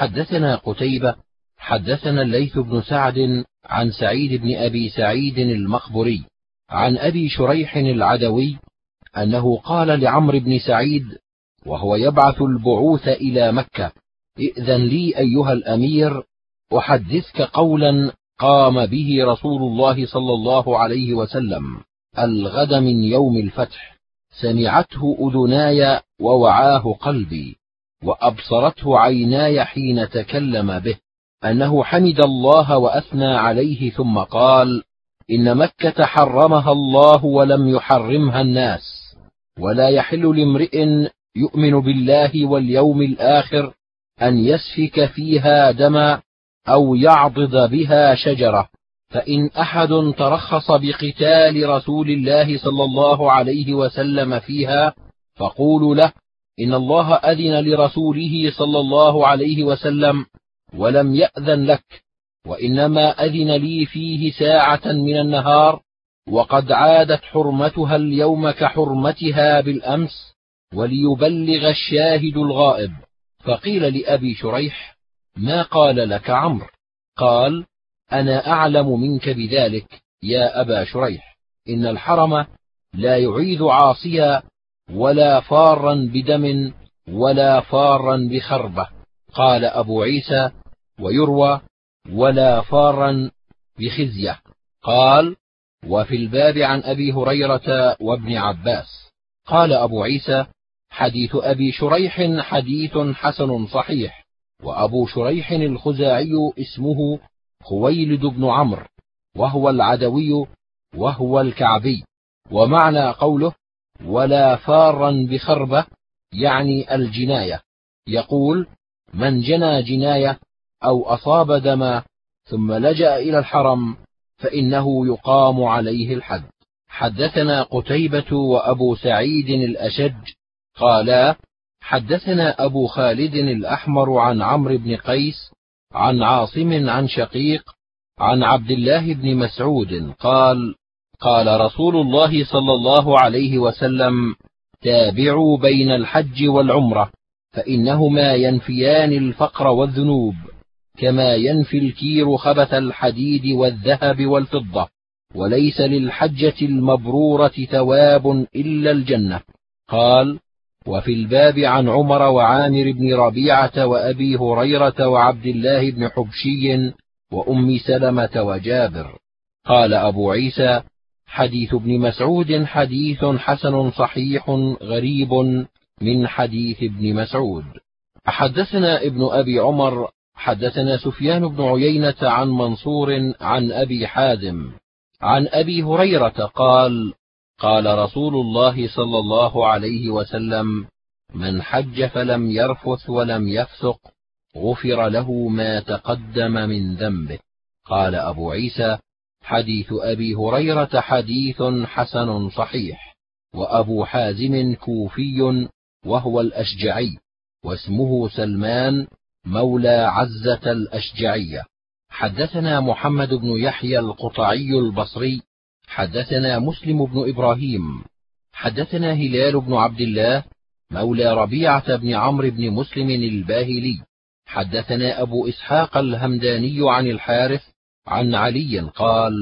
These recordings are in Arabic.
حدثنا قتيبة حدثنا الليث بن سعد عن سعيد بن أبي سعيد المقبري عن أبي شريح العدوي أنه قال لعمرو بن سعيد وهو يبعث البعوث إلى مكة ائذن لي أيها الأمير أحدثك قولا قام به رسول الله صلى الله عليه وسلم الغد من يوم الفتح سمعته أذناي ووعاه قلبي. وأبصرته عيناي حين تكلم به أنه حمد الله وأثنى عليه ثم قال إن مكة حرمها الله ولم يحرمها الناس ولا يحل لامرئ يؤمن بالله واليوم الآخر أن يسفك فيها دما أو يعضد بها شجرة فإن أحد ترخص بقتال رسول الله صلى الله عليه وسلم فيها فقولوا له إن الله أذن لرسوله صلى الله عليه وسلم ولم يأذن لك وإنما أذن لي فيه ساعة من النهار وقد عادت حرمتها اليوم كحرمتها بالأمس وليبلغ الشاهد الغائب. فقيل لأبي شريح ما قال لك عمرو؟ قال أنا أعلم منك بذلك يا أبا شريح إن الحرم لا يعيذ عاصيا ولا فارا بدم ولا فارا بخربة. قال أبو عيسى ويروى ولا فارا بخزية. قال وفي الباب عن أبي هريرة وابن عباس. قال أبو عيسى حديث أبي شريح حديث حسن صحيح وأبو شريح الخزاعي اسمه خويلد بن عمرو وهو العدوي وهو الكعبي. ومعنى قوله ولا فارا بخربة يعني الجناية. يقول من جنى جناية أو أصاب دما ثم لجأ إلى الحرم فإنه يقام عليه الحد. حدثنا قتيبة وأبو سعيد الأشج قالا حدثنا أبو خالد الأحمر عن عمرو بن قيس عن عاصم عن شقيق عن عبد الله بن مسعود قال قال رسول الله صلى الله عليه وسلم تابعوا بين الحج والعمرة فإنهما ينفيان الفقر والذنوب كما ينفي الكير خبث الحديد والذهب والفضة وليس للحجة المبرورة ثواب إلا الجنة. قال وفي الباب عن عمر وعامر بن ربيعة وأبي هريرة وعبد الله بن حبشي وأم سلمة وجابر. قال أبو عيسى حديث ابن مسعود حديث حسن صحيح غريب من حديث ابن مسعود. حدثنا ابن أبي عمر حدثنا سفيان بن عيينة عن منصور عن أبي حازم. عن أبي هريرة قال قال رسول الله صلى الله عليه وسلم من حج فلم يرفث ولم يفسق غفر له ما تقدم من ذنبه قال أبو عيسى حديث أبي هريرة حديث حسن صحيح وأبو حازم كوفي وهو الأشجعي واسمه سلمان مولى عزة الأشجعية حدثنا محمد بن يحيى القطعي البصري حدثنا مسلم بن إبراهيم حدثنا هلال بن عبد الله مولى ربيعة بن عمرو بن مسلم الباهلي. حدثنا أبو إسحاق الهمداني عن الحارث عن علي قال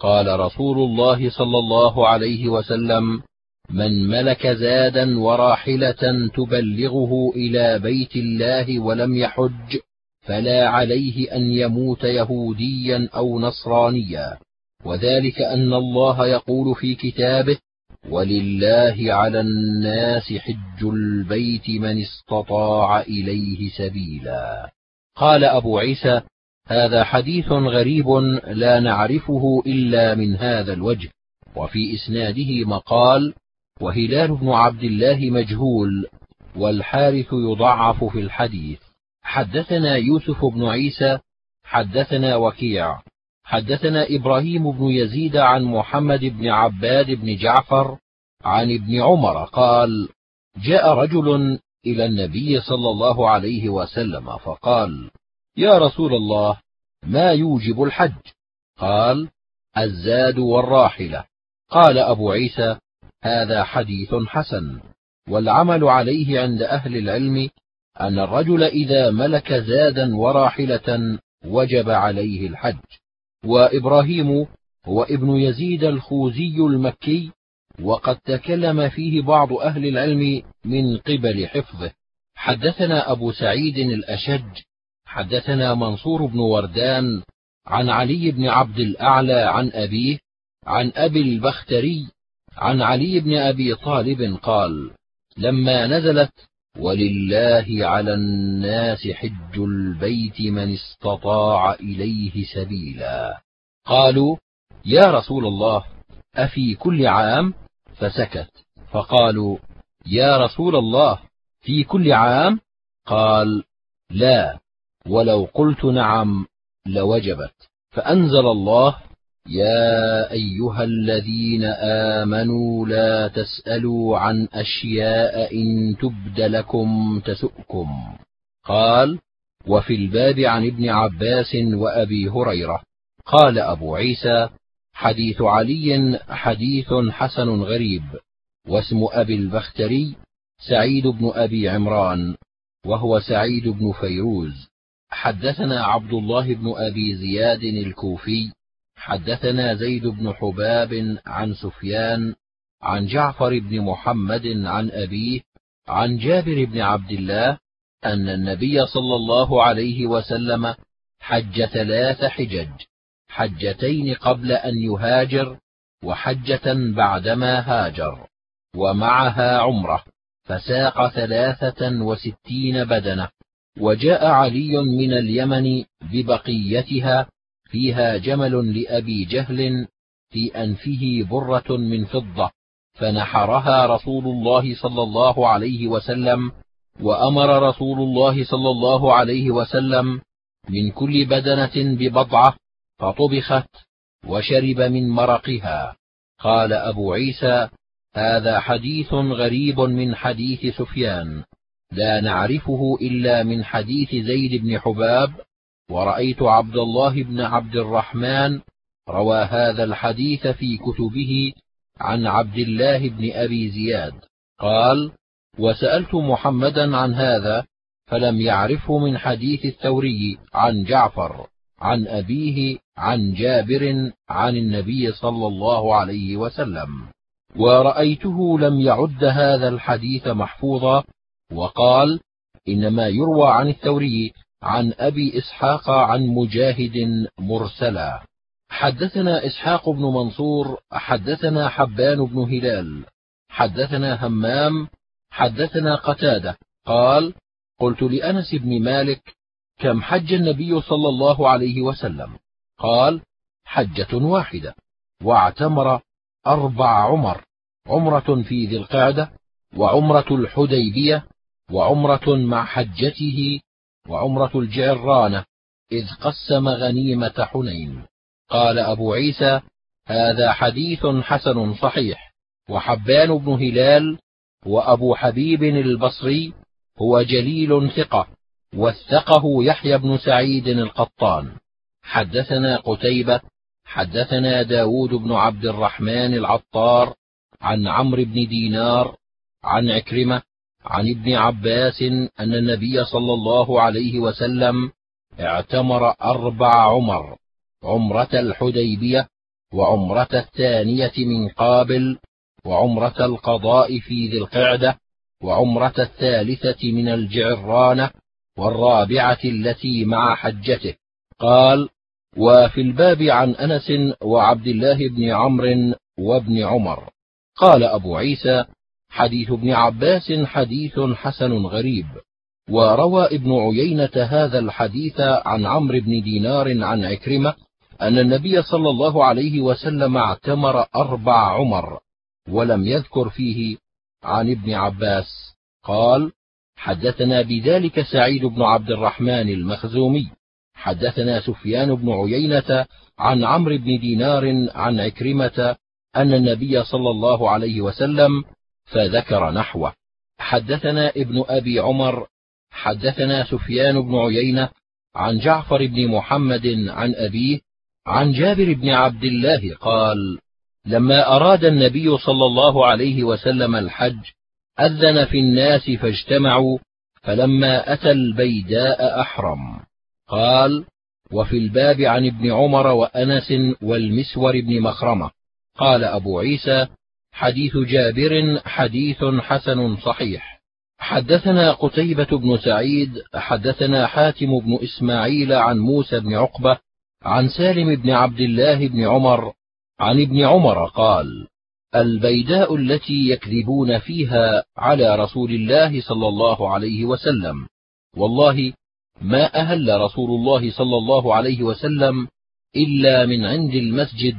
قال رسول الله صلى الله عليه وسلم من ملك زادا وراحلة تبلغه إلى بيت الله ولم يحج فلا عليه أن يموت يهوديا أو نصرانيا. وذلك أن الله يقول في كتابه ولله على الناس حج البيت من استطاع إليه سبيلا. قال أبو عيسى هذا حديث غريب لا نعرفه إلا من هذا الوجه. وفي إسناده مقال وهلال بن عبد الله مجهول والحارث يضعف في الحديث. حدثنا يوسف بن عيسى حدثنا وكيع. حدثنا إبراهيم بن يزيد عن محمد بن عباد بن جعفر عن ابن عمر قال جاء رجل إلى النبي صلى الله عليه وسلم فقال يا رسول الله ما يوجب الحج؟ قال الزاد والراحلة. قال أبو عيسى هذا حديث حسن. والعمل عليه عند أهل العلم أن الرجل إذا ملك زادا وراحلة وجب عليه الحج. وإبراهيم هو ابن يزيد الخوزي المكي وقد تكلم فيه بعض أهل العلم من قبل حفظه. حدثنا أبو سعيد الأشج حدثنا منصور بن وردان عن علي بن عبد الأعلى عن أبيه عن أبي البختري عن علي بن أبي طالب قال لما نزلت ولله على الناس حج البيت من استطاع إليه سبيلا قالوا يا رسول الله أفي كل عام؟ فسكت. فقالوا يا رسول الله في كل عام؟ قال لا ولو قلت نعم لوجبت. فأنزل الله يا أيها الذين آمنوا لا تسألوا عن أشياء إن تبد لكم تسؤكم. قال وفي الباب عن ابن عباس وأبي هريرة. قال أبو عيسى حديث علي حديث حسن غريب واسم أبي البختري سعيد بن أبي عمران وهو سعيد بن فيروز. حدثنا عبد الله بن أبي زياد الكوفي حدثنا زيد بن حباب عن سفيان عن جعفر بن محمد عن أبيه عن جابر بن عبد الله أن النبي صلى الله عليه وسلم حج ثلاث حجج حجتين قبل أن يهاجر وحجة بعدما هاجر ومعها عمرة فساق ثلاثة وستين بدنة. وجاء علي من اليمن ببقيتها فيها جمل لأبي جهل في أنفه برة من فضة فنحرها رسول الله صلى الله عليه وسلم وأمر رسول الله صلى الله عليه وسلم من كل بدنة ببضعة فطبخت وشرب من مرقها. قال أبو عيسى هذا حديث غريب من حديث سفيان. لا نعرفه إلا من حديث زيد بن حباب ورأيت عبد الله بن عبد الرحمن روى هذا الحديث في كتبه عن عبد الله بن أبي زياد. قال وسألت محمدا عن هذا فلم يعرفه من حديث الثوري عن جعفر عن أبيه عن جابر عن النبي صلى الله عليه وسلم. ورأيته لم يعد هذا الحديث محفوظا وقال إنما يروى عن الثوري عن أبي إسحاق عن مجاهد مرسلا. حدثنا إسحاق بن منصور حدثنا حبان بن هلال حدثنا همام حدثنا قتادة. قال قلت لأنس بن مالك كم حج النبي صلى الله عليه وسلم؟ قال حجة واحدة. واعتمر أربع عمر عمرة في ذي القعدة وعمرة الحديبية وعمرة مع حجته وعمرة الجعرانة إذ قسم غنيمة حنين. قال أبو عيسى هذا حديث حسن صحيح. وحبان بن هلال وأبو حبيب البصري هو جليل ثقة وثقه يحيى بن سعيد القطان. حدثنا قتيبة حدثنا داود بن عبد الرحمن العطار عن عمرو بن دينار عن عكرمة عن ابن عباس أن النبي صلى الله عليه وسلم اعتمر أربع عمر عمرة الحديبية وعمرة الثانية من قابل وعمرة القضاء في ذي القعدة وعمرة الثالثة من الجعرانة والرابعة التي مع حجته. قال وفي الباب عن أنس وعبد الله بن عمرو وابن عمر قال أبو عيسى حديث ابن عباس حديث حسن غريب. وروى ابن عيينة هذا الحديث عن عمرو بن دينار عن عكرمة أن النبي صلى الله عليه وسلم اعتمر أربع عمر ولم يذكر فيه عن ابن عباس. قال حدثنا بذلك سعيد بن عبد الرحمن المخزومي. حدثنا سفيان بن عيينة عن عمرو بن دينار عن عكرمة أن النبي صلى الله عليه وسلم فذكر نحوه. حدثنا ابن أبي عمر حدثنا سفيان بن عيينة عن جعفر بن محمد عن أبيه عن جابر بن عبد الله قال لما أراد النبي صلى الله عليه وسلم الحج أذن في الناس فاجتمعوا فلما أتى البيداء أحرم. قال وفي الباب عن ابن عمر وأنس والمسور بن مخرمة. قال أبو عيسى حديث جابر حديث حسن صحيح. حدثنا قتيبة بن سعيد حدثنا حاتم بن إسماعيل عن موسى بن عقبة عن سالم بن عبد الله بن عمر عن ابن عمر قال البيداء التي يكذبون فيها على رسول الله صلى الله عليه وسلم. والله ما أهل رسول الله صلى الله عليه وسلم إلا من عند المسجد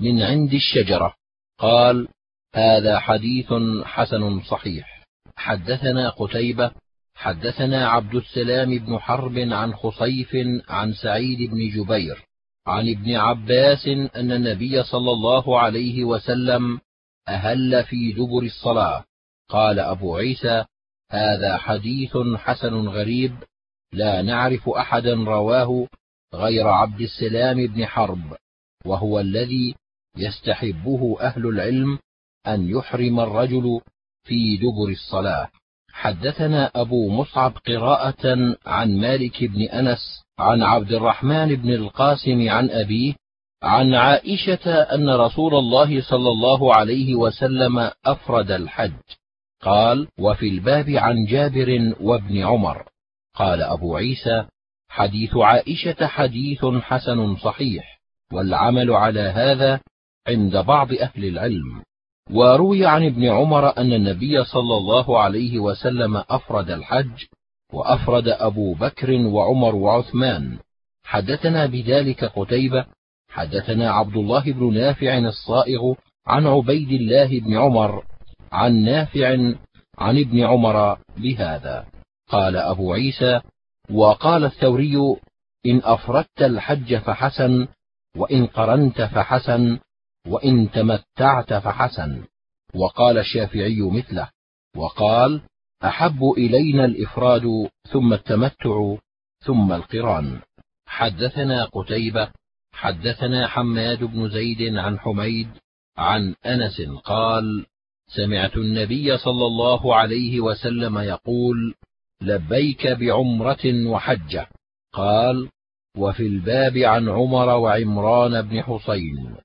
من عند الشجرة. قال هذا حديث حسن صحيح. حدثنا قتيبة حدثنا عبد السلام بن حرب عن خصيف عن سعيد بن جبير عن ابن عباس أن النبي صلى الله عليه وسلم أهل في دبر الصلاة. قال أبو عيسى هذا حديث حسن غريب لا نعرف أحدا رواه غير عبد السلام بن حرب وهو الذي يستحبه أهل العلم أن يحرم الرجل في دبر الصلاة. حدثنا أبو مصعب قراءة عن مالك بن أنس عن عبد الرحمن بن القاسم عن أبيه عن عائشة أن رسول الله صلى الله عليه وسلم أفرد الحج. قال وفي الباب عن جابر وابن عمر. قال أبو عيسى حديث عائشة حديث حسن صحيح والعمل على هذا عند بعض أهل العلم. وروي عن ابن عمر أن النبي صلى الله عليه وسلم أفرد الحج وأفرد أبو بكر وعمر وعثمان. حدثنا بذلك قتيبة حدثنا عبد الله بن نافع الصائغ عن عبيد الله بن عمر عن نافع عن ابن عمر بهذا. قال أبو عيسى وقال الثوري إن أفردت الحج فحسن وإن قرنت فحسن وإن تمتعت فحسن. وقال الشافعي مثله. وقال أحب إلينا الإفراد ثم التمتع ثم القران. حدثنا قتيبة حدثنا حماد بن زيد عن حميد عن أنس قال سمعت النبي صلى الله عليه وسلم يقول لبيك بعمرة وحجة. قال وفي الباب عن عمر وعمران بن حسين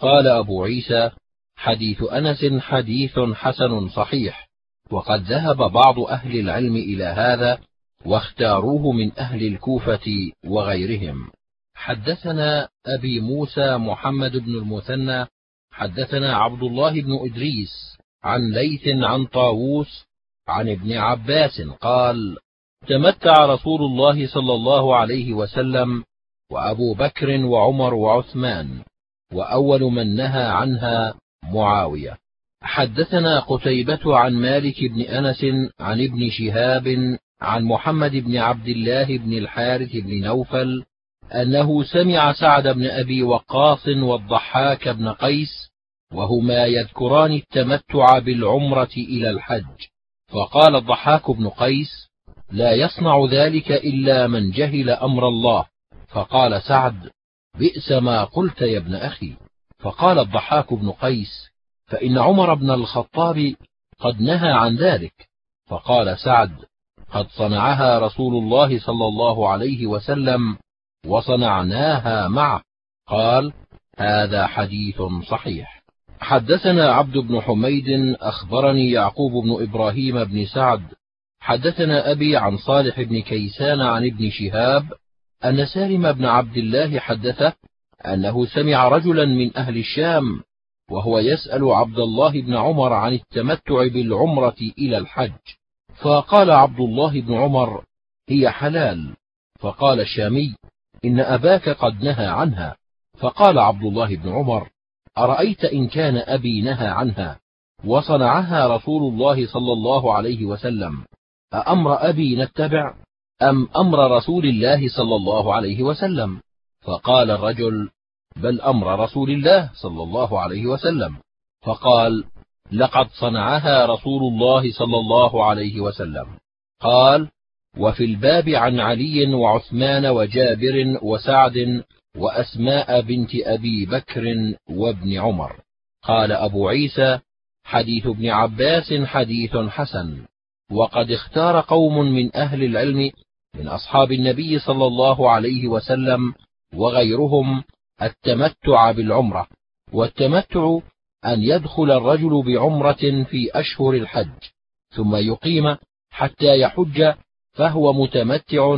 قال أبو عيسى حديث أنس حديث حسن صحيح وقد ذهب بعض أهل العلم إلى هذا واختاروه من أهل الكوفة وغيرهم. حدثنا أبي موسى محمد بن المثنى حدثنا عبد الله بن إدريس عن ليث عن طاووس عن ابن عباس قال تمتع رسول الله صلى الله عليه وسلم وأبو بكر وعمر وعثمان وأول من نهى عنها معاوية. حدثنا قتيبة عن مالك بن أنس عن ابن شهاب عن محمد بن عبد الله بن الحارث بن نوفل أنه سمع سعد بن أبي وقاص والضحاك بن قيس وهما يذكران التمتع بالعمرة إلى الحج. فقال الضحاك بن قيس لا يصنع ذلك إلا من جهل أمر الله. فقال سعد بئس ما قلت يا ابن أخي. فقال الضحاك بن قيس فإن عمر بن الخطاب قد نهى عن ذلك. فقال سعد قد صنعها رسول الله صلى الله عليه وسلم وصنعناها معه. قال هذا حديث صحيح. حدثنا عبد بن حميد أخبرني يعقوب بن إبراهيم بن سعد. حدثنا أبي عن صالح بن كيسان عن ابن شهاب أن سالم بن عبد الله حدثه أنه سمع رجلا من أهل الشام وهو يسأل عبد الله بن عمر عن التمتع بالعمرة إلى الحج. فقال عبد الله بن عمر هي حلال. فقال الشامي إن أباك قد نهى عنها. فقال عبد الله بن عمر أرأيت إن كان أبي نهى عنها؟ وصنعها رسول الله صلى الله عليه وسلم أأمر أبي نتبع؟ أم أمر رسول الله صلى الله عليه وسلم؟ فقال الرجل بل أمر رسول الله صلى الله عليه وسلم. فقال لقد صنعها رسول الله صلى الله عليه وسلم. قال وفي الباب عن علي وعثمان وجابر وسعد وأسماء بنت أبي بكر وابن عمر. قال أبو عيسى حديث ابن عباس حديث حسن. وقد اختار قوم من أهل العلم من أصحاب النبي صلى الله عليه وسلم وغيرهم التمتع بالعمرة والتمتع أن يدخل الرجل بعمرة في أشهر الحج ثم يقيم حتى يحج فهو متمتع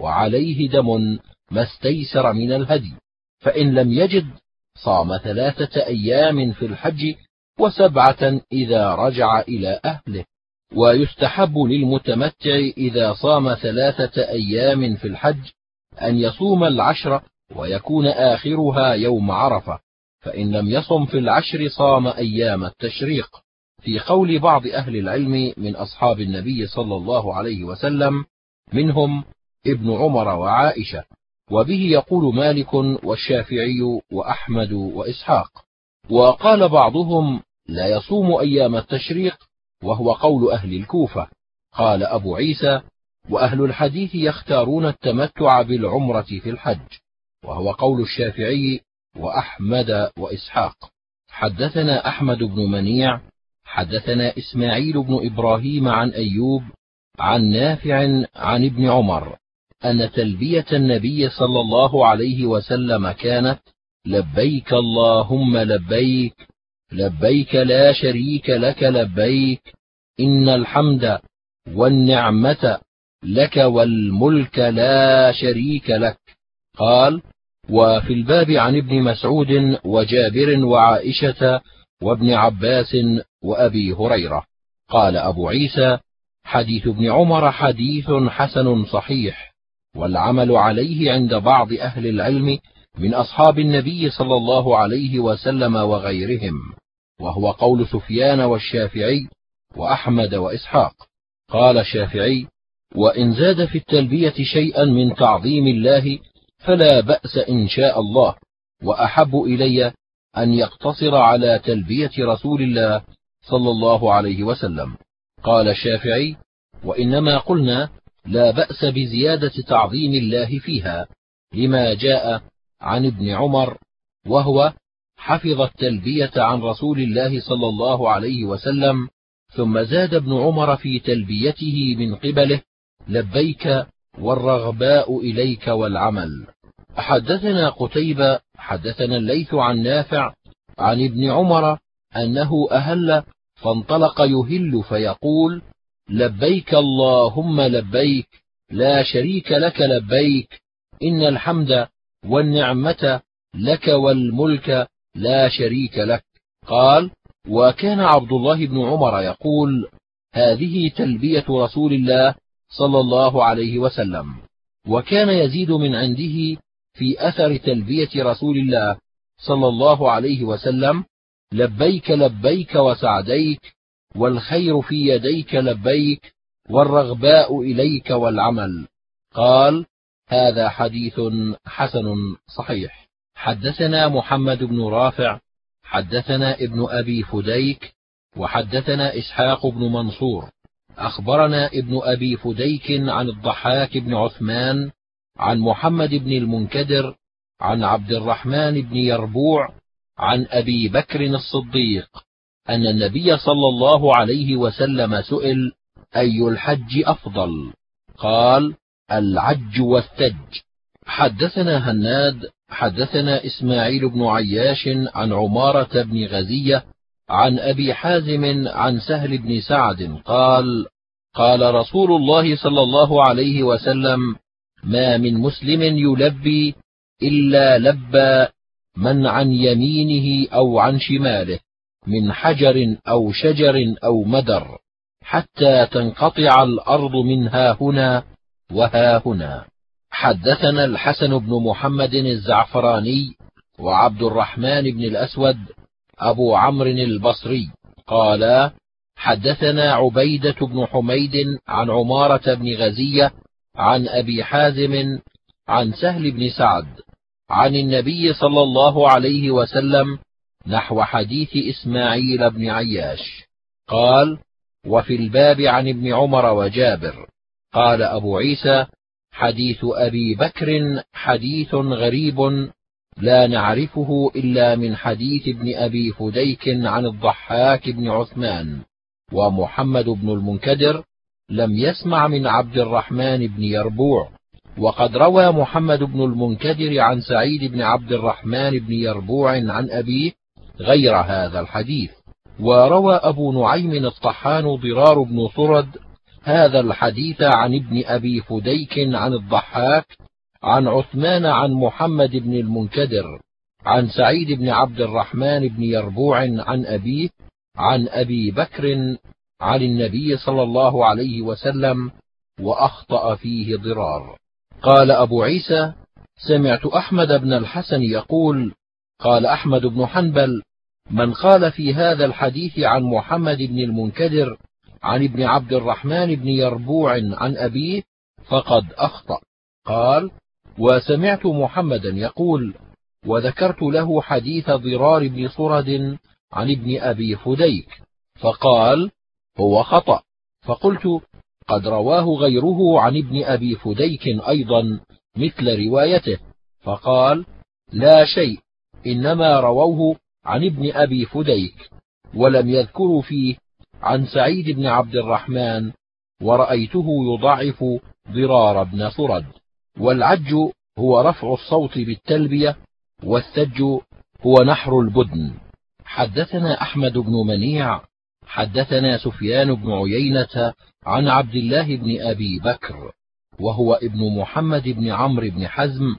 وعليه دم ما استيسر من الهدي فإن لم يجد صام ثلاثة أيام في الحج وسبعة إذا رجع إلى أهله. ويستحب للمتمتع إذا صام ثلاثة أيام في الحج أن يصوم العشر ويكون آخرها يوم عرفة فإن لم يصم في العشر صام أيام التشريق. في قول بعض أهل العلم من أصحاب النبي صلى الله عليه وسلم منهم ابن عمر وعائشة وبه يقول مالك والشافعي وأحمد وإسحاق. وقال بعضهم لا يصوم أيام التشريق وهو قول أهل الكوفة. قال أبو عيسى وأهل الحديث يختارون التمتع بالعمرة في الحج. وهو قول الشافعي وأحمد وإسحاق. حدثنا أحمد بن منيع حدثنا إسماعيل بن إبراهيم عن أيوب عن نافع عن ابن عمر أن تلبية النبي صلى الله عليه وسلم كانت لبيك اللهم لبيك لبيك لا شريك لك لبيك إن الحمد والنعمة لك والملك لا شريك لك. قال وفي الباب عن ابن مسعود وجابر وعائشة وابن عباس وأبي هريرة. قال أبو عيسى حديث ابن عمر حديث حسن صحيح والعمل عليه عند بعض أهل العلم من أصحاب النبي صلى الله عليه وسلم وغيرهم. وهو قول سفيان والشافعي وأحمد وإسحاق. قال الشافعي وإن زاد في التلبية شيئا من تعظيم الله فلا بأس إن شاء الله وأحب إلي أن يقتصر على تلبية رسول الله صلى الله عليه وسلم. قال الشافعي وإنما قلنا لا بأس بزيادة تعظيم الله فيها لما جاء عن ابن عمر وهو حفظ التلبية عن رسول الله صلى الله عليه وسلم ثم زاد ابن عمر في تلبيته من قبله لبيك والرغباء إليك والعمل. حدثنا قتيبة حدثنا الليث عن نافع عن ابن عمر أنه أهل فانطلق يهل فيقول لبيك اللهم لبيك لا شريك لك لبيك إن الحمد والنعمة لك والملك لا شريك لك. قال وكان عبد الله بن عمر يقول هذه تلبية رسول الله صلى الله عليه وسلم. وكان يزيد من عنده في أثر تلبية رسول الله صلى الله عليه وسلم لبيك لبيك وسعديك والخير في يديك لبيك والرغباء إليك والعمل. قال هذا حديث حسن صحيح. حدثنا محمد بن رافع حدثنا ابن أبي فديك وحدثنا إسحاق بن منصور. أخبرنا ابن أبي فديك عن الضحاك بن عثمان عن محمد بن المنكدر عن عبد الرحمن بن يربوع عن أبي بكر الصديق. أن النبي صلى الله عليه وسلم سئل أي الحج أفضل؟ قال العج والثج. حدثنا هناد حدثنا إسماعيل بن عياش عن عمارة بن غزية عن أبي حازم عن سهل بن سعد قال قال رسول الله صلى الله عليه وسلم ما من مسلم يلبي إلا لبى من عن يمينه أو عن شماله من حجر أو شجر أو مدر حتى تنقطع الأرض من وها هنا. حدثنا الحسن بن محمد الزعفراني وعبد الرحمن بن الأسود أبو عمرو البصري قالا حدثنا عبيدة بن حميد عن عمارة بن غزية عن أبي حازم عن سهل بن سعد عن النبي صلى الله عليه وسلم نحو حديث إسماعيل بن عياش. قال وفي الباب عن ابن عمر وجابر. قال أبو عيسى حديث أبي بكر حديث غريب لا نعرفه إلا من حديث ابن أبي فديك عن الضحاك بن عثمان ومحمد بن المنكدر لم يسمع من عبد الرحمن بن يربوع وقد روى محمد بن المنكدر عن سعيد بن عبد الرحمن بن يربوع عن أبيه غير هذا الحديث وروى أبو نعيم الطحان ضرار بن صرد هذا الحديث عن ابن أبي فديك عن الضحاك عن عثمان عن محمد بن المنكدر عن سعيد بن عبد الرحمن بن يربوع عن أبيه عن أبي بكر عن النبي صلى الله عليه وسلم وأخطأ فيه ضرار. قال أبو عيسى سمعت أحمد بن الحسن يقول قال أحمد بن حنبل من قال في هذا الحديث عن محمد بن المنكدر عن ابن عبد الرحمن بن يربوع عن أبيه فقد أخطأ. قال وسمعت محمدا يقول وذكرت له حديث ضرار بن صرد عن ابن أبي فديك فقال هو خطأ. فقلت قد رواه غيره عن ابن أبي فديك أيضا مثل روايته. فقال لا شيء إنما رووه عن ابن أبي فديك ولم يذكروا فيه عن سعيد بن عبد الرحمن ورأيته يضعف ضرار بن صرد والعج هو رفع الصوت بالتلبية والثج هو نحر البدن. حدثنا أحمد بن منيع حدثنا سفيان بن عيينة عن عبد الله بن أبي بكر وهو ابن محمد بن عمرو بن حزم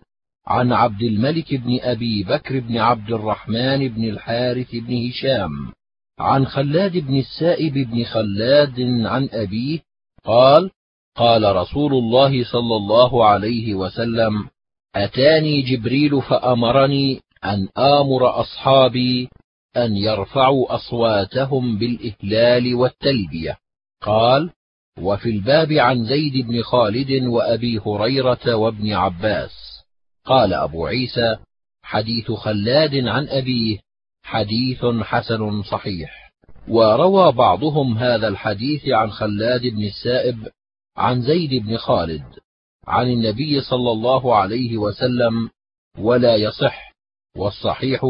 عن عبد الملك بن أبي بكر بن عبد الرحمن بن الحارث بن هشام. عن خلاد بن السائب بن خلاد عن أبيه قال قال رسول الله صلى الله عليه وسلم أتاني جبريل فأمرني أن آمر أصحابي أن يرفعوا أصواتهم بالإهلال والتلبية. قال وفي الباب عن زيد بن خالد وأبي هريرة وابن عباس. قال أبو عيسى حديث خلاد عن أبيه حديث حسن صحيح. وروى بعضهم هذا الحديث عن خلاد بن السائب عن زيد بن خالد عن النبي صلى الله عليه وسلم ولا يصح والصحيح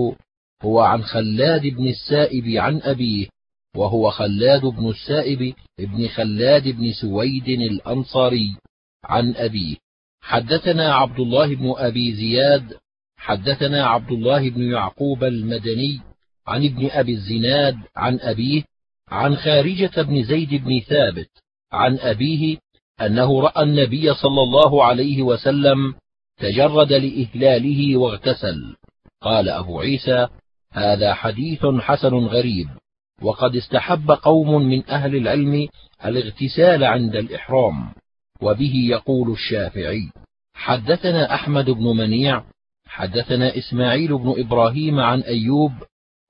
هو عن خلاد بن السائب عن أبيه وهو خلاد بن السائب بن خلاد بن سويد الأنصاري عن أبيه. حدثنا عبد الله بن أبي زياد حدثنا عبد الله بن يعقوب المدني عن ابن أبي الزناد عن أبيه عن خارجة بن زيد بن ثابت عن أبيه أنه رأى النبي صلى الله عليه وسلم تجرد لإهلاله واغتسل. قال أبو عيسى هذا حديث حسن غريب وقد استحب قوم من أهل العلم الاغتسال عند الإحرام وبه يقول الشافعي حدثنا أحمد بن منيع حدثنا إسماعيل بن إبراهيم عن أيوب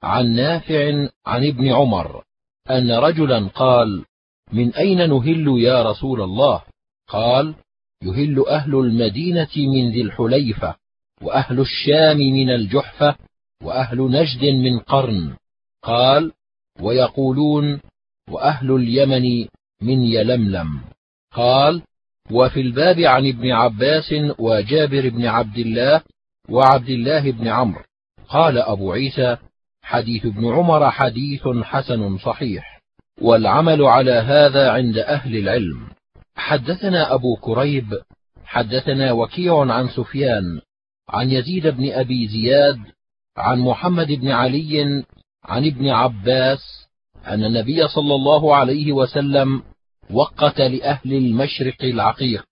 عن نافع عن ابن عمر أن رجلا قال من أين نهل يا رسول الله؟ قال يهل أهل المدينة من ذي الحليفة وأهل الشام من الجحفة وأهل نجد من قرن. قال ويقولون وأهل اليمن من يلملم. قال وفي الباب عن ابن عباس وجابر بن عبد الله وعبد الله بن عمرو. قال أبو عيسى حديث ابن عمر حديث حسن صحيح والعمل على هذا عند أهل العلم. حدثنا أبو كريب حدثنا وكيع عن سفيان عن يزيد بن أبي زياد عن محمد بن علي عن ابن عباس أن النبي صلى الله عليه وسلم وقت لأهل المشرق العقيق.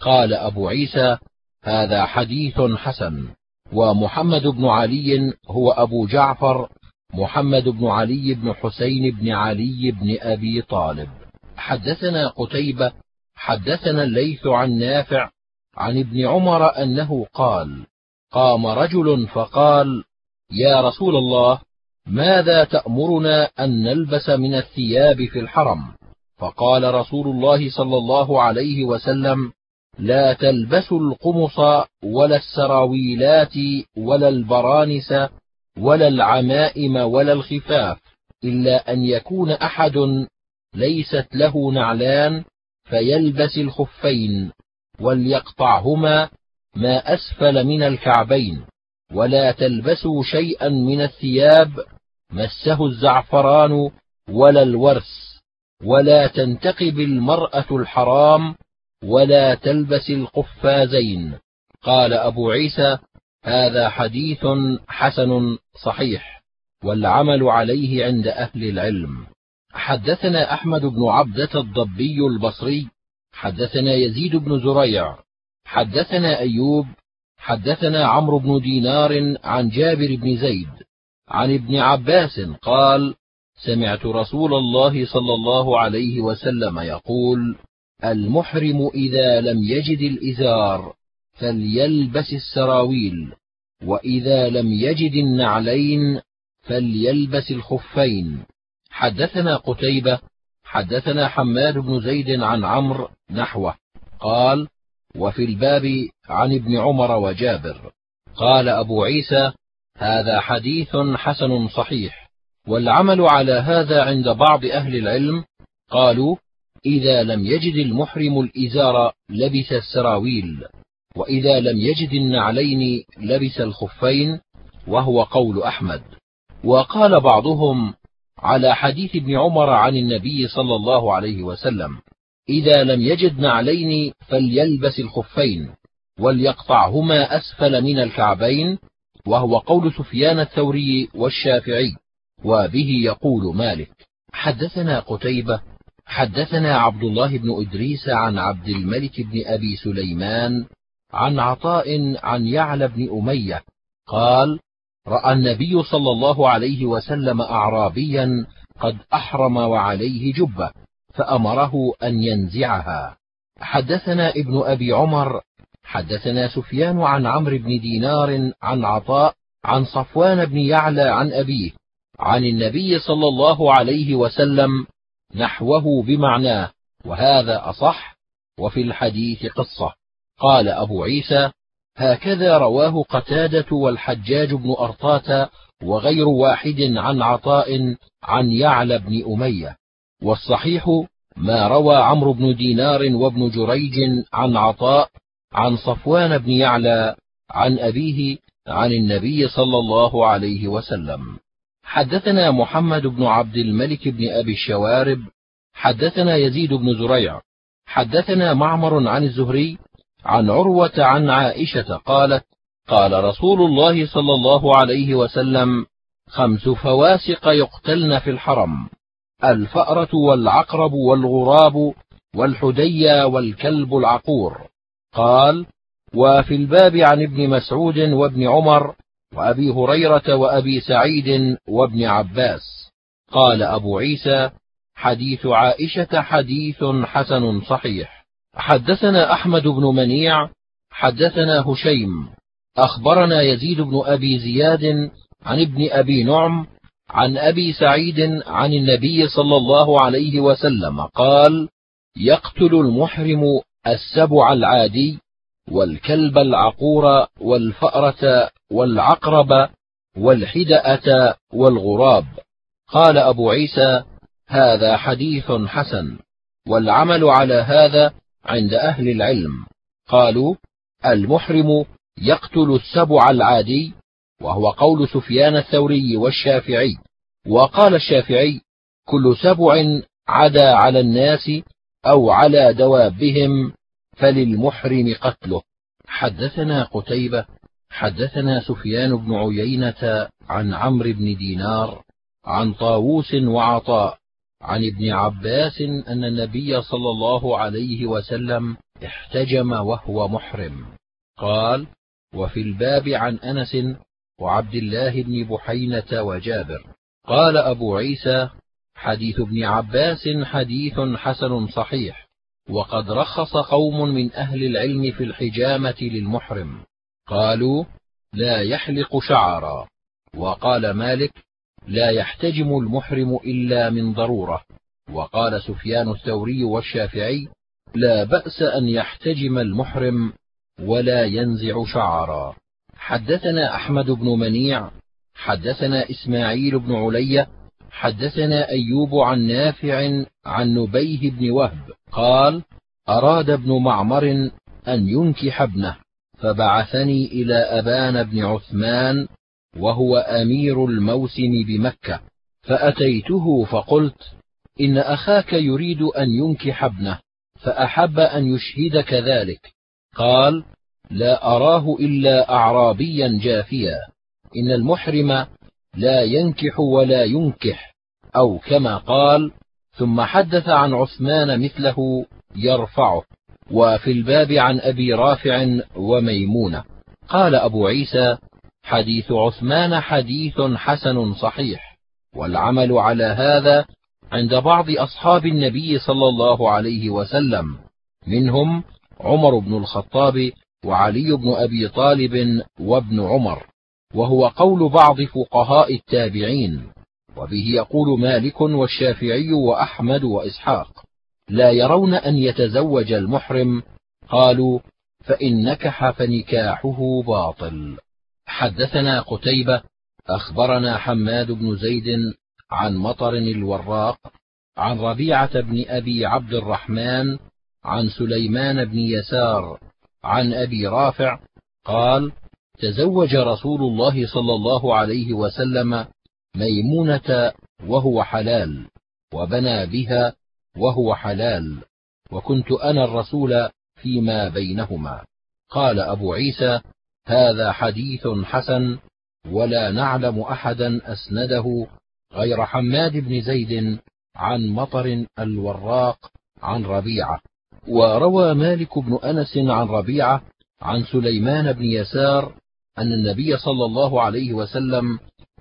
قال أبو عيسى هذا حديث حسن. ومحمد بن علي هو أبو جعفر محمد بن علي بن حسين بن علي بن أبي طالب. حدثنا قتيبة حدثنا الليث عن نافع عن ابن عمر أنه قال قام رجل فقال يا رسول الله ماذا تأمرنا أن نلبس من الثياب في الحرم؟ فقال رسول الله صلى الله عليه وسلم لا تلبسوا القمص ولا السراويلات ولا البرانس ولا العمائم ولا الخفاف إلا أن يكون أحد ليست له نعلان فيلبس الخفين وليقطعهما ما أسفل من الكعبين ولا تلبسوا شيئا من الثياب مسه الزعفران ولا الورس ولا تنتقب المرأة الحرام ولا تلبس القفازين. قال أبو عيسى هذا حديث حسن صحيح والعمل عليه عند أهل العلم. حدثنا أحمد بن عبدة الضبي البصري حدثنا يزيد بن زريع حدثنا أيوب حدثنا عمرو بن دينار عن جابر بن زيد عن ابن عباس قال سمعت رسول الله صلى الله عليه وسلم يقول المحرم إذا لم يجد الإزار فليلبس السراويل وإذا لم يجد النعلين فليلبس الخفين. حدثنا قتيبة حدثنا حماد بن زيد عن عمرو نحوه قال وفي الباب عن ابن عمر وجابر. قال أبو عيسى هذا حديث حسن صحيح والعمل على هذا عند بعض أهل العلم قالوا إذا لم يجد المحرم الإزار لبس السراويل وإذا لم يجد النعلين لبس الخفين وهو قول أحمد. وقال بعضهم على حديث ابن عمر عن النبي صلى الله عليه وسلم إذا لم يجد نعلين فليلبس الخفين وليقطعهما أسفل من الكعبين وهو قول سفيان الثوري والشافعي وبه يقول مالك. حدثنا قتيبة حدثنا عبد الله بن إدريس عن عبد الملك بن أبي سليمان عن عطاء عن يعلى بن أمية قال رأى النبي صلى الله عليه وسلم أعرابيا قد أحرم وعليه جبة فأمره أن ينزعها. حدثنا ابن أبي عمر حدثنا سفيان عن عمرو بن دينار عن عطاء عن صفوان بن يعلى عن أبيه عن النبي صلى الله عليه وسلم نحوه بمعناه وهذا أصح وفي الحديث قصة. قال أبو عيسى هكذا رواه قتادة والحجاج بن أرطاة وغير واحد عن عطاء عن يعلى بن أمية. والصحيح ما روى عمرو بن دينار وابن جريج عن عطاء عن صفوان بن يعلى عن أبيه عن النبي صلى الله عليه وسلم. حدثنا محمد بن عبد الملك بن أبي الشوارب حدثنا يزيد بن زريع حدثنا معمر عن الزهري عن عروة عن عائشة قالت قال رسول الله صلى الله عليه وسلم خمس فواسق يقتلن في الحرم الفأرة والعقرب والغراب والحديا والكلب العقور. قال وفي الباب عن ابن مسعود وابن عمر وأبي هريرة وأبي سعيد وابن عباس. قال أبو عيسى حديث عائشة حديث حسن صحيح. حدثنا أحمد بن منيع حدثنا هشيم. أخبرنا يزيد بن أبي زياد عن ابن أبي نعم عن أبي سعيد عن النبي صلى الله عليه وسلم قال يقتل المحرم السبع العادي والكلب العقور والفأرة والعقرب والحدأة والغراب. قال أبو عيسى هذا حديث حسن والعمل على هذا عند أهل العلم. قالوا المحرم يقتل السبع العادي وهو قول سفيان الثوري والشافعي. وقال الشافعي كل سبع عدا على الناس أو على دوابهم فللمحرم قتله. حدثنا قتيبة حدثنا سفيان بن عيينة عن عمرو بن دينار عن طاووس وعطاء عن ابن عباس أن النبي صلى الله عليه وسلم احتجم وهو محرم. قال وفي الباب عن أنس وعبد الله بن بحينة وجابر. قال أبو عيسى حديث ابن عباس حديث حسن صحيح. وقد رخص قوم من أهل العلم في الحجامة للمحرم. قالوا لا يحلق شعرا. وقال مالك لا يحتجم المحرم إلا من ضرورة. وقال سفيان الثوري والشافعي لا بأس أن يحتجم المحرم ولا ينزع شعرا. حدثنا أحمد بن منيع حدثنا إسماعيل بن علي حدثنا أيوب عن نافع عن نبيه بن وهب. قال أراد ابن معمر أن ينكح ابنه فبعثني إلى أبان بن عثمان وهو أمير الموسم بمكة فأتيته فقلت إن أخاك يريد أن ينكح ابنه فأحب أن يشهدك ذلك. قال لا أراه إلا أعرابيا جافيا إن المحرم لا ينكح ولا ينكح أو كما قال ثم حدث عن عثمان مثله يرفعه وفي الباب عن أبي رافع وميمونة. قال أبو عيسى حديث عثمان حديث حسن صحيح والعمل على هذا عند بعض أصحاب النبي صلى الله عليه وسلم منهم عمر بن الخطاب وعلي بن أبي طالب وابن عمر وهو قول بعض فقهاء التابعين. وبه يقول مالك والشافعي وأحمد وإسحاق لا يرون أن يتزوج المحرم قالوا فإن نكح فنكاحه باطل. حدثنا قتيبة أخبرنا حماد بن زيد عن مطر الوراق عن ربيعة بن أبي عبد الرحمن عن سليمان بن يسار عن أبي رافع قال تزوج رسول الله صلى الله عليه وسلم ميمونة وهو حلال وبنى بها وهو حلال وكنت أنا الرسول فيما بينهما. قال أبو عيسى هذا حديث حسن ولا نعلم أحدا أسنده غير حماد بن زيد عن مطر الوراق عن ربيعة. وروى مالك بن أنس عن ربيعة عن سليمان بن يسار أن النبي صلى الله عليه وسلم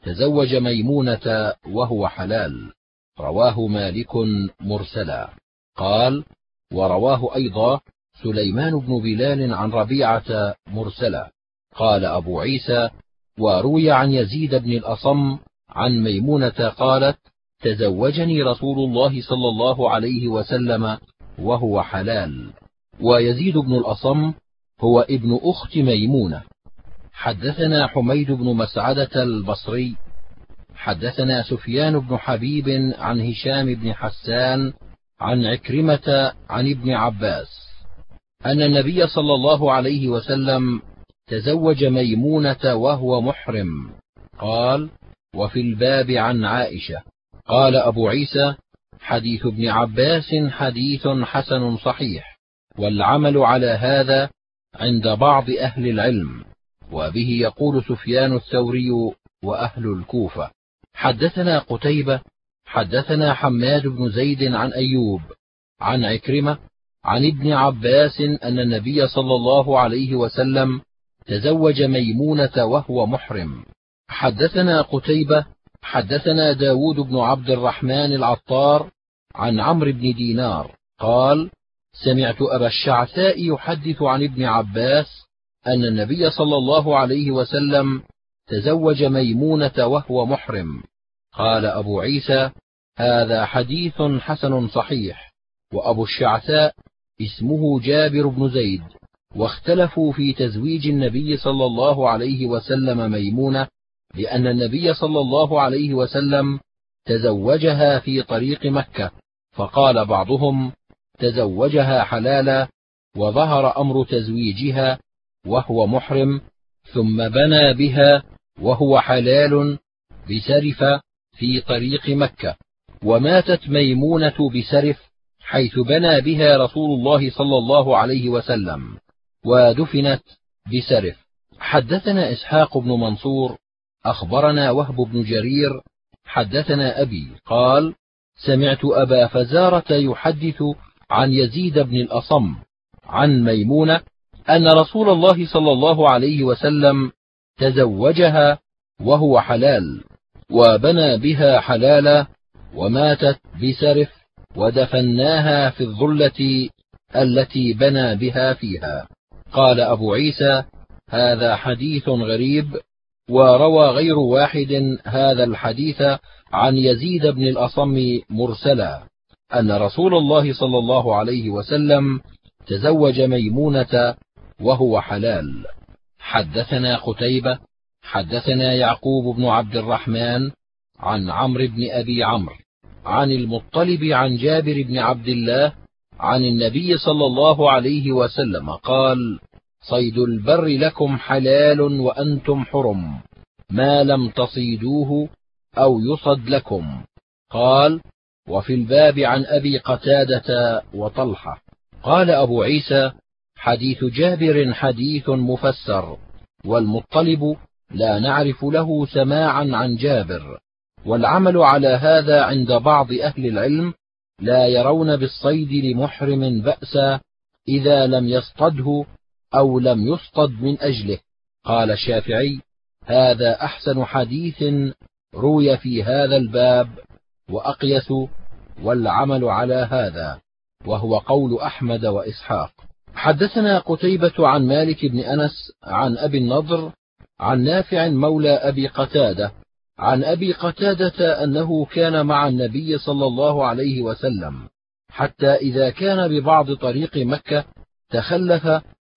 تزوج ميمونة وهو حلال. رواه مالك مرسلا. قال ورواه أيضا سليمان بن بلال عن ربيعة مرسلا. قال أبو عيسى وروي عن يزيد بن الأصم عن ميمونة قالت تزوجني رسول الله صلى الله عليه وسلم وهو حلال. ويزيد بن الأصم هو ابن أخت ميمونة. حدثنا حميد بن مسعدة البصري حدثنا سفيان بن حبيب عن هشام بن حسان عن عكرمة عن ابن عباس أن النبي صلى الله عليه وسلم تزوج ميمونة وهو محرم. قال وفي الباب عن عائشة قال أبو عيسى حديث ابن عباس حديث حسن صحيح والعمل على هذا عند بعض أهل العلم وبه يقول سفيان الثوري وأهل الكوفة حدثنا قتيبة حدثنا حماد بن زيد عن أيوب عن عكرمة عن ابن عباس أن النبي صلى الله عليه وسلم تزوج ميمونة وهو محرم. حدثنا قتيبة حدثنا داود بن عبد الرحمن العطار عن عمرو بن دينار قال سمعت أبا الشعثاء يحدث عن ابن عباس أن النبي صلى الله عليه وسلم تزوج ميمونة وهو محرم. قال أبو عيسى هذا حديث حسن صحيح. وأبو الشعثاء اسمه جابر بن زيد. واختلفوا في تزويج النبي صلى الله عليه وسلم ميمونة لأن النبي صلى الله عليه وسلم تزوجها في طريق مكة. فقال بعضهم تزوجها حلالا. وظهر أمر تزويجها وهو محرم ثم بنى بها وهو حلال بسرف في طريق مكة. وماتت ميمونة بسرف حيث بنى بها رسول الله صلى الله عليه وسلم ودفنت بسرف حدثنا إسحاق بن منصور أخبرنا وهب بن جرير حدثنا أبي قال سمعت أبا فزارة يحدث عن يزيد بن الأصم عن ميمونة أن رسول الله صلى الله عليه وسلم تزوجها وهو حلال وبنى بها حلالا وماتت بسرف ودفناها في الظلة التي بنى بها فيها. قال أبو عيسى هذا حديث غريب وروى غير واحد هذا الحديث عن يزيد بن الأصم مرسلا أن رسول الله صلى الله عليه وسلم تزوج ميمونة وهو حلال. حدثنا قتيبة حدثنا يعقوب بن عبد الرحمن عن عمرو بن أبي عمرو عن المطلب عن جابر بن عبد الله عن النبي صلى الله عليه وسلم قال صيد البر لكم حلال وأنتم حرم ما لم تصيدوه أو يصد لكم. قال وفي الباب عن أبي قتادة وطلحة. قال أبو عيسى حديث جابر حديث مفسر والمطلب لا نعرف له سماعا عن جابر والعمل على هذا عند بعض أهل العلم لا يرون بالصيد لمحرم بأسا إذا لم يصطده أو لم يصطد من أجله. قال الشافعي هذا أحسن حديث روي في هذا الباب وأقيس والعمل على هذا وهو قول أحمد وإسحاق. حدثنا قتيبة عن مالك بن أنس عن أبي النضر عن نافع مولى أبي قتادة عن أبي قتادة أنه كان مع النبي صلى الله عليه وسلم حتى إذا كان ببعض طريق مكة تخلف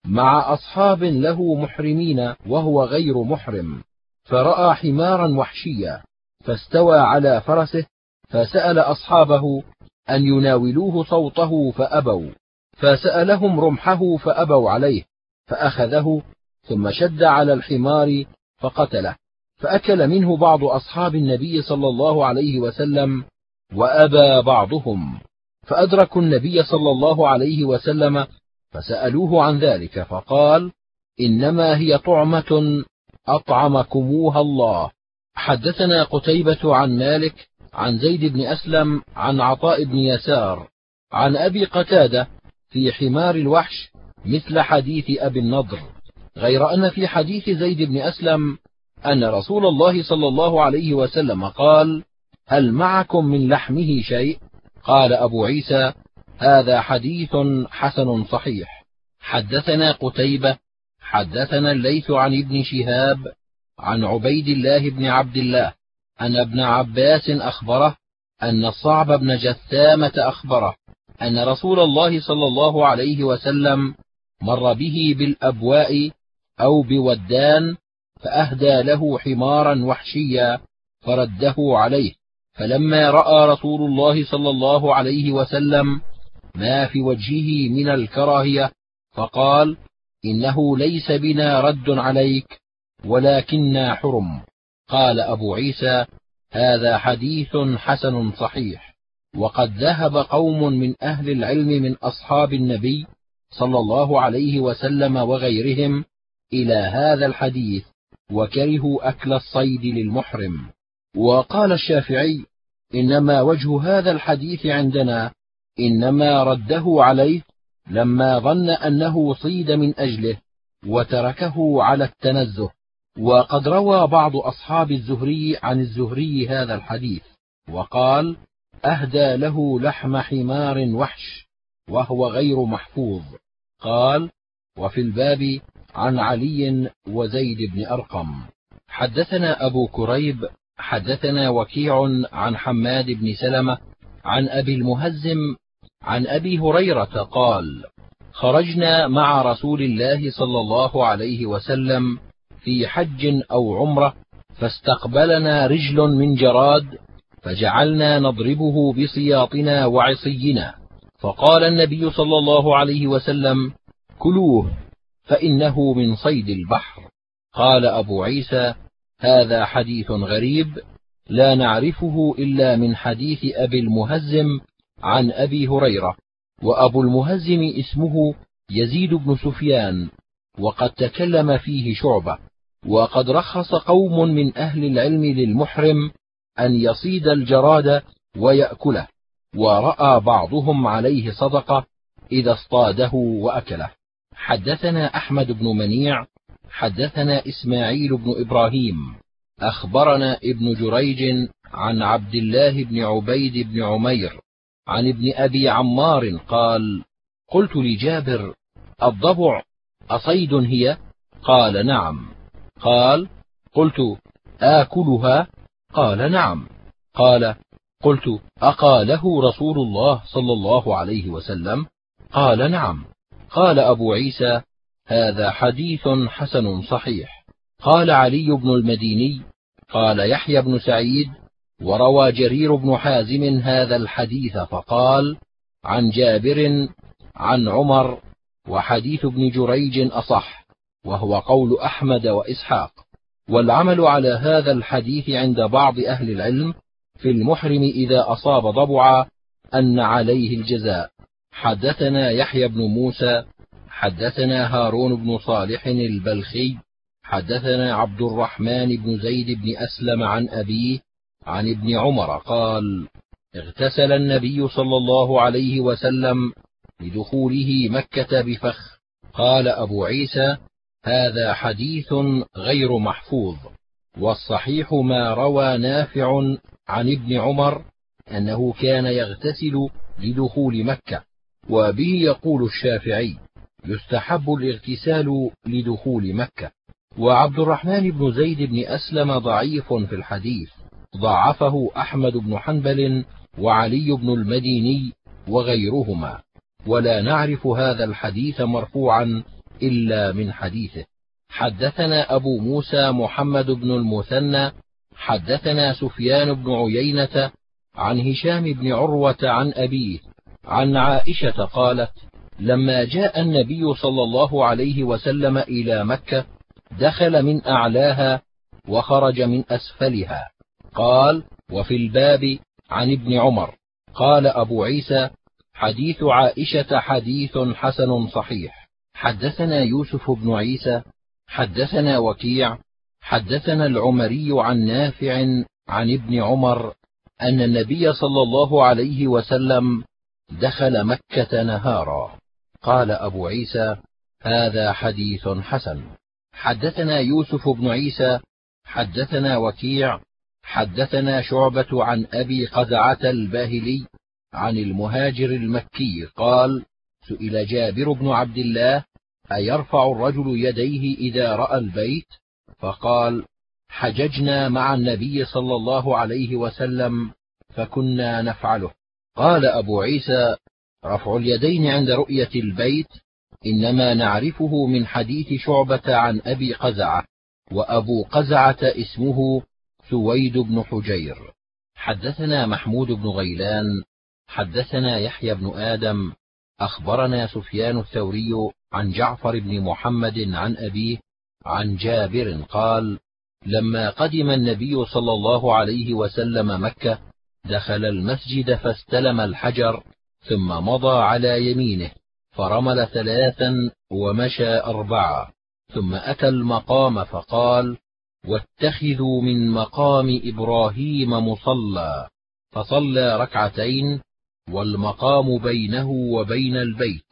مع أصحاب له محرمين وهو غير محرم فرأى حمارا وحشيا فاستوى على فرسه فسأل أصحابه أن يناولوه صوته فأبوا. فسألهم رمحه فأبوا عليه فأخذه ثم شد على الحمار فقتله فأكل منه بعض أصحاب النبي صلى الله عليه وسلم وأبى بعضهم فأدركوا النبي صلى الله عليه وسلم فسألوه عن ذلك فقال إنما هي طعمة أطعمكموها الله. حدثنا قتيبة عن مالك عن زيد بن أسلم عن عطاء بن يسار عن أبي قتادة في حمار الوحش مثل حديث أبي النضر غير أن في حديث زيد بن أسلم أن رسول الله صلى الله عليه وسلم قال هل معكم من لحمه شيء؟ قال أبو عيسى هذا حديث حسن صحيح. حدثنا قتيبة حدثنا الليث عن ابن شهاب عن عبيد الله بن عبد الله أن ابن عباس أخبره أن الصعب بن جثامة أخبره أن رسول الله صلى الله عليه وسلم مر به بالأبواء أو بودان فأهدى له حمارا وحشيا فرده عليه. فلما رأى رسول الله صلى الله عليه وسلم ما في وجهه من الكراهية فقال إنه ليس بنا رد عليك ولكنا حرم. قال أبو عيسى هذا حديث حسن صحيح. وقد ذهب قوم من أهل العلم من أصحاب النبي صلى الله عليه وسلم وغيرهم إلى هذا الحديث وكرهوا أكل الصيد للمحرم. وقال الشافعي إنما وجه هذا الحديث عندنا إنما رده عليه لما ظن أنه صيد من أجله وتركه على التنزه. وقد روى بعض أصحاب الزهري عن الزهري هذا الحديث وقال أهدى له لحم حمار وحش وهو غير محفوظ. قال وفي الباب عن علي وزيد بن أرقم. حدثنا أبو كريب حدثنا وكيع عن حماد بن سلمة عن أبي المهزم عن أبي هريرة قال خرجنا مع رسول الله صلى الله عليه وسلم في حج أو عمرة فاستقبلنا رجل من جراد فجعلنا نضربه بسياطنا وعصينا. فقال النبي صلى الله عليه وسلم كلوه فإنه من صيد البحر. قال أبو عيسى هذا حديث غريب لا نعرفه إلا من حديث أبي المهزم عن أبي هريرة. وأبو المهزم اسمه يزيد بن سفيان وقد تكلم فيه شعبة. وقد رخص قوم من أهل العلم للمحرم أن يصيد الجراد ويأكله. ورأى بعضهم عليه صدقة إذا اصطاده وأكله. حدثنا أحمد بن منيع حدثنا إسماعيل بن إبراهيم. أخبرنا ابن جريج عن عبد الله بن عبيد بن عمير عن ابن أبي عمار قال قلت لجابر الضبع أصيد هي؟ قال نعم. قال قلت آكلها قال نعم. قال قلت أقاله رسول الله صلى الله عليه وسلم؟ قال نعم. قال أبو عيسى هذا حديث حسن صحيح. قال علي بن المديني قال يحيى بن سعيد وروى جرير بن حازم هذا الحديث فقال عن جابر عن عمر وحديث ابن جريج أصح وهو قول أحمد وإسحاق. والعمل على هذا الحديث عند بعض أهل العلم في المحرم إذا أصاب ضبعا أن عليه الجزاء. حدثنا يحيى بن موسى حدثنا هارون بن صالح البلخي حدثنا عبد الرحمن بن زيد بن أسلم عن أبيه عن ابن عمر قال اغتسل النبي صلى الله عليه وسلم لدخوله مكة بفخ. قال أبو عيسى هذا حديث غير محفوظ والصحيح ما روى نافع عن ابن عمر أنه كان يغتسل لدخول مكة وبه يقول الشافعي يستحب الاغتسال لدخول مكة. وعبد الرحمن بن زيد بن أسلم ضعيف في الحديث ضعفه أحمد بن حنبل وعلي بن المديني وغيرهما. ولا نعرف هذا الحديث مرفوعا إلا من حديثه. حدثنا أبو موسى محمد بن المثنى حدثنا سفيان بن عيينة عن هشام بن عروة عن أبيه عن عائشة قالت لما جاء النبي صلى الله عليه وسلم إلى مكة دخل من أعلاها وخرج من أسفلها. قال وفي الباب عن ابن عمر قال أبو عيسى حديث عائشة حديث حسن صحيح حدثنا يوسف بن عيسى حدثنا وكيع حدثنا العمري عن نافع عن ابن عمر أن النبي صلى الله عليه وسلم دخل مكة نهارا. قال أبو عيسى هذا حديث حسن. حدثنا يوسف بن عيسى حدثنا وكيع حدثنا شعبة عن أبي قزعة الباهلي عن المهاجر المكي قال سئل جابر بن عبد الله أيرفع الرجل يديه إذا رأى البيت؟ فقال حججنا مع النبي صلى الله عليه وسلم فكنا نفعله. قال أبو عيسى رفع اليدين عند رؤية البيت إنما نعرفه من حديث شعبة عن أبي قزعة وأبو قزعة اسمه سويد بن حجير. حدثنا محمود بن غيلان حدثنا يحيى بن آدم أخبرنا سفيان الثوري عن جعفر بن محمد عن أبيه عن جابر قال لما قدم النبي صلى الله عليه وسلم مكة دخل المسجد فاستلم الحجر ثم مضى على يمينه فرمل ثلاثا ومشى أربعة ثم أتى المقام فقال واتخذوا من مقام إبراهيم مصلى فصلى ركعتين والمقام بينه وبين البيت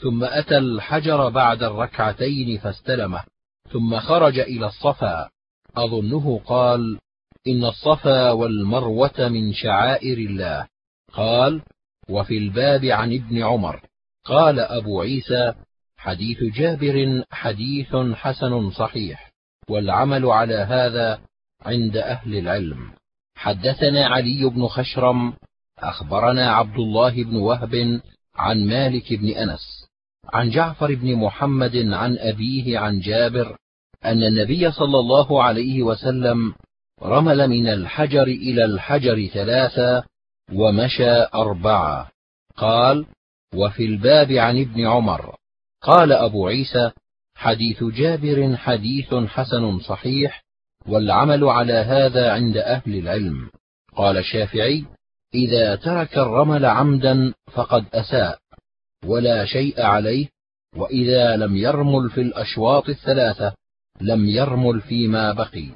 ثم أتى الحجر بعد الركعتين فاستلمه ثم خرج إلى الصفا. أظنه قال إن الصفا والمروة من شعائر الله. قال وفي الباب عن ابن عمر. قال أبو عيسى حديث جابر حديث حسن صحيح والعمل على هذا عند أهل العلم. حدثنا علي بن خشرم أخبرنا عبد الله بن وهب عن مالك بن أنس عن جعفر بن محمد عن أبيه عن جابر أن النبي صلى الله عليه وسلم رمل من الحجر إلى الحجر ثلاثا ومشى أربعة. قال وفي الباب عن ابن عمر قال أبو عيسى حديث جابر حديث حسن صحيح والعمل على هذا عند أهل العلم قال الشافعي إذا ترك الرمل عمدا فقد أساء ولا شيء عليه وإذا لم يرمل في الأشواط الثلاثة لم يرمل فيما بقي.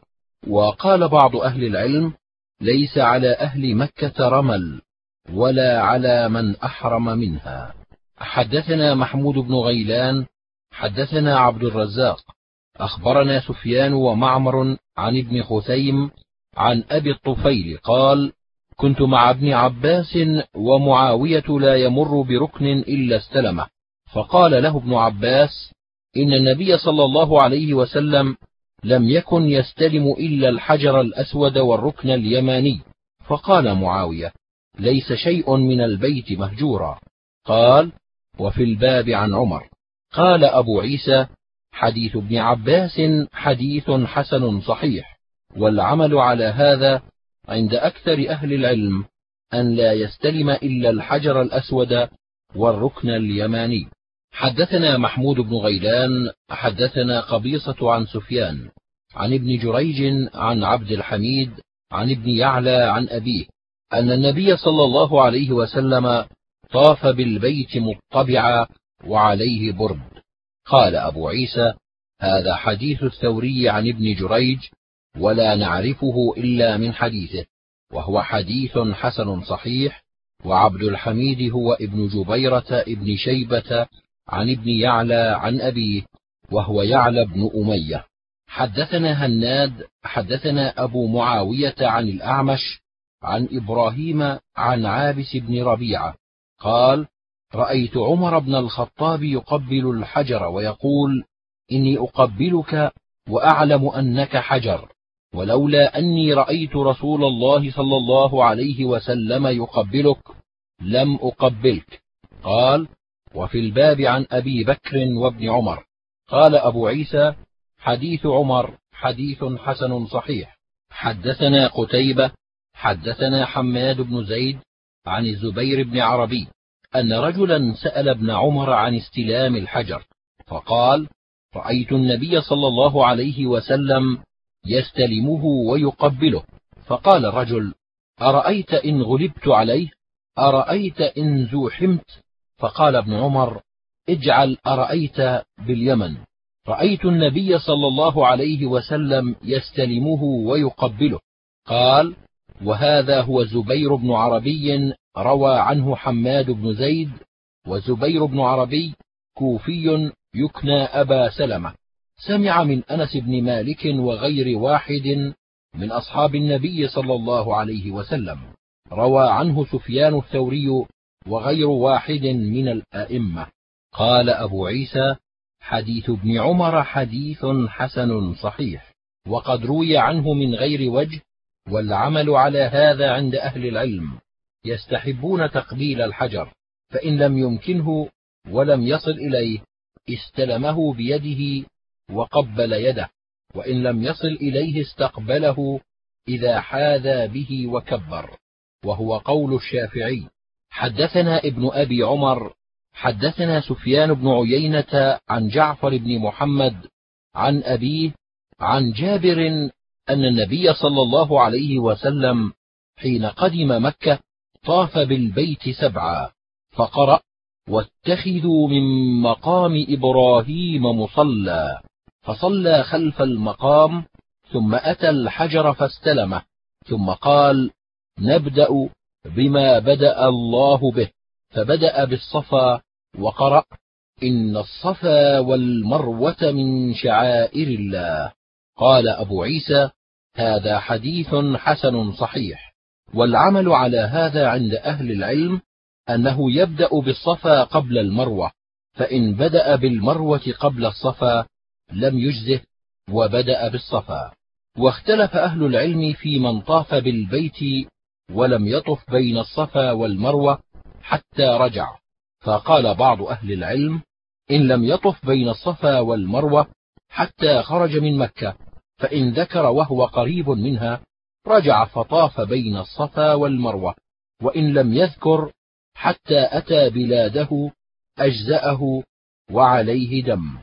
وقال بعض أهل العلم ليس على أهل مكة رمل ولا على من أحرم منها. حدثنا محمود بن غيلان حدثنا عبد الرزاق أخبرنا سفيان ومعمر عن ابن خثيم عن أبي الطفيل قال كنت مع ابن عباس ومعاوية لا يمر بركن إلا استلمه. فقال له ابن عباس إن النبي صلى الله عليه وسلم لم يكن يستلم إلا الحجر الأسود والركن اليماني. فقال معاوية ليس شيء من البيت مهجورا. قال وفي الباب عن عمر. قال أبو عيسى حديث ابن عباس حديث حسن صحيح والعمل على هذا عند أكثر أهل العلم أن لا يستلم إلا الحجر الأسود والركن اليماني. حدثنا محمود بن غيلان حدثنا قبيصة عن سفيان عن ابن جريج عن عبد الحميد عن ابن يعلى عن أبيه أن النبي صلى الله عليه وسلم طاف بالبيت مطبعا وعليه برد. قال أبو عيسى هذا حديث الثوري عن ابن جريج ولا نعرفه إلا من حديثه وهو حديث حسن صحيح وعبد الحميد هو ابن جبيرة ابن شيبة عن ابن يعلى عن أبيه وهو يعلى بن أمية. حدثنا هناد حدثنا أبو معاوية عن الأعمش عن إبراهيم عن عابس بن ربيعة قال رأيت عمر بن الخطاب يقبل الحجر ويقول إني أقبلك وأعلم أنك حجر. ولولا أني رأيت رسول الله صلى الله عليه وسلم يقبلك لم أقبلك. قال وفي الباب عن أبي بكر وابن عمر. قال أبو عيسى حديث عمر حديث حسن صحيح. حدثنا قتيبة حدثنا حماد بن زيد عن الزبير بن عربي أن رجلا سأل ابن عمر عن استلام الحجر فقال رأيت النبي صلى الله عليه وسلم يستلمه ويقبله. فقال الرجل أرأيت إن غلبت عليه؟ أرأيت إن زوحمت؟ فقال ابن عمر اجعل أرأيت باليمن. رأيت النبي صلى الله عليه وسلم يستلمه ويقبله. قال وهذا هو زبير بن عربي روى عنه حماد بن زيد وزبير بن عربي كوفي يكنى أبا سلمة. سمع من أنس بن مالك وغير واحد من أصحاب النبي صلى الله عليه وسلم روى عنه سفيان الثوري وغير واحد من الأئمة. قال أبو عيسى حديث ابن عمر حديث حسن صحيح وقد روي عنه من غير وجه والعمل على هذا عند أهل العلم يستحبون تقبيل الحجر فإن لم يمكنه ولم يصل إليه استلمه بيده وقبل يده وإن لم يصل إليه استقبله إذا حاذى به وكبر. وهو قول الشافعي حدثنا ابن أبي عمر حدثنا سفيان بن عيينة عن جعفر بن محمد عن أبيه عن جابر أن النبي صلى الله عليه وسلم حين قدم مكة طاف بالبيت سبعا فقرأ واتخذوا من مقام إبراهيم مصلى. فصلى خلف المقام ثم أتى الحجر فاستلمه ثم قال نبدأ بما بدأ الله به. فبدأ بالصفا وقرأ إن الصفا والمروة من شعائر الله. قال أبو عيسى هذا حديث حسن صحيح والعمل على هذا عند أهل العلم أنه يبدأ بالصفا قبل المروة فإن بدأ بالمروة قبل الصفا لم يجزه وبدأ بالصفا. واختلف أهل العلم في من طاف بالبيت ولم يطف بين الصفا والمروة حتى رجع. فقال بعض أهل العلم إن لم يطف بين الصفا والمروة حتى خرج من مكة فإن ذكر وهو قريب منها رجع فطاف بين الصفا والمروة وإن لم يذكر حتى أتى بلاده أجزأه وعليه دم.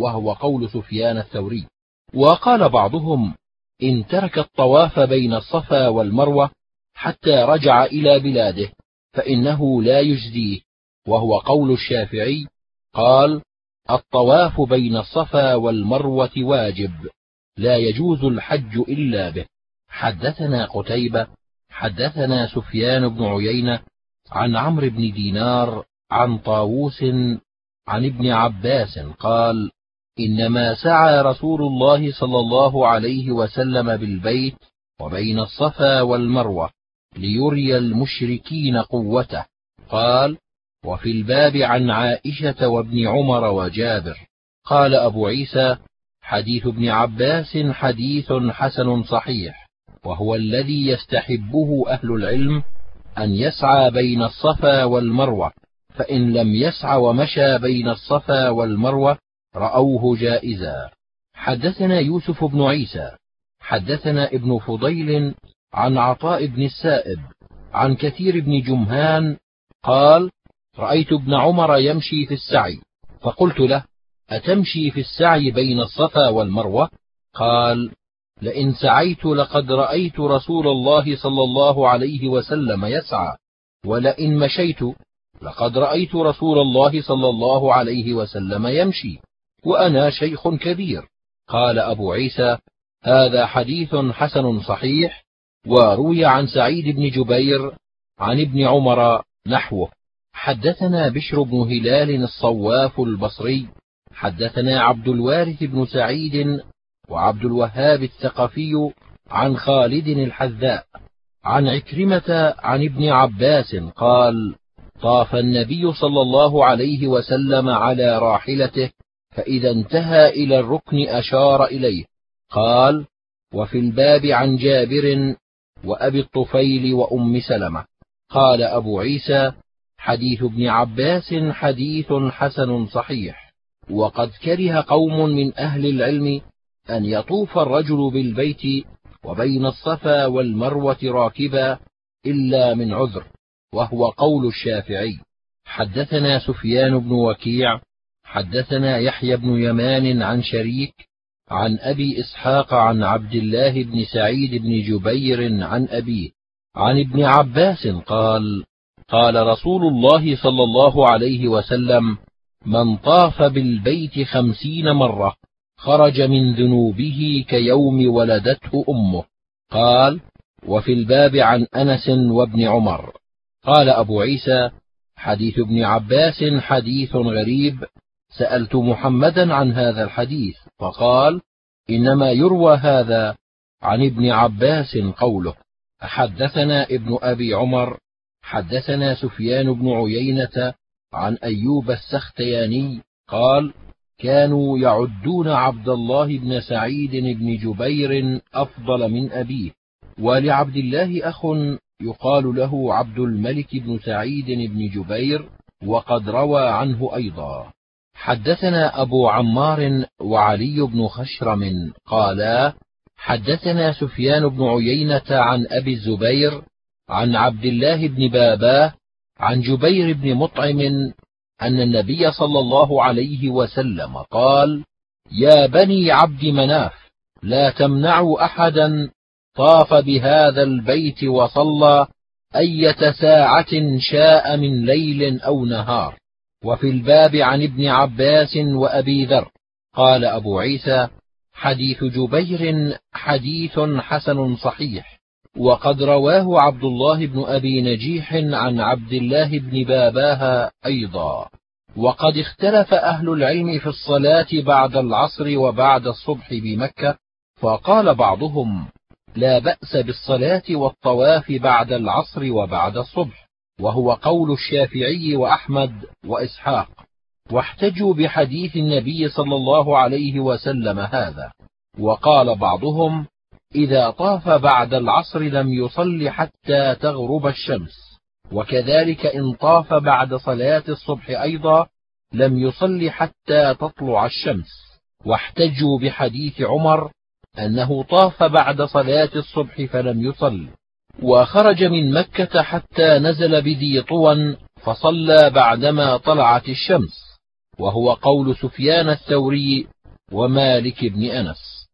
وهو قول سفيان الثوري. وقال بعضهم إن ترك الطواف بين الصفا والمروة حتى رجع إلى بلاده فإنه لا يجزيه وهو قول الشافعي قال الطواف بين الصفا والمروة واجب لا يجوز الحج إلا به. حدثنا قتيبة حدثنا سفيان بن عيينة عن عمرو بن دينار عن طاووس عن ابن عباس قال إنما سعى رسول الله صلى الله عليه وسلم بالبيت وبين الصفا والمروة ليري المشركين قوته. قال وفي الباب عن عائشة وابن عمر وجابر. قال أبو عيسى حديث ابن عباس حديث حسن صحيح وهو الذي يستحبه أهل العلم أن يسعى بين الصفا والمروة فإن لم يسع ومشى بين الصفا والمروة رأوه جائزا. حدثنا يوسف بن عيسى. حدثنا ابن فضيل عن عطاء بن السائب عن كثير بن جمهان قال رأيت ابن عمر يمشي في السعي. فقلت له أتمشي في السعي بين الصفا والمروة؟ قال لئن سعيت لقد رأيت رسول الله صلى الله عليه وسلم يسعى ولئن مشيت لقد رأيت رسول الله صلى الله عليه وسلم يمشي. وأنا شيخ كبير. قال أبو عيسى هذا حديث حسن صحيح وروي عن سعيد بن جبير عن ابن عمر نحوه. حدثنا بشر بن هلال الصواف البصري حدثنا عبد الوارث بن سعيد وعبد الوهاب الثقفي عن خالد الحذاء. عن عكرمة عن ابن عباس قال طاف النبي صلى الله عليه وسلم على راحلته فإذا انتهى إلى الركن أشار إليه. قال وفي الباب عن جابر وأبي الطفيل وأم سلمة. قال أبو عيسى حديث ابن عباس حديث حسن صحيح. وقد كره قوم من أهل العلم أن يطوف الرجل بالبيت وبين الصفا والمروة راكبا إلا من عذر وهو قول الشافعي. حدثنا سفيان بن وكيع حدثنا يحيى بن يمان عن شريك عن أبي إسحاق عن عبد الله بن سعيد بن جبير عن أبيه عن ابن عباس قال قال رسول الله صلى الله عليه وسلم من طاف بالبيت خمسين مرة خرج من ذنوبه كيوم ولدته أمه. قال وفي الباب عن أنس وابن عمر. قال أبو عيسى حديث ابن عباس حديث غريب سألت محمدا عن هذا الحديث فقال إنما يروى هذا عن ابن عباس قوله. حدثنا ابن أبي عمر حدثنا سفيان بن عيينة عن أيوب السختياني قال كانوا يعدون عبد الله بن سعيد بن جبير أفضل من أبيه ولعبد الله أخ يقال له عبد الملك بن سعيد بن جبير وقد روى عنه أيضا. حدثنا أبو عمار وعلي بن خشرم قالا حدثنا سفيان بن عيينة عن أبي الزبير عن عبد الله بن باباه عن جبير بن مطعم أن النبي صلى الله عليه وسلم قال يا بني عبد مناف لا تمنعوا أحدا طاف بهذا البيت وصلى أية ساعة شاء من ليل أو نهار. وفي الباب عن ابن عباس وأبي ذر. قال أبو عيسى حديث جبير حديث حسن صحيح. وقد رواه عبد الله بن أبي نجيح عن عبد الله بن باباها أيضا. وقد اختلف أهل العلم في الصلاة بعد العصر وبعد الصبح بمكة فقال بعضهم لا بأس بالصلاة والطواف بعد العصر وبعد الصبح. وهو قول الشافعي وأحمد وإسحاق. واحتجوا بحديث النبي صلى الله عليه وسلم هذا. وقال بعضهم إذا طاف بعد العصر لم يصل حتى تغرب الشمس. وكذلك إن طاف بعد صلاة الصبح أيضا لم يصل حتى تطلع الشمس. واحتجوا بحديث عمر أنه طاف بعد صلاة الصبح فلم يصل وخرج من مكة حتى نزل بذي طوى فصلى بعدما طلعت الشمس وهو قول سفيان الثوري ومالك بن أنس.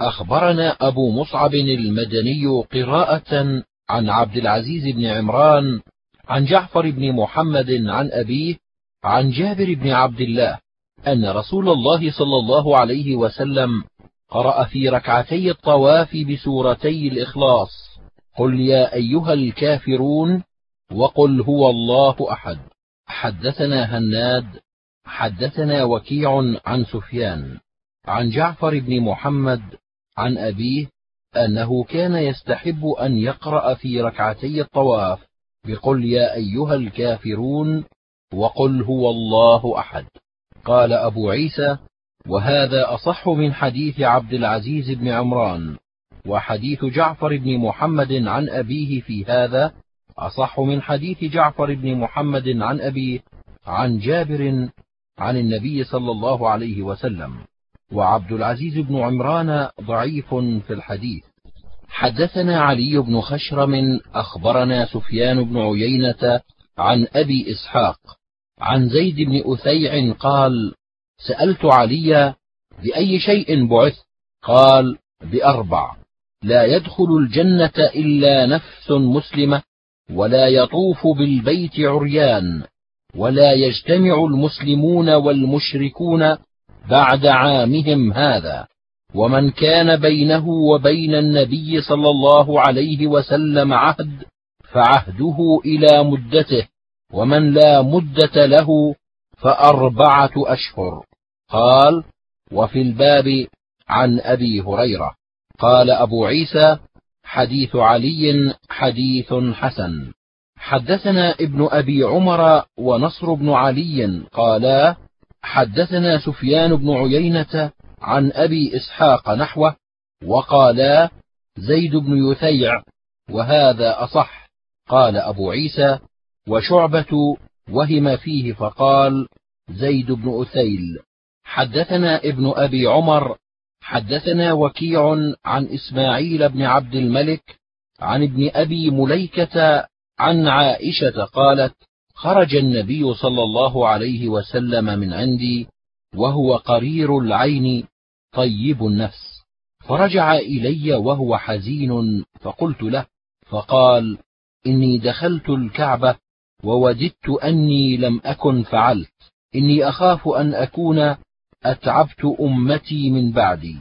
أخبرنا أبو مصعب المدني قراءة عن عبد العزيز بن عمران عن جعفر بن محمد عن أبيه عن جابر بن عبد الله أن رسول الله صلى الله عليه وسلم قرأ في ركعتي الطواف بسورتي الإخلاص. قل يا أيها الكافرون وقل هو الله أحد. حدثنا هناد حدثنا وكيع عن سفيان عن جعفر بن محمد عن أبيه أنه كان يستحب أن يقرأ في ركعتي الطواف بقل يا أيها الكافرون وقل هو الله أحد. قال أبو عيسى وهذا أصح من حديث عبد العزيز بن عمران. وحديث جعفر بن محمد عن أبيه في هذا أصح من حديث جعفر بن محمد عن أبيه عن جابر عن النبي صلى الله عليه وسلم. وعبد العزيز بن عمران ضعيف في الحديث. حدثنا علي بن خشرم أخبرنا سفيان بن عيينة عن أبي إسحاق عن زيد بن أثيع قال سألت علي بأي شيء بعث قال بأربع. لا يدخل الجنة إلا نفس مسلمة ولا يطوف بالبيت عريان ولا يجتمع المسلمون والمشركون بعد عامهم هذا. ومن كان بينه وبين النبي صلى الله عليه وسلم عهد فعهده إلى مدته ومن لا مدة له فأربعة أشهر. قال وفي الباب عن أبي هريرة. قال أبو عيسى حديث علي حديث حسن. حدثنا ابن أبي عمر ونصر بن علي قالا حدثنا سفيان بن عيينة عن أبي إسحاق نحوه وقالا زيد بن يثيع وهذا أصح. قال أبو عيسى وشعبة وهم فيه فقال زيد بن أثيل. حدثنا ابن أبي عمر حدثنا وكيع عن إسماعيل بن عبد الملك عن ابن أبي مليكة عن عائشة قالت خرج النبي صلى الله عليه وسلم من عندي وهو قرير العين طيب النفس. فرجع إلي وهو حزين فقلت له فقال إني دخلت الكعبة ووددت أني لم أكن فعلت إني أخاف أن أكون أتعبت أمتي من بعدي.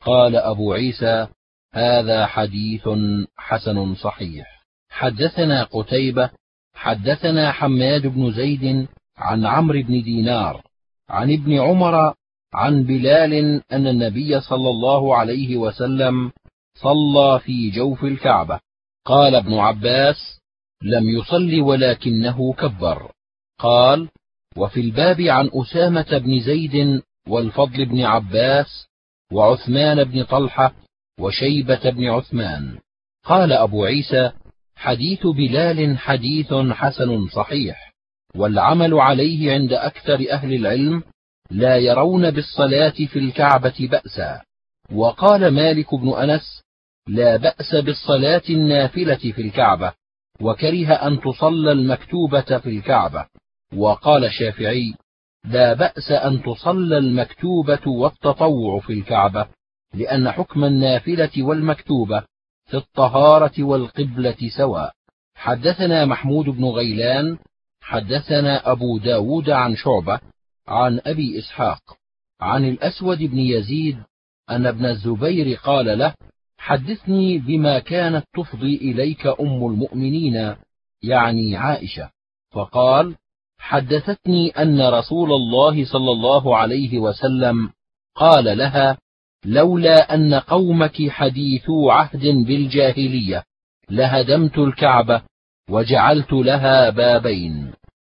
قال أبو عيسى هذا حديث حسن صحيح. حدثنا قتيبة حدثنا حماد بن زيد عن عمرو بن دينار عن ابن عمر عن بلال أن النبي صلى الله عليه وسلم صلى في جوف الكعبة. قال ابن عباس لم يصل ولكنه كبر. قال وفي الباب عن أسامة بن زيد والفضل بن عباس وعثمان بن طلحة وشيبة بن عثمان. قال أبو عيسى حديث بلال حديث حسن صحيح والعمل عليه عند أكثر أهل العلم لا يرون بالصلاة في الكعبة بأسا. وقال مالك بن أنس لا بأس بالصلاة النافلة في الكعبة وكره أن تصلى المكتوبة في الكعبة. وقال الشافعي لا بأس أن تصلى المكتوبة والتطوع في الكعبة لأن حكم النافلة والمكتوبة في الطهارة والقبلة سواء. حدثنا محمود بن غيلان حدثنا أبو داود عن شعبة عن أبي إسحاق عن الأسود بن يزيد أن ابن الزبير قال له حدثني بما كانت تفضي إليك أم المؤمنين يعني عائشة. فقال حدثتني أن رسول الله صلى الله عليه وسلم قال لها لولا أن قومك حديثو عهد بالجاهلية لهدمت الكعبة وجعلت لها بابين.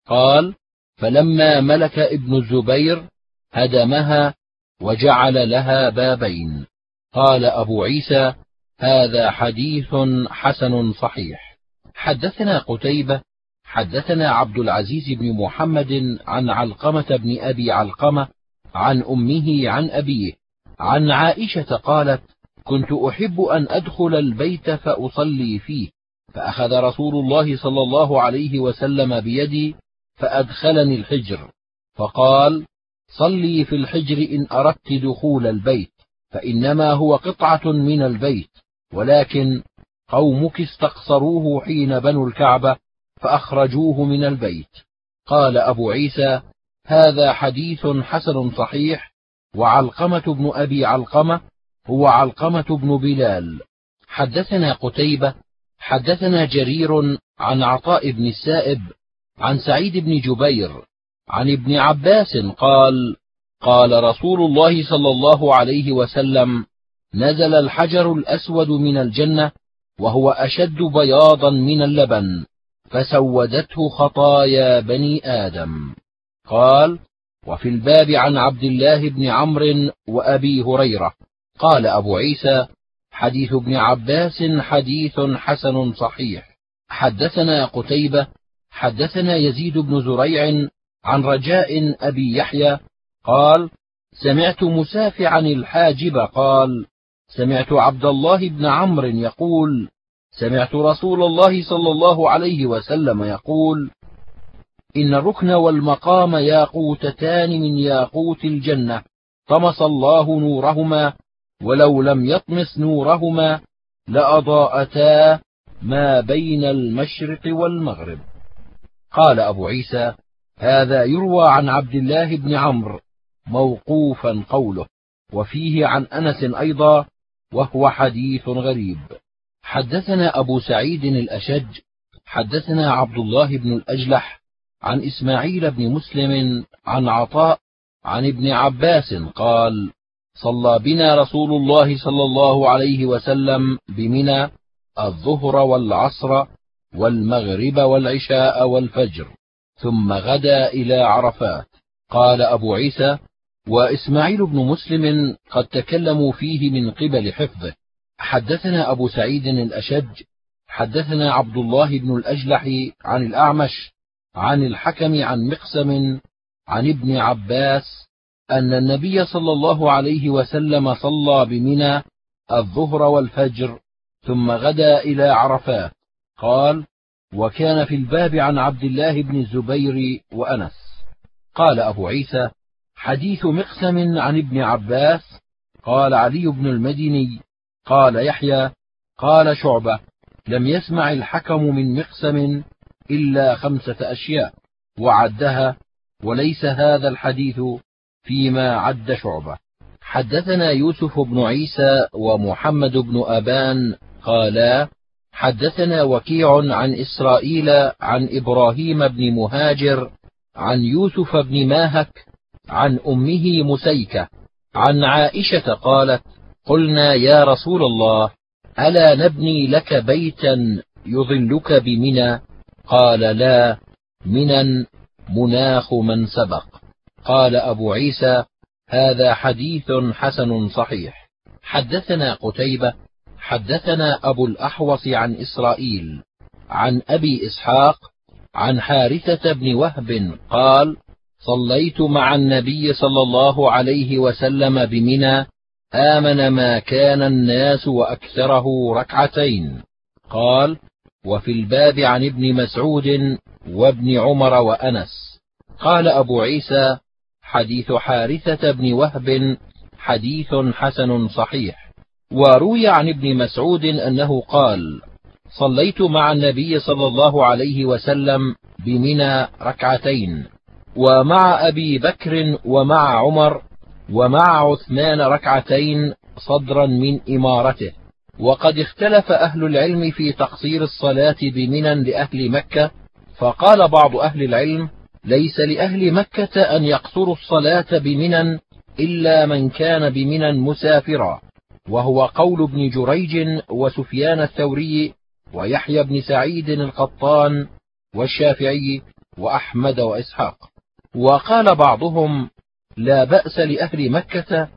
قال فلما ملك ابن الزبير هدمها وجعل لها بابين. قال أبو عيسى هذا حديث حسن صحيح. حدثنا قتيبة حدثنا عبد العزيز بن محمد عن علقمة بن أبي علقمة عن أمه عن أبيه. عن عائشة قالت كنت أحب أن أدخل البيت فأصلي فيه فأخذ رسول الله صلى الله عليه وسلم بيدي فأدخلني الحجر. فقال صلي في الحجر إن أردت دخول البيت فإنما هو قطعة من البيت ولكن قومك استقصروه حين بنوا الكعبة فأخرجوه من البيت. قال أبو عيسى هذا حديث حسن صحيح وعلقمة بن أبي علقمة هو علقمة بن بلال. حدثنا قتيبة حدثنا جرير عن عطاء بن السائب عن سعيد بن جبير عن ابن عباس قال قال رسول الله صلى الله عليه وسلم نزل الحجر الأسود من الجنة وهو أشد بياضا من اللبن. فسودته خطايا بني آدم. قال وفي الباب عن عبد الله بن عمرو وأبي هريرة. قال أبو عيسى حديث ابن عباس حديث حسن صحيح. حدثنا قتيبة حدثنا يزيد بن زريع عن رجاء أبي يحيى. قال سمعت مسافعا الحاجب قال سمعت عبد الله بن عمرو يقول سمعت رسول الله صلى الله عليه وسلم يقول إن الركن والمقام ياقوتتان من ياقوت الجنة طمس الله نورهما ولو لم يطمس نورهما لأضاءتا ما بين المشرق والمغرب. قال أبو عيسى هذا يروى عن عبد الله بن عمرو موقوفا قوله وفيه أن أنس أيضا وهو حديث غريب. حدثنا أبو سعيد الأشج حدثنا عبد الله بن الأجلح عن إسماعيل بن مسلم عن عطاء عن ابن عباس قال صلى بنا رسول الله صلى الله عليه وسلم بمنى الظهر والعصر والمغرب والعشاء والفجر ثم غدا إلى عرفات. قال أبو عيسى وإسماعيل بن مسلم قد تكلموا فيه من قبل حفظه حدثنا أبو سعيد الأشج حدثنا عبد الله بن الأجلح عن الأعمش عن الحكم عن مقسم عن ابن عباس أن النبي صلى الله عليه وسلم صلى بمنى الظهر والفجر ثم غدا إلى عرفات قال وكان في الباب عن عبد الله بن الزبير وأنس. قال أبو عيسى حديث مقسم عن ابن عباس. قال علي بن المديني قال يحيى قال شعبة لم يسمع الحكم من مقسم إلا خمسة أشياء وعدها وليس هذا الحديث فيما عد شعبة. حدثنا يوسف بن عيسى ومحمد بن أبان قالا حدثنا وكيع عن إسرائيل عن إبراهيم بن مهاجر عن يوسف بن ماهك عن أمه مسيكة عن عائشة قالت قلنا يا رسول الله ألا نبني لك بيتا يظلك بمنى؟ قال لا منى مناخ من سبق. قال أبو عيسى هذا حديث حسن صحيح. حدثنا قتيبة حدثنا أبو الأحوص عن إسرائيل عن أبي إسحاق عن حارثة بن وهب قال صليت مع النبي صلى الله عليه وسلم بمنى آمن ما كان الناس وأكثره ركعتين. قال وفي الباب عن ابن مسعود وابن عمر وأنس. قال أبو عيسى حديث حارثة بن وهب حديث حسن صحيح. وروي عن ابن مسعود أنه قال صليت مع النبي صلى الله عليه وسلم بمنى ركعتين ومع أبي بكر ومع عمر ومع عثمان ركعتين صدرا من إمارته. وقد اختلف أهل العلم في تقصير الصلاة بمنى لأهل مكة فقال بعض أهل العلم ليس لأهل مكة أن يقصروا الصلاة بمنى إلا من كان بمنى مسافرا. وهو قول ابن جريج وسفيان الثوري ويحيى بن سعيد القطان والشافعي وأحمد وإسحاق. وقال بعضهم لا بأس لأهل مكة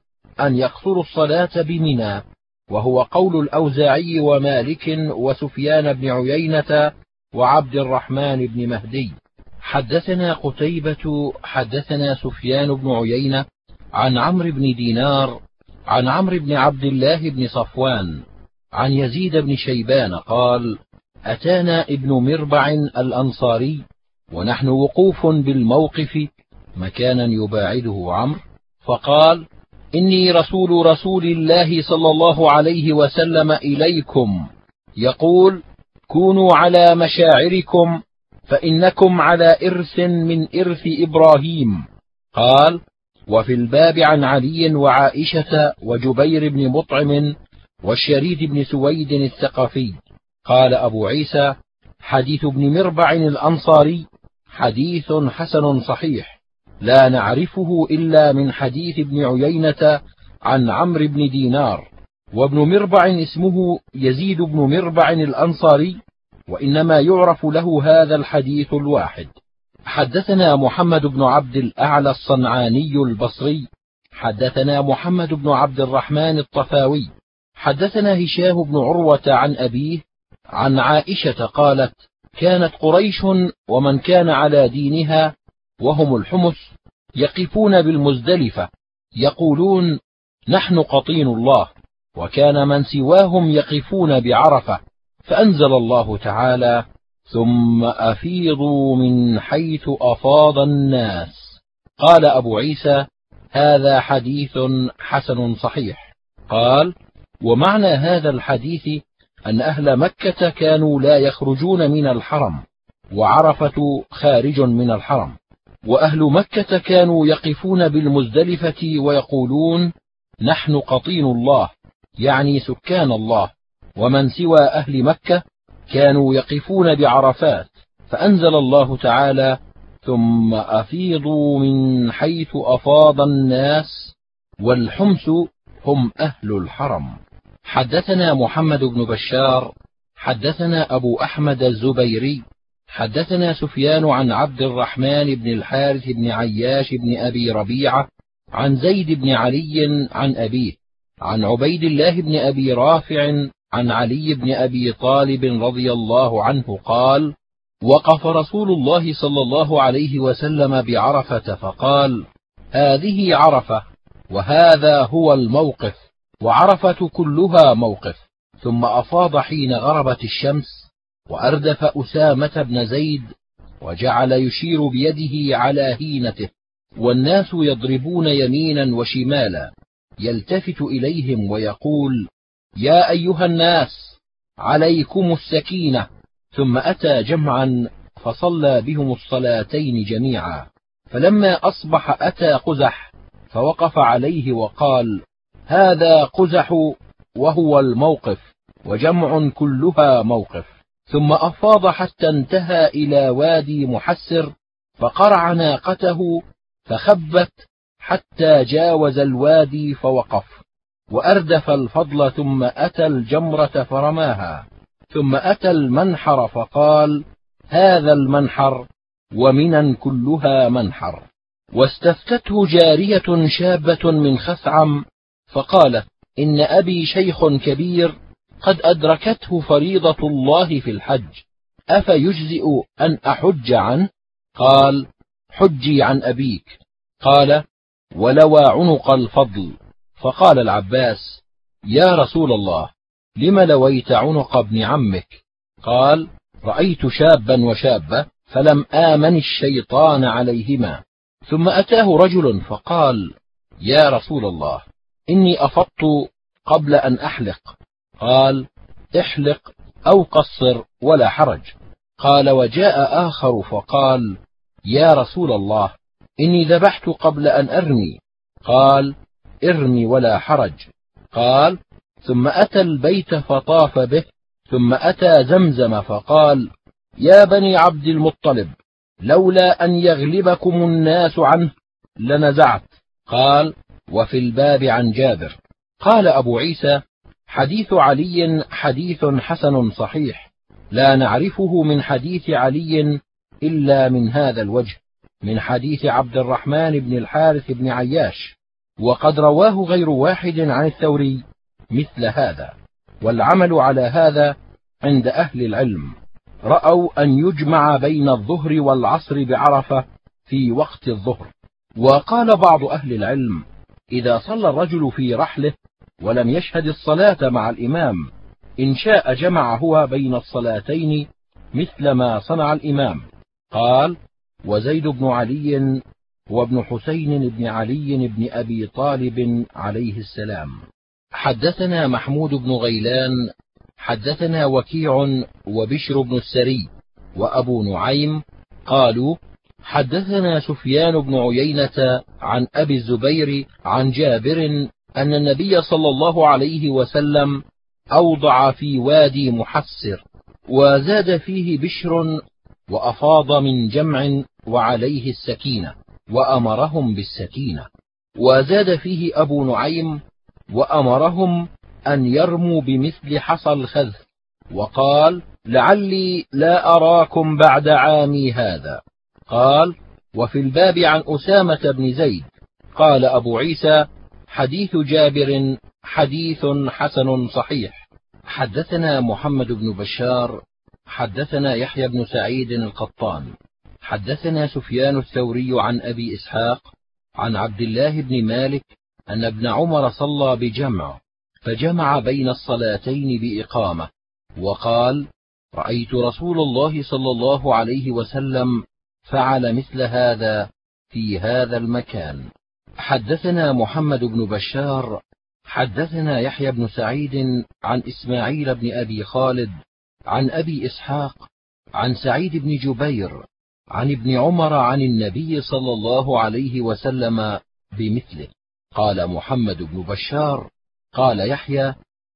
أن يقصروا الصلاة بمنى وهو قول الأوزاعي ومالك وسفيان بن عيينة وعبد الرحمن بن مهدي. حدثنا قتيبة حدثنا سفيان بن عيينة عن عمرو بن دينار عن عمرو بن عبد الله بن صفوان عن يزيد بن شيبان قال أتانا ابن مربع الأنصاري ونحن وقوف بالموقف مكانا يباعده عمرو فقال إني رسول رسول الله صلى الله عليه وسلم إليكم. يقول كونوا على مشاعركم فإنكم على إرث من إرث إبراهيم. قال وفي الباب عن علي وعائشة وجبير بن مطعم والشريد بن سويد الثقفي. قال أبو عيسى حديث ابن مربع الأنصاري حديث حسن صحيح. لا نعرفه إلا من حديث ابن عيينة عن عمرو بن دينار وابن مربع اسمه يزيد بن مربع الأنصاري وإنما يعرف له هذا الحديث الواحد. حدثنا محمد بن عبد الأعلى الصنعاني البصري حدثنا محمد بن عبد الرحمن الطفاوي حدثنا هشام بن عروة عن أبيه عن عائشة قالت كانت قريش ومن كان على دينها وهم الحمص يقفون بالمزدلفة يقولون نحن قطين الله وكان من سواهم يقفون بعرفة فأنزل الله تعالى ثم أفيضوا من حيث أفاض الناس قال أبو عيسى هذا حديث حسن صحيح قال ومعنى هذا الحديث أن أهل مكة كانوا لا يخرجون من الحرم وعرفة خارج من الحرم وأهل مكة كانوا يقفون بالمزدلفة ويقولون نحن قطين الله يعني سكان الله ومن سوى أهل مكة كانوا يقفون بعرفات فأنزل الله تعالى ثم أفيضوا من حيث أفاض الناس والحمس هم أهل الحرم. حدثنا محمد بن بشار حدثنا أبو أحمد الزبيري حدثنا سفيان عن عبد الرحمن بن الحارث بن عياش بن أبي ربيعة عن زيد بن علي عن أبيه عن عبيد الله بن أبي رافع عن علي بن أبي طالب رضي الله عنه قال وقف رسول الله صلى الله عليه وسلم بعرفة فقال هذه عرفة وهذا هو الموقف وعرفة كلها موقف. ثم أفاض حين غربت الشمس وأردف أسامة بن زيد وجعل يشير بيده على هينته والناس يضربون يمينا وشمالا يلتفت إليهم ويقول يا أيها الناس عليكم السكينة. ثم أتى جمعا فصلى بهم الصلاتين جميعا فلما أصبح أتى قزح فوقف عليه وقال هذا قزح وهو الموقف وجمع كلها موقف. ثم أفاض حتى انتهى إلى وادي محسر فقرع ناقته فخبت حتى جاوز الوادي فوقف وأردف الفضل ثم أتى الجمرة فرماها ثم أتى المنحر فقال هذا المنحر ومنا كلها منحر. واستفتته جارية شابة من خثعم فقالت إن أبي شيخ كبير قد أدركته فريضة الله في الحج. أفيجزئ أن أحج عنه قال حجي عن أبيك. قال ولوى عنق الفضل. فقال العباس يا رسول الله لم لويت عنق ابن عمك؟ قال رأيت شابا وشابة فلم آمن الشيطان عليهما. ثم أتاه رجل فقال يا رسول الله إني أفضت قبل أن أحلق. قال احلق أو قصر ولا حرج. قال وجاء آخر فقال يا رسول الله إني ذبحت قبل أن أرمي. قال ارمي ولا حرج. قال ثم أتى البيت فطاف به ثم أتى زمزم فقال يا بني عبد المطلب لولا أن يغلبكم الناس عنه لنزعت. قال وفي الباب عن جابر. قال أبو عيسى حديث علي حديث حسن صحيح. لا نعرفه من حديث علي إلا من هذا الوجه من حديث عبد الرحمن بن الحارث بن عياش وقد رواه غير واحد عن الثوري مثل هذا. والعمل على هذا عند أهل العلم. رأوا أن يجمع بين الظهر والعصر بعرفة في وقت الظهر. وقال بعض أهل العلم إذا صلى الرجل في رحله ولم يشهد الصلاة مع الإمام. إن شاء جمع هو بين الصلاتين مثل ما صنع الإمام. قال وزيد بن علي وابن حسين بن علي بن أبي طالب عليه السلام. حدثنا محمود بن غيلان حدثنا وكيع وبشر بن السري وأبو نعيم قالوا حدثنا سفيان بن عيينة عن أبي الزبير عن جابر أن النبي صلى الله عليه وسلم أوضع في وادي محسر وزاد فيه بشر وأفاض من جمع وعليه السكينة وأمرهم بالسكينة. وزاد فيه أبو نعيم وأمرهم أن يرموا بمثل حصى الخذ وقال لعلي لا أراكم بعد عامي هذا. قال وفي الباب عن أسامة بن زيد. قال أبو عيسى حديث جابر حديث حسن صحيح. حدثنا محمد بن بشار حدثنا يحيى بن سعيد القطان حدثنا سفيان الثوري عن أبي إسحاق عن عبد الله بن مالك أن ابن عمر صلى بجمع فجمع بين الصلاتين بإقامة وقال رأيت رسول الله صلى الله عليه وسلم فعل مثل هذا في هذا المكان. حدثنا محمد بن بشار حدثنا يحيى بن سعيد عن إسماعيل بن أبي خالد عن أبي إسحاق عن سعيد بن جبير عن ابن عمر عن النبي صلى الله عليه وسلم بمثله. قال محمد بن بشار قال يحيى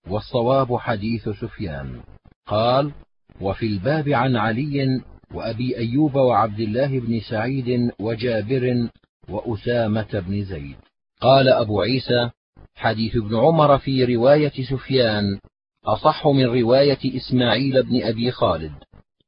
والصواب حديث سفيان. قال وفي الباب عن علي وأبي أيوب وعبد الله بن سعيد وجابر وأسامة بن زيد. قال أبو عيسى حديث ابن عمر في رواية سفيان أصح من رواية إسماعيل بن أبي خالد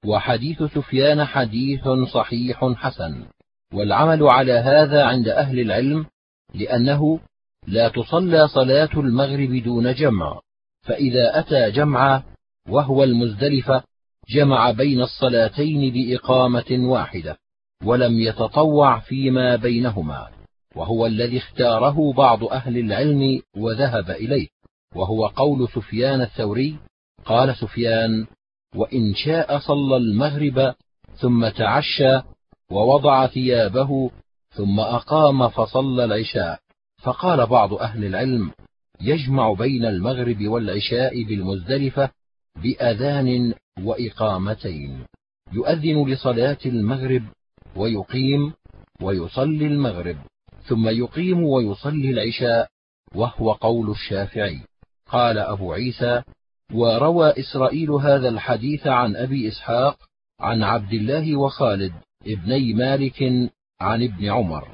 وحديث سفيان حديث صحيح حسن. والعمل على هذا عند أهل العلم لأنه لا تصلى صلاة المغرب دون جمع فإذا أتى جمعا وهو المزدلفة جمع بين الصلاتين بإقامة واحدة. ولم يتطوع فيما بينهما وهو الذي اختاره بعض أهل العلم وذهب إليه وهو قول سفيان الثوري قال سفيان وإن شاء صلى المغرب ثم تعشى ووضع ثيابه ثم أقام فصلى العشاء فقال بعض أهل العلم يجمع بين المغرب والعشاء بالمزدلفة بأذان وإقامتين يؤذن لصلاة المغرب ويقيم ويصلي المغرب ثم يقيم ويصلي العشاء وهو قول الشافعي. قال أبو عيسى وروى إسرائيل هذا الحديث عن أبي إسحاق عن عبد الله وخالد ابني مالك عن ابن عمر.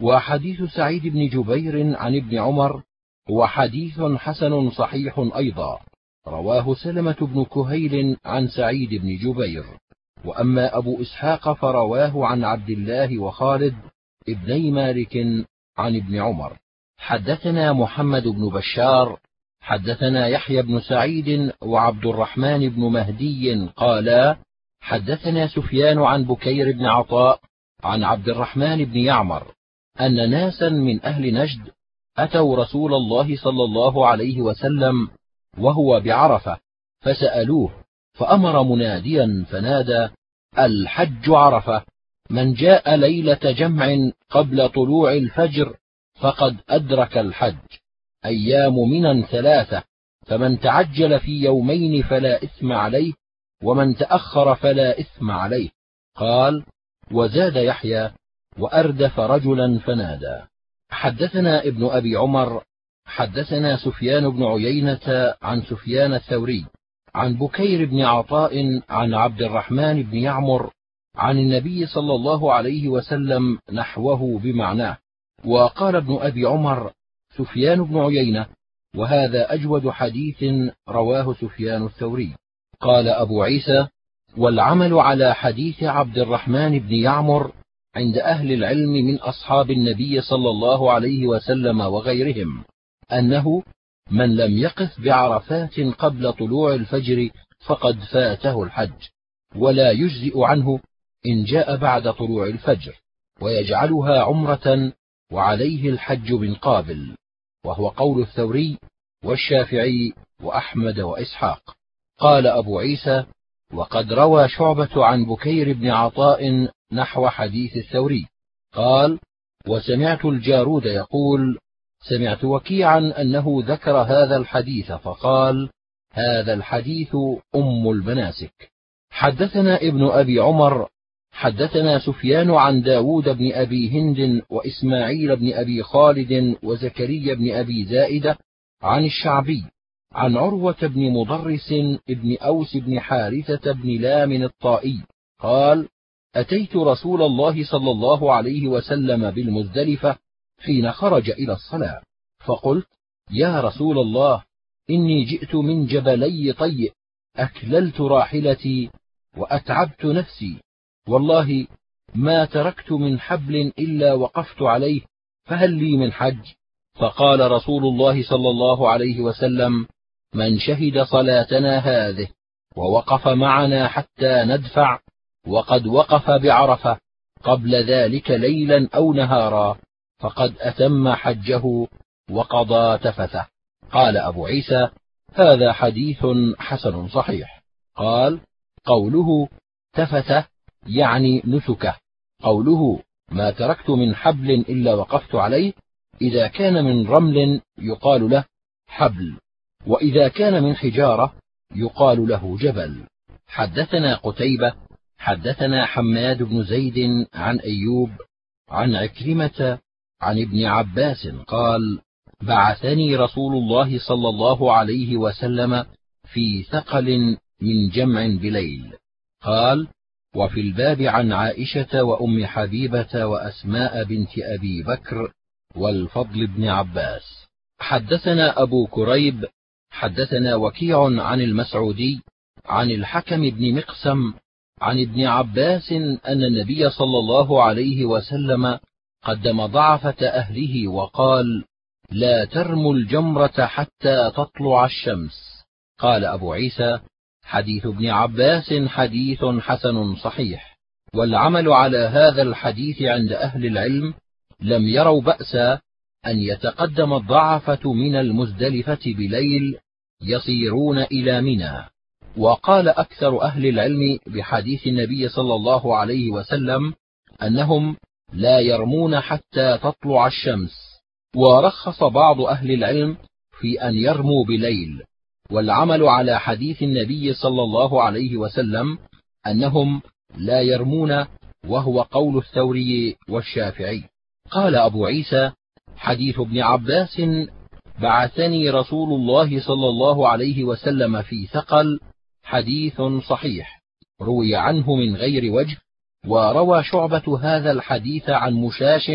وحديث سعيد بن جبير عن ابن عمر هو حديث حسن صحيح أيضا. رواه سلمة بن كهيل عن سعيد بن جبير. وأما أبو إسحاق فرواه عن عبد الله وخالد ابني مالك عن ابن عمر. حدثنا محمد بن بشار حدثنا يحيى بن سعيد وعبد الرحمن بن مهدي قالا حدثنا سفيان عن بكير بن عطاء عن عبد الرحمن بن يعمر أن ناسا من أهل نجد أتوا رسول الله صلى الله عليه وسلم وهو بعرفة فسألوه فأمر مناديا فنادى الحج عرفة من جاء ليلة جمع قبل طلوع الفجر فقد أدرك الحج أيام منى ثلاثة فمن تعجل في يومين فلا إثم عليه ومن تأخر فلا إثم عليه قال وزاد يحيى وأردف رجلا فنادى. حدثنا ابن أبي عمر حدثنا سفيان بن عيينة عن سفيان الثوري عن بكير بن عطاء عن عبد الرحمن بن يعمر عن النبي صلى الله عليه وسلم نحوه بمعناه. وقال ابن أبي عمر سفيان بن عيينة وهذا أجود حديث رواه سفيان الثوري قال أبو عيسى والعمل على حديث عبد الرحمن بن يعمر عند أهل العلم من أصحاب النبي صلى الله عليه وسلم وغيرهم أنه من لم يقف بعرفات قبل طلوع الفجر فقد فاته الحج ولا يجزئ عنه إن جاء بعد طلوع الفجر ويجعلها عمرة وعليه الحج من قابل وهو قول الثوري والشافعي وأحمد وإسحاق. قال أبو عيسى وقد روى شعبة عن بكير بن عطاء نحو حديث الثوري قال وسمعت الجارود يقول سمعت وكيعا أنه ذكر هذا الحديث فقال هذا الحديث أم المناسك. حدثنا ابن أبي عمر حدثنا سفيان عن داود بن أبي هند وإسماعيل بن أبي خالد وزكريا بن أبي زائدة عن الشعبي عن عروة بن مضرس بن أوس بن حارثة بن لام الطائي قال أتيت رسول الله صلى الله عليه وسلم بالمزدلفة حين خرج إلى الصلاة فقلت يا رسول الله إني جئت من جبلي طيء أكللت راحلتي وأتعبت نفسي والله ما تركت من حبل إلا وقفت عليه فهل لي من حج؟ فقال رسول الله صلى الله عليه وسلم من شهد صلاتنا هذه ووقف معنا حتى ندفع وقد وقف بعرفة قبل ذلك ليلا أو نهارا. فقد أتم حجه وقضى تفثه. قال أبو عيسى هذا حديث حسن صحيح. قال قوله تفثه يعني نسكه. قوله ما تركت من حبل إلا وقفت عليه إذا كان من رمل يقال له حبل وإذا كان من حجارة يقال له جبل. حدثنا قتيبة حدثنا حماد بن زيد عن أيوب عن عكرمة عن ابن عباس قال بعثني رسول الله صلى الله عليه وسلم في ثقل من جمع بليل. قال وفي الباب عن عائشة وأم حبيبة وأسماء بنت أبي بكر والفضل بن عباس. حدثنا أبو كريب حدثنا وكيع عن المسعودي عن الحكم بن مقسم عن ابن عباس أن النبي صلى الله عليه وسلم قدم ضعفة أهله وقال لا ترموا الجمرة حتى تطلع الشمس. قال أبو عيسى حديث ابن عباس حديث حسن صحيح والعمل على هذا الحديث عند أهل العلم لم يروا بأسا أن يتقدم الضعفة من المزدلفة بليل يصيرون إلى منى. وقال أكثر أهل العلم بحديث النبي صلى الله عليه وسلم أنهم لا يرمون حتى تطلع الشمس. ورخص بعض أهل العلم في أن يرموا بليل. والعمل على حديث النبي صلى الله عليه وسلم أنهم لا يرمون وهو قول الثوري والشافعي. قال أبو عيسى حديث ابن عباس بعثني رسول الله صلى الله عليه وسلم في ثقل حديث صحيح روي عنه من غير وجه وروى شعبة هذا الحديث عن مشاش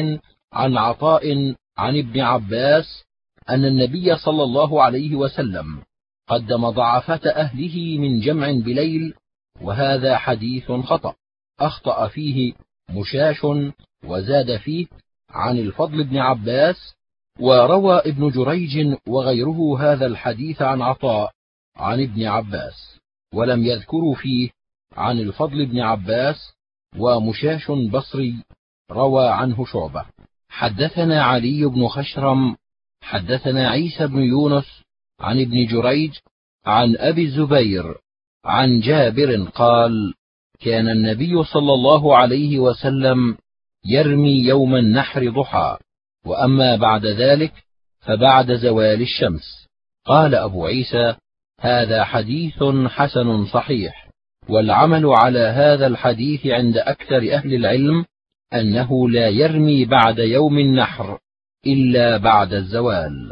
عن عطاء عن ابن عباس أن النبي صلى الله عليه وسلم قدم ضعفة أهله من جمع بليل وهذا حديث خطأ. أخطأ فيه مشاش وزاد فيه عن الفضل بن عباس وروى ابن جريج وغيره هذا الحديث عن عطاء عن ابن عباس ولم يذكروا فيه عن الفضل بن عباس ومشاش بصري روى عنه شعبة. حدثنا علي بن خشرم حدثنا عيسى بن يونس عن ابن جريج عن أبي الزبير عن جابر قال كان النبي صلى الله عليه وسلم يرمي يوم النحر ضحى وأما بعد ذلك فبعد زوال الشمس. قال أبو عيسى هذا حديث حسن صحيح. والعمل على هذا الحديث عند أكثر أهل العلم أنه لا يرمي بعد يوم النحر إلا بعد الزوال.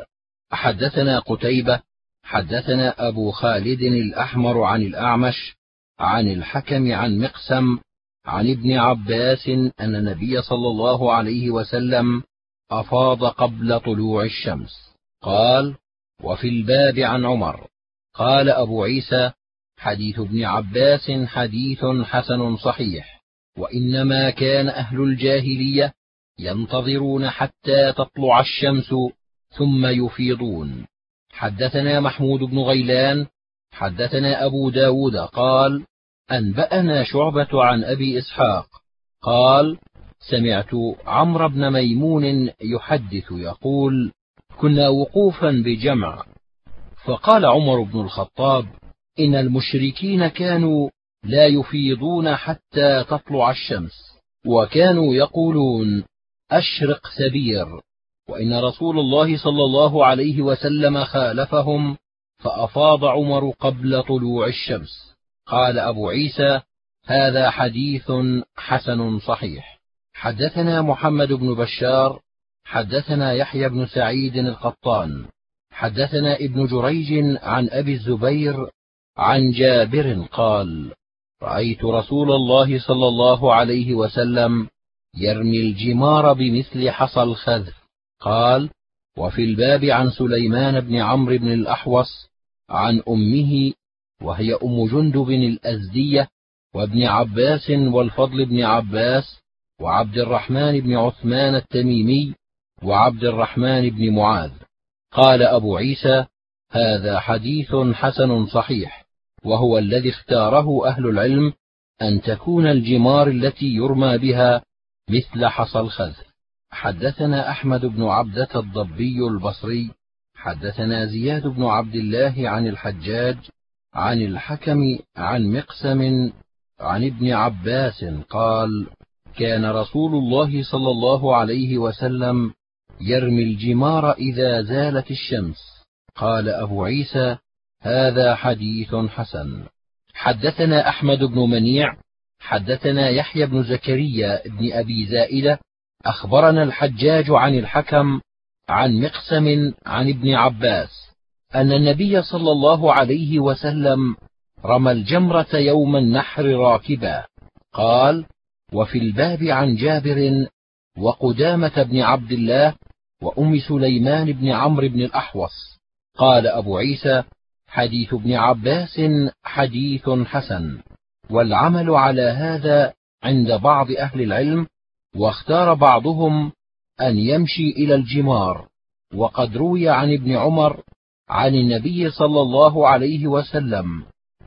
حدثنا قتيبة حدثنا أبو خالد الأحمر عن الأعمش عن الحكم عن مقسم عن ابن عباس أن النبي صلى الله عليه وسلم أفاض قبل طلوع الشمس. قال وفي الباب عن عمر. قال أبو عيسى حديث ابن عباس حديث حسن صحيح. وإنما كان أهل الجاهلية ينتظرون حتى تطلع الشمس ثم يفيضون. حدثنا محمود بن غيلان حدثنا أبو داود قال أنبأنا شعبة عن أبي إسحاق قال سمعت عمرو بن ميمون يحدث يقول كنا وقوفا بجمع. فقال عمر بن الخطاب إن المشركين كانوا لا يفيضون حتى تطلع الشمس وكانوا يقولون أشرق سبير وإن رسول الله صلى الله عليه وسلم خالفهم فأفاض عمر قبل طلوع الشمس. قال أبو عيسى هذا حديث حسن صحيح. حدثنا محمد بن بشار حدثنا يحيى بن سعيد القطان حدثنا ابن جريج عن أبي الزبير عن جابر قال رأيت رسول الله صلى الله عليه وسلم يرمي الجمار بمثل حصى الخذف. قال وفي الباب عن سليمان بن عمرو بن الأحوص عن أمه وهي أم جندب الأزدية وابن عباس والفضل بن عباس وعبد الرحمن بن عثمان التميمي وعبد الرحمن بن معاذ. قال أبو عيسى هذا حديث حسن صحيح. وهو الذي اختاره أهل العلم أن تكون الجمار التي يرمى بها مثل حصى الخذف حدثنا أحمد بن عبدة الضبي البصري حدثنا زياد بن عبد الله عن الحجاج عن الحكم عن مقسم عن ابن عباس قال كان رسول الله صلى الله عليه وسلم يرمي الجمار إذا زالت الشمس. قال أبو عيسى هذا حديث حسن. حدثنا أحمد بن منيع حدثنا يحيى بن زكريا بن أبي زائدة أخبرنا الحجاج عن الحكم عن مقسم عن ابن عباس أن النبي صلى الله عليه وسلم رمى الجمرة يوم النحر راكبا. قال وفي الباب عن جابر وقدامة بن عبد الله وأم سليمان بن عمرو بن الأحوص. قال أبو عيسى حديث ابن عباس حديث حسن. والعمل على هذا عند بعض أهل العلم واختار بعضهم أن يمشي إلى الجمار. وقد روي عن ابن عمر عن النبي صلى الله عليه وسلم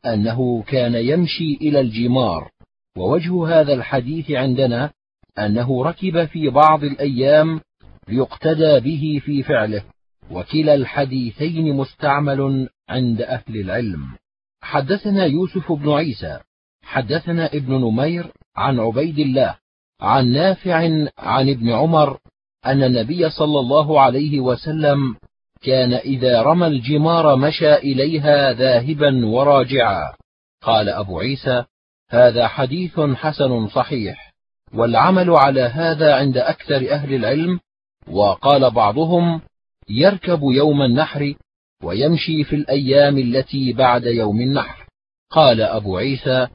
أنه كان يمشي إلى الجمار. ووجه هذا الحديث عندنا أنه ركب في بعض الأيام ليقتدى به في فعله. وكلا الحديثين مستعمل عند أهل العلم. حدثنا يوسف بن عيسى حدثنا ابن نمير عن عبيد الله عن نافع عن ابن عمر أن النبي صلى الله عليه وسلم كان إذا رمى الجمار مشى إليها ذاهبا وراجعا. قال أبو عيسى هذا حديث حسن صحيح والعمل على هذا عند أكثر أهل العلم وقال بعضهم يركب يوم النحر ويمشي في الأيام التي بعد يوم النحر. قال أبو عيسى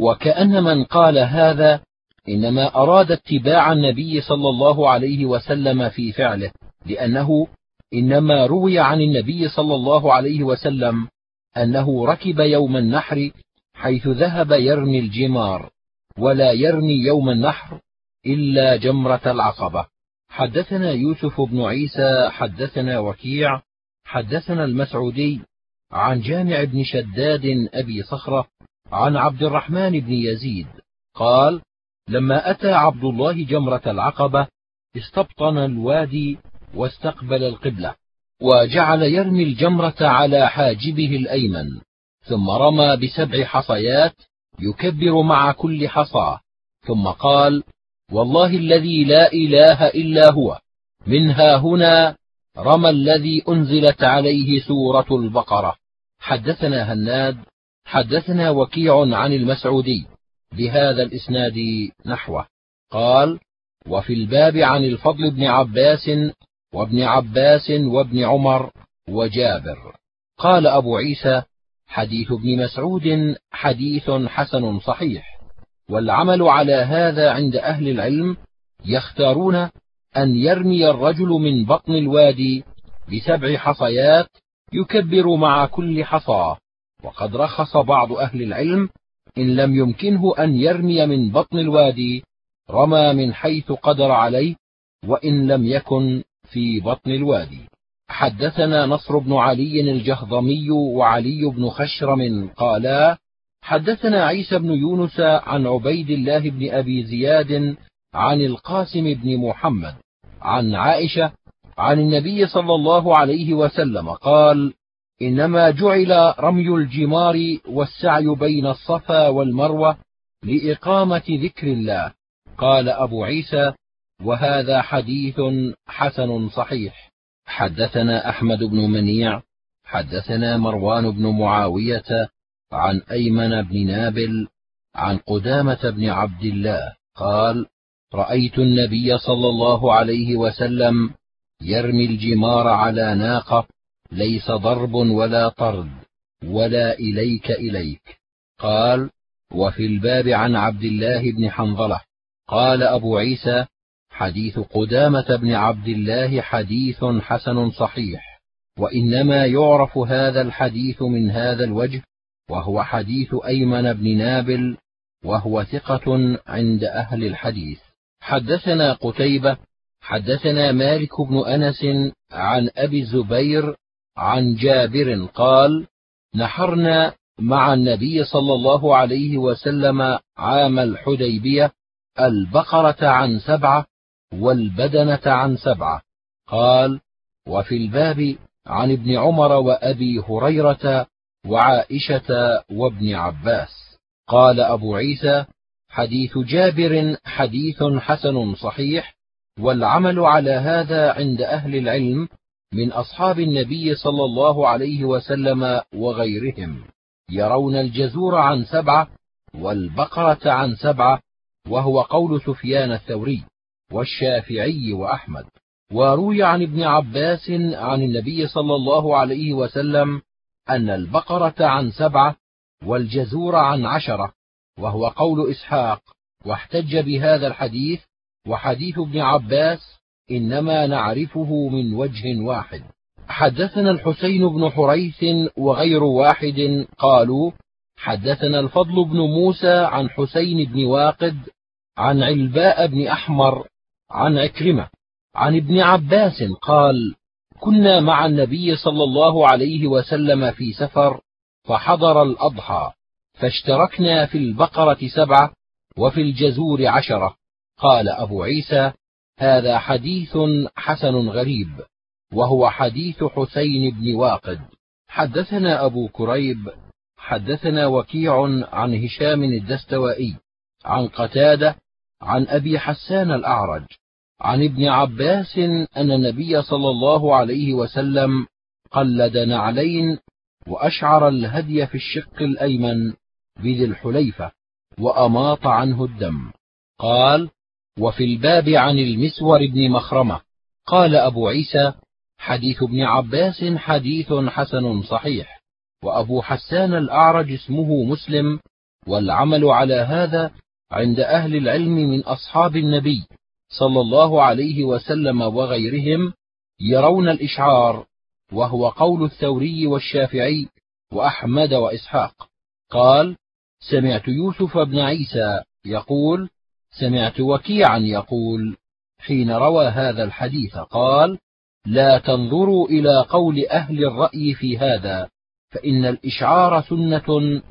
وكأن من قال هذا إنما أراد اتباع النبي صلى الله عليه وسلم في فعله لأنه إنما روي عن النبي صلى الله عليه وسلم أنه ركب يوم النحر حيث ذهب يرمي الجمار ولا يرمي يوم النحر إلا جمرة العقبة. حدثنا يوسف بن عيسى حدثنا وكيع حدثنا المسعودي عن جامع بن شداد أبي صخرة عن عبد الرحمن بن يزيد قال لما أتى عبد الله جمرة العقبة استبطن الوادي واستقبل القبلة وجعل يرمي الجمرة على حاجبه الأيمن ثم رمى بسبع حصيات يكبر مع كل حصى ثم قال والله الذي لا إله إلا هو. منها هنا رمى الذي أنزلت عليه سورة البقرة. حدثنا هناد حدثنا وكيع عن المسعودي. بهذا الإسناد نحوه. قال وفي الباب عن الفضل بن عباس وابن عباس وابن عمر وجابر. قال أبو عيسى حديث ابن مسعود حديث حسن صحيح. والعمل على هذا عند أهل العلم يختارون أن يرمي الرجل من بطن الوادي بسبع حصيات يكبر مع كل حصى. وقد رخص بعض أهل العلم إن لم يمكنه أن يرمي من بطن الوادي رمى من حيث قدر عليه وإن لم يكن في بطن الوادي. حدثنا نصر بن علي الجهضمي وعلي بن خشرم قالا حدثنا عيسى بن يونس عن عبيد الله بن أبي زياد عن القاسم بن محمد عن عائشة عن النبي صلى الله عليه وسلم قال إنما جعل رمي الجمار والسعي بين الصفا والمروة لإقامة ذكر الله. قال أبو عيسى وهذا حديث حسن صحيح. حدثنا أحمد بن منيع حدثنا مروان بن معاوية عن أيمن بن نابل عن قدامة بن عبد الله قال رأيت النبي صلى الله عليه وسلم يرمي الجمار على ناقة ليس ضرب ولا طرد ولا إليك إليك. قال وفي الباب عن عبد الله بن حنظلة. قال أبو عيسى حديث قدامة بن عبد الله حديث حسن صحيح وإنما يعرف هذا الحديث من هذا الوجه وهو حديث أيمن بن نابل وهو ثقة عند أهل الحديث. حدثنا قتيبة حدثنا مالك بن أنس عن أبي الزبير عن جابر قال نحرنا مع النبي صلى الله عليه وسلم عام الحديبية البقرة عن سبعة والبدنة عن سبعة. قال وفي الباب عن ابن عمر وأبي هريرة وعائشة وابن عباس. قال أبو عيسى حديث جابر حديث حسن صحيح والعمل على هذا عند أهل العلم من أصحاب النبي صلى الله عليه وسلم وغيرهم. يرون الجزور عن سبعة والبقرة عن سبعة وهو قول سفيان الثوري والشافعي وأحمد. وروي عن ابن عباس عن النبي صلى الله عليه وسلم أن البقرة عن سبعة والجزور عن عشرة وهو قول إسحاق واحتج بهذا الحديث وحديث ابن عباس إنما نعرفه من وجه واحد. حدثنا الحسين بن حريث وغير واحد قالوا حدثنا الفضل بن موسى عن حسين بن واقد عن علباء بن أحمر عن عكرمة عن ابن عباس قال كنا مع النبي صلى الله عليه وسلم في سفر فحضر الأضحى فاشتركنا في البقرة سبعة وفي الجزور عشرة. قال أبو عيسى هذا حديث حسن غريب وهو حديث حسين بن واقد. حدثنا أبو كريب حدثنا وكيع عن هشام الدستوائي عن قتادة عن أبي حسان الأعرج. عن ابن عباس أن النبي صلى الله عليه وسلم قلد نعلين وأشعر الهدي في الشق الأيمن بذي الحليفة وأماط عنه الدم. قال وفي الباب عن المسور بن مخرمة قال أبو عيسى حديث ابن عباس حديث حسن صحيح وأبو حسان الأعرج اسمه مسلم والعمل على هذا عند أهل العلم من أصحاب النبي صلى الله عليه وسلم وغيرهم يرون الإشعار وهو قول الثوري والشافعي وأحمد وإسحاق. قال سمعت يوسف بن عيسى يقول سمعت وكيعا يقول حين روى هذا الحديث قال لا تنظروا إلى قول أهل الرأي في هذا فإن الإشعار سنة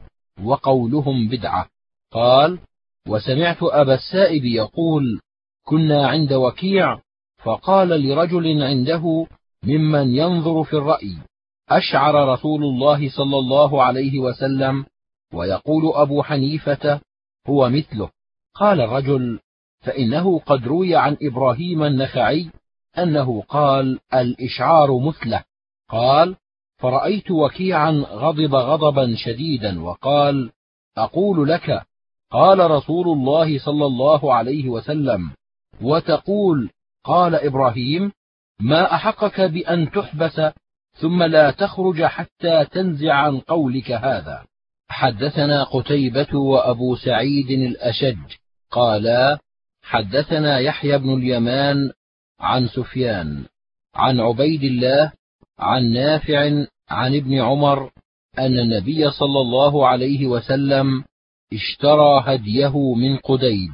وقولهم بدعة. قال وسمعت أبا السائب يقول كنا عند وكيع فقال لرجل عنده ممن ينظر في الرأي. أشعر رسول الله صلى الله عليه وسلم ويقول أبو حنيفة هو مثله. قال الرجل فإنه قد روي عن إبراهيم النخعي أنه قال الإشعار مثله. قال فرأيت وكيعا غضب غضبا شديدا وقال أقول لك قال رسول الله صلى الله عليه وسلم وتقول قال إبراهيم ما أحقك بأن تحبس ثم لا تخرج حتى تنزع عن قولك هذا. حدثنا قتيبة وأبو سعيد الأشج قالا حدثنا يحيى بن اليمان عن سفيان عن عبيد الله عن نافع عن ابن عمر أن النبي صلى الله عليه وسلم اشترى هديه من قديد.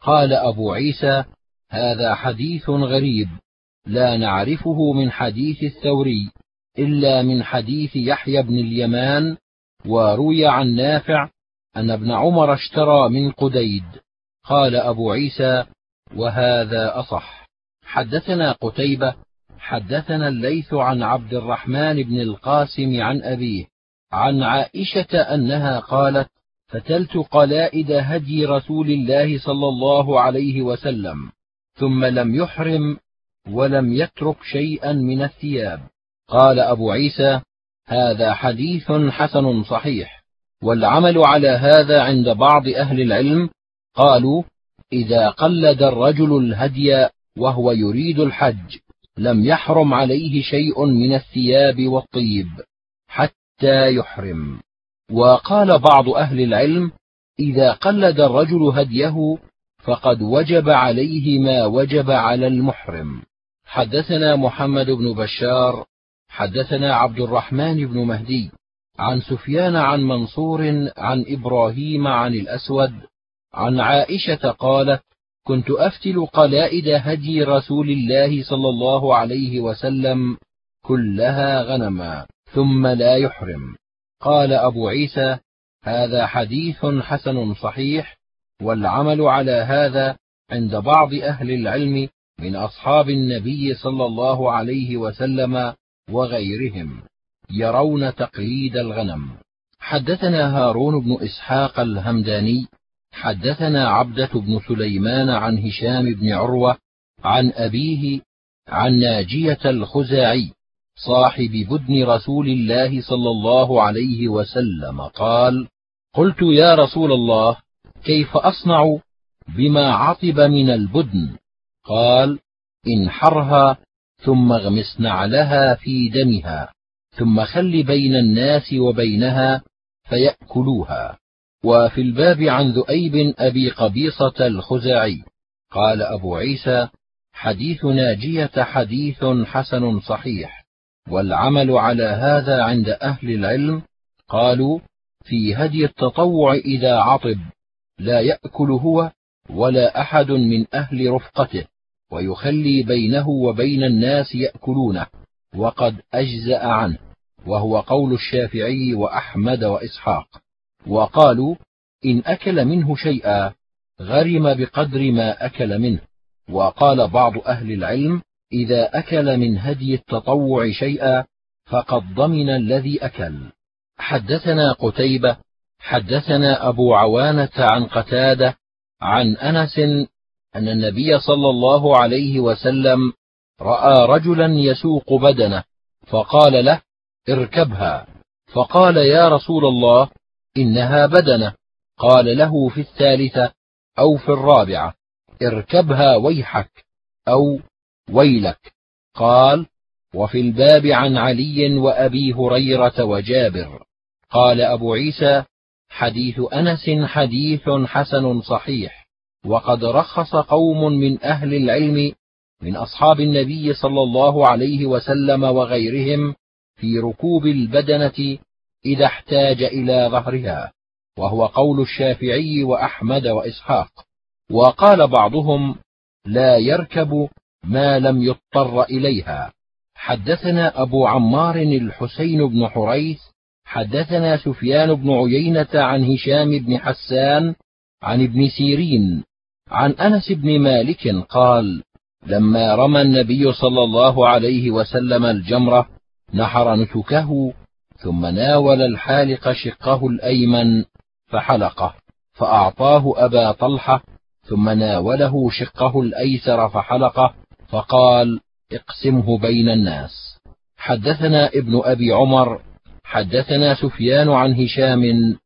قال أبو عيسى هذا حديث غريب لا نعرفه من حديث الثوري إلا من حديث يحيى بن اليمان وروي عن نافع أن ابن عمر اشترى من قديد. قال أبو عيسى وهذا أصح. حدثنا قتيبة حدثنا الليث عن عبد الرحمن بن القاسم عن أبيه عن عائشة أنها قالت فتلت قلائد هدي رسول الله صلى الله عليه وسلم ثم لم يحرم ولم يترك شيئا من الثياب. قال أبو عيسى هذا حديث حسن صحيح. والعمل على هذا عند بعض أهل العلم قالوا إذا قلد الرجل الهدي وهو يريد الحج لم يحرم عليه شيء من الثياب والطيب حتى يحرم. وقال بعض أهل العلم إذا قلد الرجل هديه فقد وجب عليه ما وجب على المحرم. حدثنا محمد بن بشار حدثنا عبد الرحمن بن مهدي عن سفيان عن منصور عن إبراهيم عن الأسود عن عائشة قالت كنت أفتل قلائد هدي رسول الله صلى الله عليه وسلم كلها غنما ثم لا يحرم. قال أبو عيسى هذا حديث حسن صحيح والعمل على هذا عند بعض أهل العلم من أصحاب النبي صلى الله عليه وسلم وغيرهم يرون تقليد الغنم. حدثنا هارون بن إسحاق الهمداني حدثنا عبدة بن سليمان عن هشام بن عروة عن أبيه عن ناجية الخزاعي صاحب بدن رسول الله صلى الله عليه وسلم قال قلت يا رسول الله كيف أصنع بما عطب من البدن؟ قال انحرها ثم اغمس نعلها في دمها ثم خل بين الناس وبينها فيأكلوها. وفي الباب عن ذؤيب أبي قبيصة الخزاعي قال أبو عيسى حديث ناجية حديث حسن صحيح والعمل على هذا عند أهل العلم قالوا في هدي التطوع إذا عطب. لا يأكل هو ولا أحد من أهل رفقته ويخلي بينه وبين الناس يأكلونه وقد أجزأ عنه وهو قول الشافعي وأحمد وإسحاق. وقالوا إن أكل منه شيئا غرم بقدر ما أكل منه. وقال بعض أهل العلم إذا أكل من هدي التطوع شيئا فقد ضمن الذي أكل. حدثنا قتيبة حدثنا أبو عوانة عن قتادة عن أنس أن النبي صلى الله عليه وسلم رأى رجلا يسوق بدنه فقال له اركبها. فقال يا رسول الله إنها بدنه. قال له في الثالثة أو في الرابعة اركبها ويحك أو ويلك قال وفي الباب عن علي وأبي هريرة وجابر قال أبو عيسى حديث أنس حديث حسن صحيح. وقد رخص قوم من أهل العلم من أصحاب النبي صلى الله عليه وسلم وغيرهم في ركوب البدنة إذا احتاج إلى ظهرها وهو قول الشافعي وأحمد وإسحاق. وقال بعضهم لا يركب ما لم يضطر إليها حدثنا أبو عمار الحسين بن حريث حدثنا سفيان بن عيينة عن هشام بن حسان عن ابن سيرين عن أنس بن مالك قال لما رمى النبي صلى الله عليه وسلم الجمرة نحر نسكه ثم ناول الحالق شقه الأيمن فحلقه فأعطاه أبا طلحة ثم ناوله شقه الأيسر فحلقه فقال اقسمه بين الناس. حدثنا ابن أبي عمر حدثنا سفيان عن هشام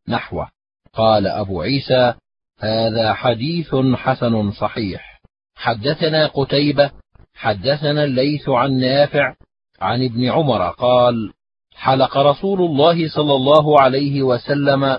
نحوه. قال أبو عيسى هذا حديث حسن صحيح. حدثنا قتيبة حدثنا الليث عن نافع عن ابن عمر قال حلق رسول الله صلى الله عليه وسلم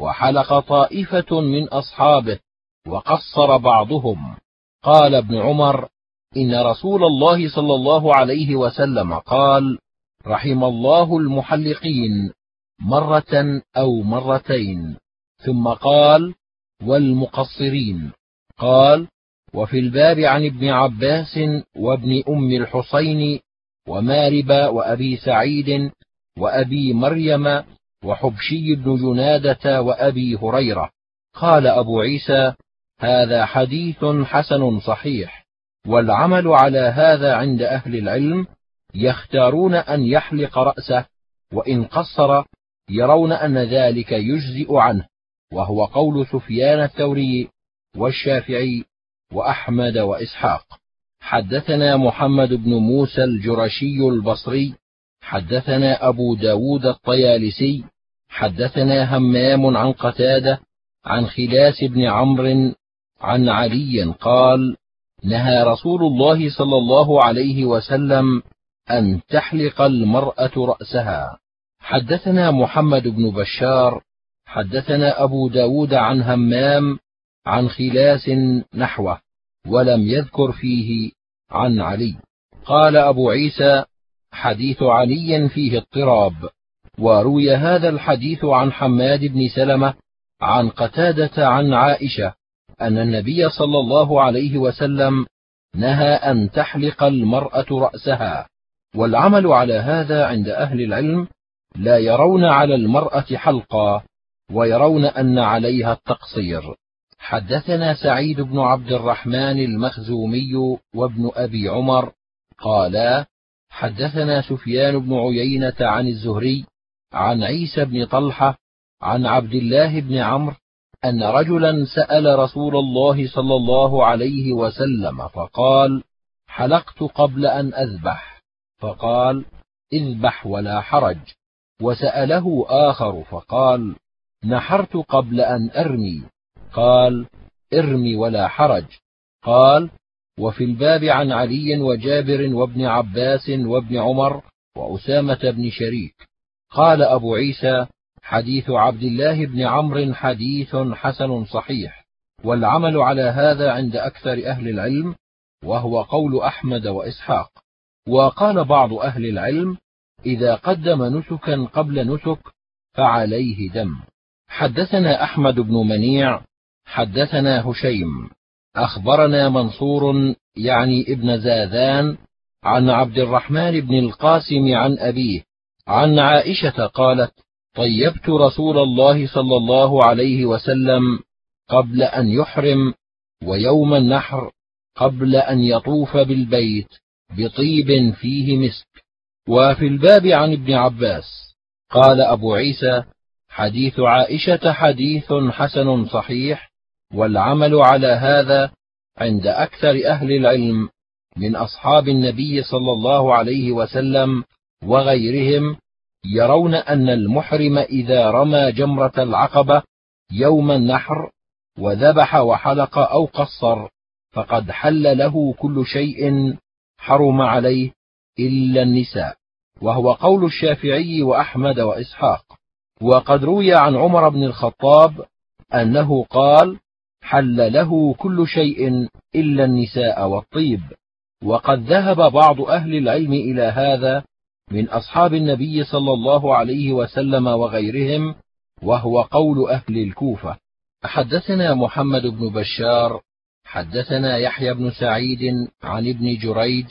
وحلق طائفة من أصحابه وقصر بعضهم. قال ابن عمر إن رسول الله صلى الله عليه وسلم قال رحم الله المحلقين مرة أو مرتين ثم قال والمقصرين. قال وفي الباب عن ابن عباس وابن أم الحصين ومارب وأبي سعيد وأبي مريم وحبشي بن جنادة وأبي هريرة. قال أبو عيسى هذا حديث حسن صحيح والعمل على هذا عند أهل العلم يختارون أن يحلق رأسه وإن قصر يرون أن ذلك يجزئ عنه وهو قول سفيان الثوري والشافعي وأحمد وإسحاق. حدثنا محمد بن موسى الجرشي البصري حدثنا أبو داود الطيالسي حدثنا همام عن قتادة عن خلاس بن عمرو عن علي قال نهى رسول الله صلى الله عليه وسلم أن تحلق المرأة رأسها. حدثنا محمد بن بشار حدثنا أبو داود عن همام عن خلاس نحوه ولم يذكر فيه عن علي. قال أبو عيسى حديث علي فيه اضطراب. وروي هذا الحديث عن حماد بن سلمة عن قتادة عن عائشة أن النبي صلى الله عليه وسلم نهى أن تحلق المرأة رأسها. والعمل على هذا عند أهل العلم لا يرون على المرأة حلقا ويرون أن عليها التقصير. حدثنا سعيد بن عبد الرحمن المخزومي وابن أبي عمر قالا حدثنا سفيان بن عيينة عن الزهري عن عيسى بن طلحة عن عبد الله بن عمرو أن رجلا سأل رسول الله صلى الله عليه وسلم فقال حلقت قبل أن أذبح. فقال إذبح ولا حرج. وسأله آخر فقال نحرت قبل أن أرمي. قال إرمي ولا حرج. قال وفي الباب عن علي وجابر وابن عباس وابن عمر وأسامة بن شريك. قال أبو عيسى حديث عبد الله بن عمرو حديث حسن صحيح والعمل على هذا عند أكثر أهل العلم وهو قول أحمد وإسحاق. وقال بعض أهل العلم إذا قدم نسكا قبل نسك فعليه دم. حدثنا أحمد بن منيع حدثنا هشيم. أخبرنا منصور يعني ابن زاذان عن عبد الرحمن بن القاسم عن أبيه عن عائشة قالت طيبت رسول الله صلى الله عليه وسلم قبل أن يحرم ويوم النحر قبل أن يطوف بالبيت. بطيب فيه مسك. وفي الباب عن ابن عباس قال أبو عيسى حديث عائشة حديث حسن صحيح والعمل على هذا عند أكثر أهل العلم من أصحاب النبي صلى الله عليه وسلم وغيرهم يرون أن المحرم إذا رمى جمرة العقبة يوم النحر وذبح وحلق أو قصر فقد حل له كل شيء حرم عليه إلا النساء وهو قول الشافعي وأحمد وإسحاق. وقد روي عن عمر بن الخطاب أنه قال حل له كل شيء إلا النساء والطيب. وقد ذهب بعض أهل العلم إلى هذا من أصحاب النبي صلى الله عليه وسلم وغيرهم وهو قول أهل الكوفة. حدثنا محمد بن بشار حدثنا يحيى بن سعيد عن ابن جريج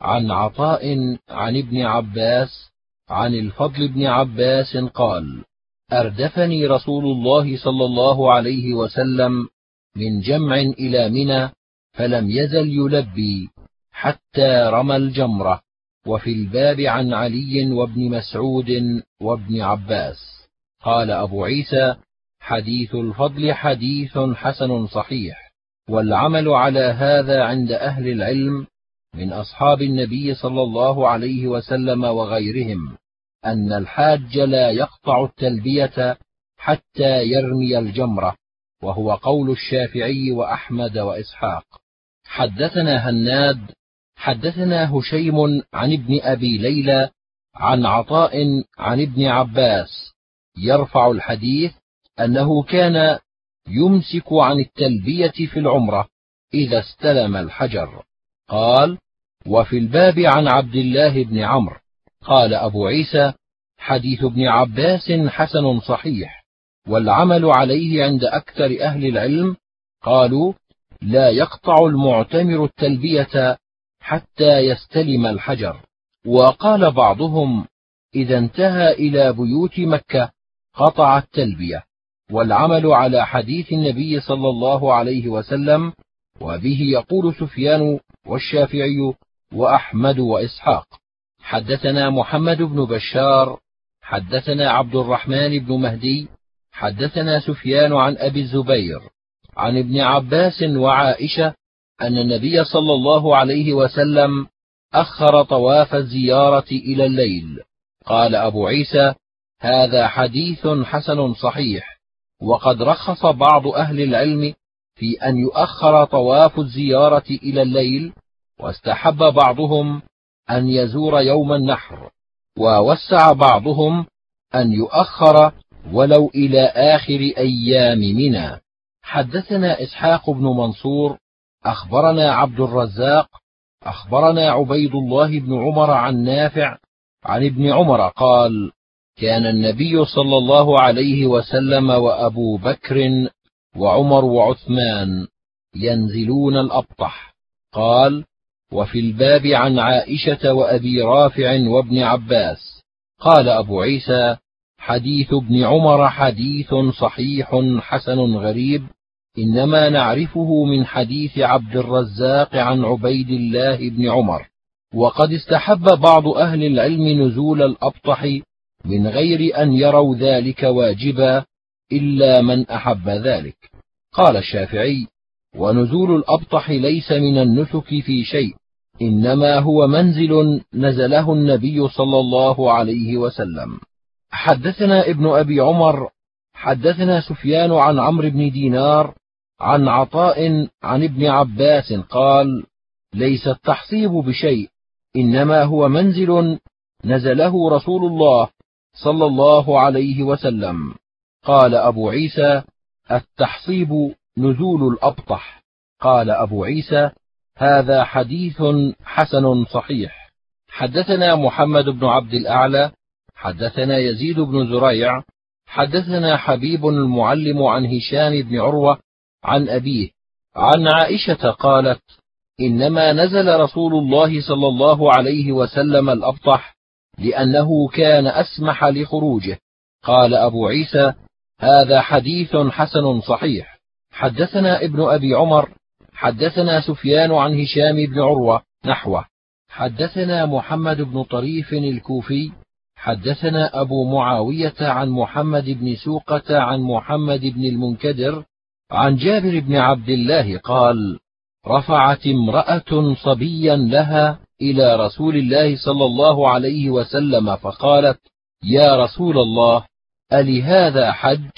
عن عطاء عن ابن عباس عن الفضل بن عباس قال أردفني رسول الله صلى الله عليه وسلم من جمع إلى منى فلم يزل يلبي حتى رمى الجمرة وفي الباب عن علي وابن مسعود وابن عباس. قال أبو عيسى حديث الفضل حديث حسن صحيح. والعمل على هذا عند أهل العلم من أصحاب النبي صلى الله عليه وسلم وغيرهم أن الحاج لا يقطع التلبية حتى يرمي الجمرة وهو قول الشافعي وأحمد وإسحاق. حدثنا هناد حدثنا هشيم عن ابن أبي ليلى عن عطاء عن ابن عباس يرفع الحديث أنه كان يمسك عن التلبية في العمرة إذا استلم الحجر. قال وفي الباب عن عبد الله بن عمرو. قال أبو عيسى حديث ابن عباس حسن صحيح والعمل عليه عند أكثر أهل العلم قالوا لا يقطع المعتمر التلبية حتى يستلم الحجر. وقال بعضهم إذا انتهى إلى بيوت مكة قطع التلبية. والعمل على حديث النبي صلى الله عليه وسلم وبه يقول سفيان والشافعي وأحمد وإسحاق حدثنا محمد بن بشار حدثنا عبد الرحمن بن مهدي حدثنا سفيان عن أبي الزبير عن ابن عباس وعائشة أن النبي صلى الله عليه وسلم أخر طواف الزيارة إلى الليل. قال أبو عيسى هذا حديث حسن صحيح. وقد رخص بعض أهل العلم في أن يؤخر طواف الزيارة إلى الليل واستحب بعضهم أن يزور يوم النحر ووسع بعضهم أن يؤخر ولو إلى آخر أيام منى. حدثنا إسحاق بن منصور أخبرنا عبد الرزاق أخبرنا عبيد الله بن عمر عن نافع عن ابن عمر قال كان النبي صلى الله عليه وسلم وأبو بكر وعمر وعثمان ينزلون الأبطح. قال وفي الباب عن عائشة وأبي رافع وابن عباس. قال أبو عيسى حديث ابن عمر حديث صحيح حسن غريب إنما نعرفه من حديث عبد الرزاق عن عبيد الله بن عمر. وقد استحب بعض أهل العلم نزول الأبطح من غير أن يروا ذلك واجبا إلا من أحب ذلك. قال الشافعي ونزول الأبطح ليس من النسك في شيء إنما هو منزل نزله النبي صلى الله عليه وسلم. حدثنا ابن أبي عمر حدثنا سفيان عن عمرو بن دينار عن عطاء عن ابن عباس قال ليس التحصيب بشيء إنما هو منزل نزله رسول الله صلى الله عليه وسلم. قال أبو عيسى التحصيب نزول الأبطح. قال أبو عيسى هذا حديث حسن صحيح. حدثنا محمد بن عبد الأعلى حدثنا يزيد بن زريع حدثنا حبيب المعلم عن هشام بن عروة عن أبيه. عن عائشة قالت إنما نزل رسول الله صلى الله عليه وسلم الأبطح لأنه كان أسمح لخروجه. قال أبو عيسى هذا حديث حسن صحيح. حدثنا ابن أبي عمر حدثنا سفيان عن هشام بن عروة نحوه. حدثنا محمد بن طريف الكوفي حدثنا أبو معاوية عن محمد بن سوقة عن محمد بن المنكدر عن جابر بن عبد الله قال رفعت امرأة صبيا لها إلى رسول الله صلى الله عليه وسلم فقالت يا رسول الله ألهذا حج؟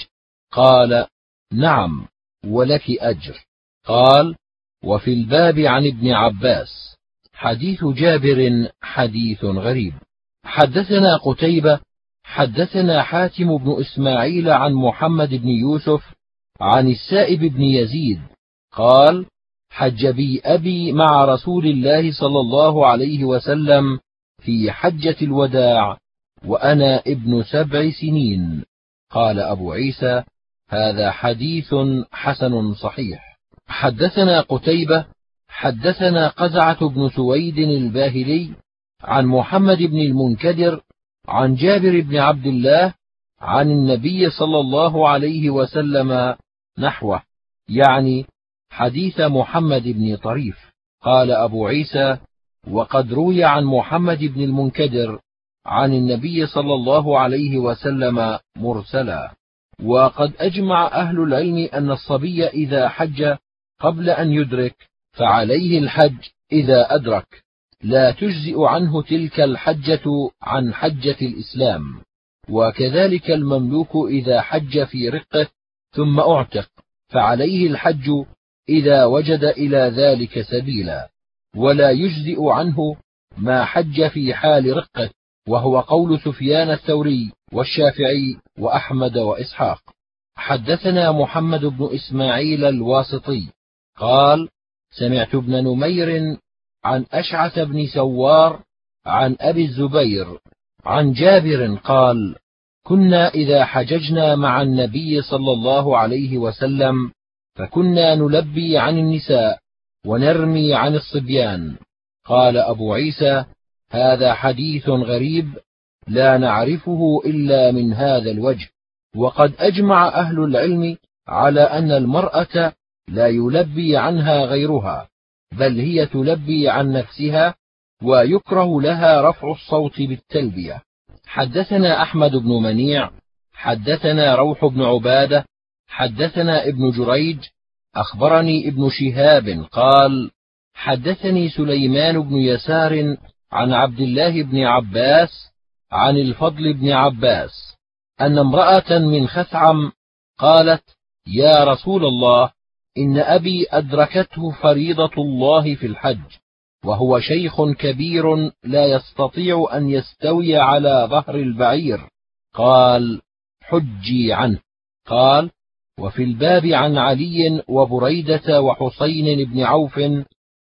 قال نعم ولك أجر. قال وفي الباب عن ابن عباس. حديث جابر حديث غريب. حدثنا قتيبة حدثنا حاتم بن إسماعيل عن محمد بن يوسف عن السائب بن يزيد قال حج بي أبي مع رسول الله صلى الله عليه وسلم في حجة الوداع وأنا ابن سبع سنين. قال أبو عيسى هذا حديث حسن صحيح. حدثنا قتيبة حدثنا قزعة بن سويد الباهلي عن محمد بن المنكدر عن جابر بن عبد الله عن النبي صلى الله عليه وسلم نحوه يعني حديث محمد بن طريف. قال أبو عيسى وقد روي عن محمد بن المنكدر عن النبي صلى الله عليه وسلم مرسلا. وقد أجمع أهل العلم أن الصبي إذا حج قبل أن يدرك فعليه الحج إذا أدرك. لا تجزئ عنه تلك الحجة عن حجة الإسلام. وكذلك المملوك إذا حج في رقه ثم أعتق فعليه الحج إذا وجد إلى ذلك سبيلا ولا يجزئ عنه ما حج في حال رقة وهو قول سفيان الثوري والشافعي وأحمد وإسحاق. حدثنا محمد بن إسماعيل الواسطي قال سمعت ابن نمير عن أشعث بن سوار عن أبي الزبير عن جابر قال كنا إذا حججنا مع النبي صلى الله عليه وسلم فكنا نلبي عن النساء ونرمي عن الصبيان. قال أبو عيسى هذا حديث غريب لا نعرفه إلا من هذا الوجه وقد أجمع أهل العلم على أن المرأة لا يلبي عنها غيرها بل هي تلبي عن نفسها ويكره لها رفع الصوت بالتلبية. حدثنا أحمد بن منيع حدثنا روح بن عبادة حدثنا ابن جريج أخبرني ابن شهاب قال حدثني سليمان بن يسار عن عبد الله بن عباس عن الفضل بن عباس أن امرأة من خثعم قالت يا رسول الله إن أبي أدركته فريضة الله في الحج وهو شيخ كبير لا يستطيع أن يستوي على ظهر البعير قال حجي عنه قال وفي الباب عن علي وبريدة وحسين بن عوف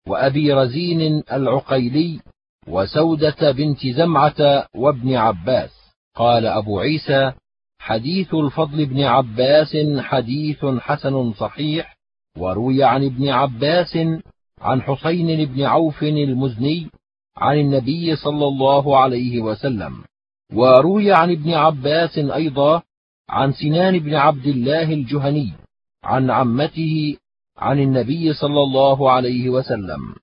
وأبي رزين العقيلي وسودة بنت زمعة وابن عباس. قال أبو عيسى حديث الفضل بن عباس حديث حسن صحيح وروي عن ابن عباس عن حسين بن عوف المزني عن النبي صلى الله عليه وسلم. وروي عن ابن عباس أيضا عن سنان بن عبد الله الجهني عن عمته عن النبي صلى الله عليه وسلم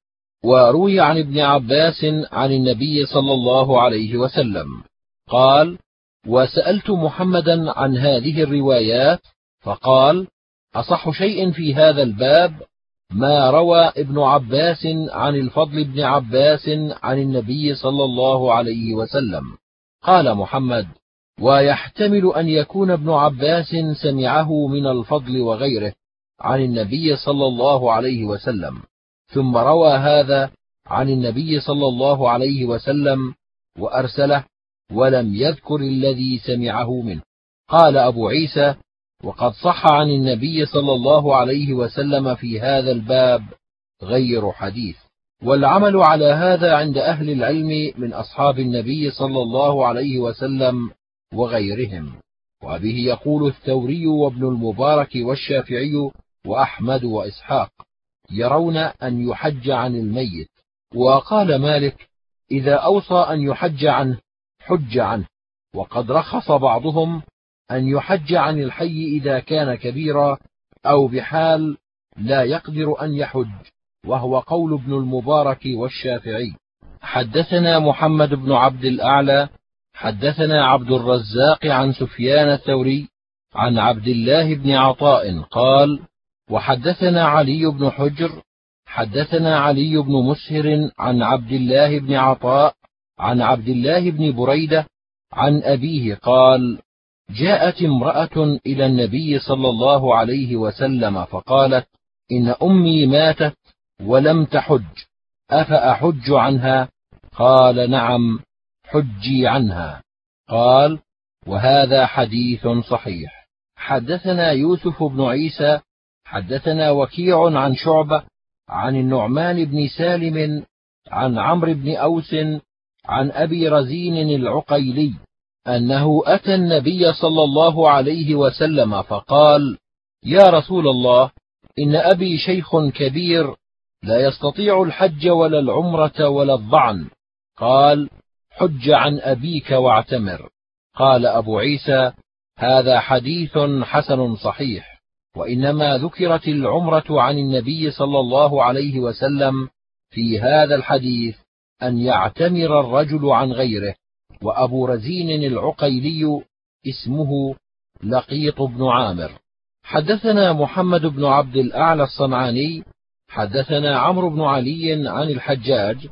وروي عن ابن عباس عن النبي صلى الله عليه وسلم. قال وسألت محمدا عن هذه الروايات فقال أصح شيء في هذا الباب ما روى ابن عباس عن الفضل بن عباس عن النبي صلى الله عليه وسلم. قال محمد ويحتمل أن يكون ابن عباس سمعه من الفضل وغيره عن النبي صلى الله عليه وسلم. ثم روى هذا عن النبي صلى الله عليه وسلم وأرسله ولم يذكر الذي سمعه منه. قال أبو عيسى وقد صح عن النبي صلى الله عليه وسلم في هذا الباب غير حديث. والعمل على هذا عند أهل العلم من أصحاب النبي صلى الله عليه وسلم وغيرهم. وبه يقول الثوري وابن المبارك والشافعي وأحمد وإسحاق يرون أن يحج عن الميت. وقال مالك إذا أوصى أن يحج عنه حج عنه. وقد رخص بعضهم أن يحج عن الحي إذا كان كبيرا أو بحال لا يقدر أن يحج. وهو قول ابن المبارك والشافعي حدثنا محمد بن عبد الأعلى حدثنا عبد الرزاق عن سفيان الثوري عن عبد الله بن عطاء قال وحدثنا علي بن حجر حدثنا علي بن مسهر عن عبد الله بن عطاء عن عبد الله بن بريدة عن أبيه قال جاءت امرأة إلى النبي صلى الله عليه وسلم فقالت إن أمي ماتت ولم تحج أفأحج عنها؟ قال نعم. حجي عنها. قال وهذا حديث صحيح. حدثنا يوسف بن عيسى حدثنا وكيع عن شعبة عن النعمان بن سالم عن عمرو بن أوس عن أبي رزين العقيلي أنه أتى النبي صلى الله عليه وسلم فقال يا رسول الله إن أبي شيخ كبير لا يستطيع الحج ولا العمرة ولا الضعن. قال حج عن أبيك واعتمر. قال أبو عيسى هذا حديث حسن صحيح وإنما ذكرت العمرة عن النبي صلى الله عليه وسلم في هذا الحديث أن يعتمر الرجل عن غيره. وأبو رزين العقيلي اسمه لقيط بن عامر. حدثنا محمد بن عبد الأعلى الصنعاني حدثنا عمرو بن علي عن الحجاج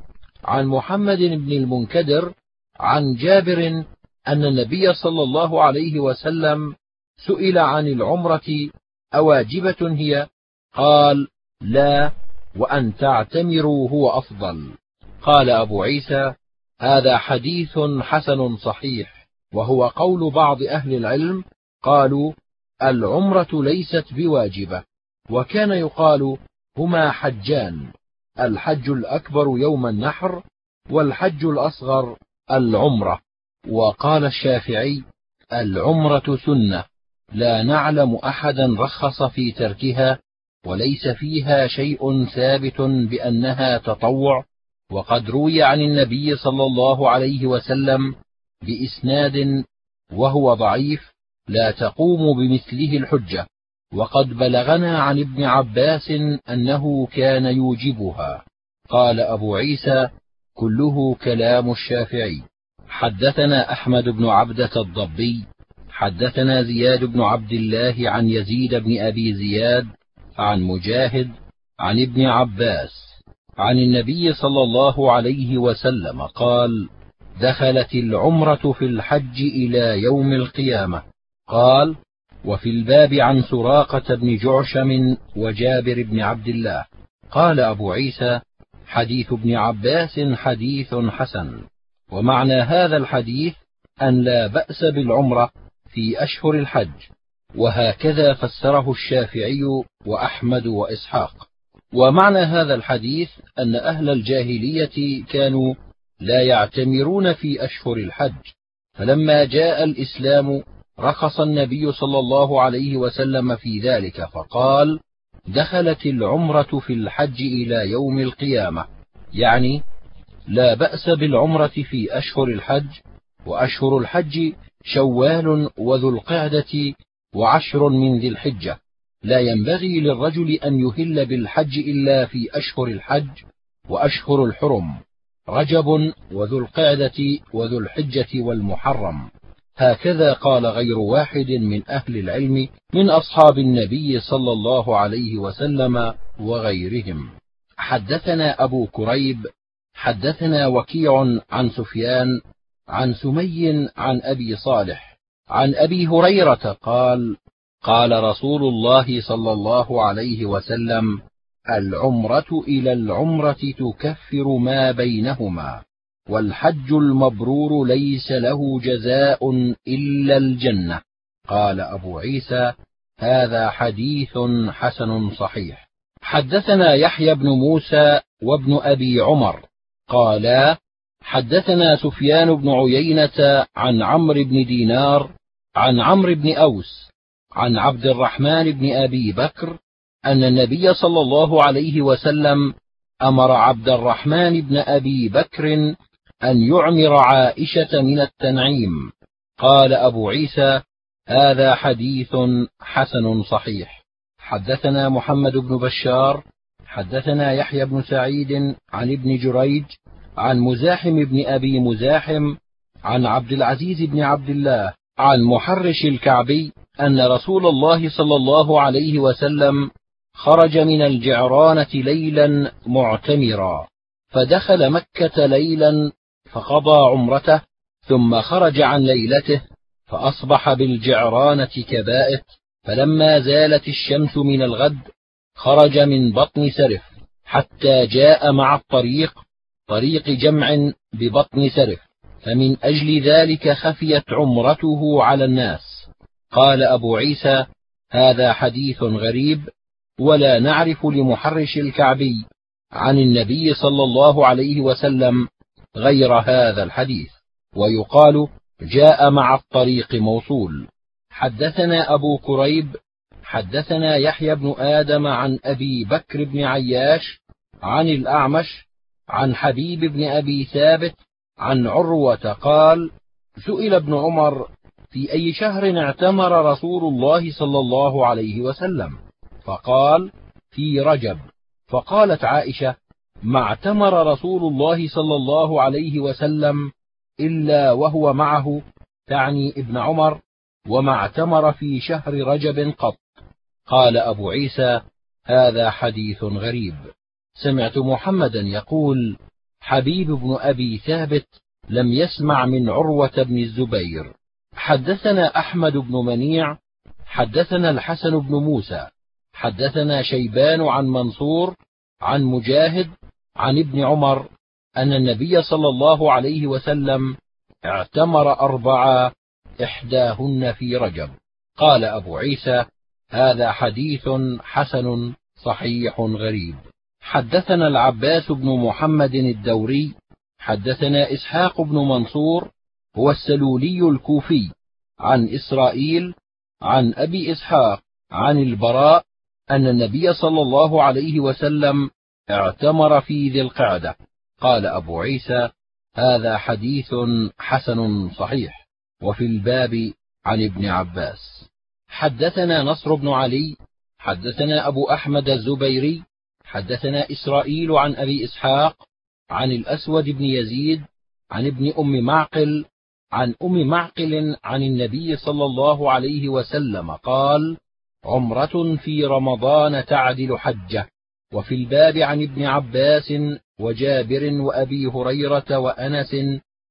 عن محمد بن المنكدر عن جابر أن النبي صلى الله عليه وسلم سئل عن العمرة أواجبة هي؟ قال: لا، وأن تعتمروا هو أفضل. قال أبو عيسى: هذا حديث حسن صحيح وهو قول بعض أهل العلم قالوا العمرة ليست بواجبة وكان يقال هما حجان الحج الأكبر يوم النحر والحج الأصغر العمرة. وقال الشافعي العمرة سنة لا نعلم أحدا رخص في تركها وليس فيها شيء ثابت بأنها تطوع. وقد روي عن النبي صلى الله عليه وسلم بإسناد وهو ضعيف لا تقوم بمثله الحجة. وقد بلغنا عن ابن عباس أنه كان يوجبها. قال أبو عيسى كله كلام الشافعي. حدثنا أحمد بن عبدة الضبي حدثنا زياد بن عبد الله عن يزيد بن أبي زياد عن مجاهد عن ابن عباس عن النبي صلى الله عليه وسلم قال دخلت العمرة في الحج إلى يوم القيامة قال وفي الباب عن سراقة بن جعشم وجابر بن عبد الله. قال أبو عيسى حديث ابن عباس حديث حسن. ومعنى هذا الحديث أن لا بأس بالعمرة في أشهر الحج. وهكذا فسره الشافعي وأحمد وإسحاق. ومعنى هذا الحديث أن أهل الجاهلية كانوا لا يعتمرون في أشهر الحج. فلما جاء الإسلام رخص النبي صلى الله عليه وسلم في ذلك فقال دخلت العمرة في الحج إلى يوم القيامة. يعني لا بأس بالعمرة في أشهر الحج وأشهر الحج شوال وذو القعدة وعشر من ذي الحجة. لا ينبغي للرجل أن يهل بالحج إلا في أشهر الحج وأشهر الحرم. رجب وذو القعدة وذو الحجة والمحرم. هكذا قال غير واحد من أهل العلم من أصحاب النبي صلى الله عليه وسلم وغيرهم. حدثنا أبو كريب حدثنا وكيع عن سفيان عن سمي عن أبي صالح عن أبي هريرة قال قال رسول الله صلى الله عليه وسلم العمرة إلى العمرة تكفر ما بينهما. والحج المبرور ليس له جزاء إلا الجنة. قال أبو عيسى هذا حديث حسن صحيح. حدثنا يحيى بن موسى وابن أبي عمر قالا حدثنا سفيان بن عيينة عن عمرو بن دينار عن عمرو بن أوس عن عبد الرحمن بن أبي بكر أن النبي صلى الله عليه وسلم أمر عبد الرحمن بن أبي بكر أن يعمر عائشة من التنعيم. قال أبو عيسى هذا حديث حسن صحيح. حدثنا محمد بن بشار حدثنا يحيى بن سعيد عن ابن جريج عن مزاحم بن أبي مزاحم عن عبد العزيز بن عبد الله عن محرش الكعبي أن رسول الله صلى الله عليه وسلم خرج من الجعرانة ليلا معتمرا فدخل مكة ليلا فقضى عمرته ثم خرج عن ليلته فأصبح بالجعرانة كبائت فلما زالت الشمس من الغد خرج من بطن سرف حتى جاء مع الطريق طريق جمع ببطن سرف فمن أجل ذلك خفيت عمرته على الناس. قال أبو عيسى هذا حديث غريب ولا نعرف لمحرش الكعبي عن النبي صلى الله عليه وسلم غير هذا الحديث ويقال جاء مع الطريق موصول. حدثنا أبو كريب حدثنا يحيى بن آدم عن أبي بكر بن عياش عن الأعمش عن حبيب بن أبي ثابت عن عروة قال سئل ابن عمر في أي شهر اعتمر رسول الله صلى الله عليه وسلم؟ فقال في رجب. فقالت عائشة ما اعتمر رسول الله صلى الله عليه وسلم إلا وهو معه تعني ابن عمر وما اعتمر في شهر رجب قط. قال أبو عيسى هذا حديث غريب. سمعت محمدا يقول حبيب بن أبي ثابت لم يسمع من عروة بن الزبير. حدثنا أحمد بن منيع حدثنا الحسن بن موسى حدثنا شيبان عن منصور عن مجاهد عن ابن عمر أن النبي صلى الله عليه وسلم اعتمر أربعة إحداهن في رجب. قال أبو عيسى هذا حديث حسن صحيح غريب. حدثنا العباس بن محمد الدوري حدثنا إسحاق بن منصور هو السلولي الكوفي عن إسرائيل عن أبي إسحاق عن البراء أن النبي صلى الله عليه وسلم اعتمر في ذي القعدة. قال أبو عيسى هذا حديث حسن صحيح وفي الباب عن ابن عباس. حدثنا نصر بن علي حدثنا أبو أحمد الزبيري حدثنا إسرائيل عن أبي إسحاق عن الأسود بن يزيد عن ابن أم معقل عن أم معقل عن النبي صلى الله عليه وسلم قال عمرة في رمضان تعدل حجة. وفي الباب عن ابن عباس وجابر وأبي هريرة وأنس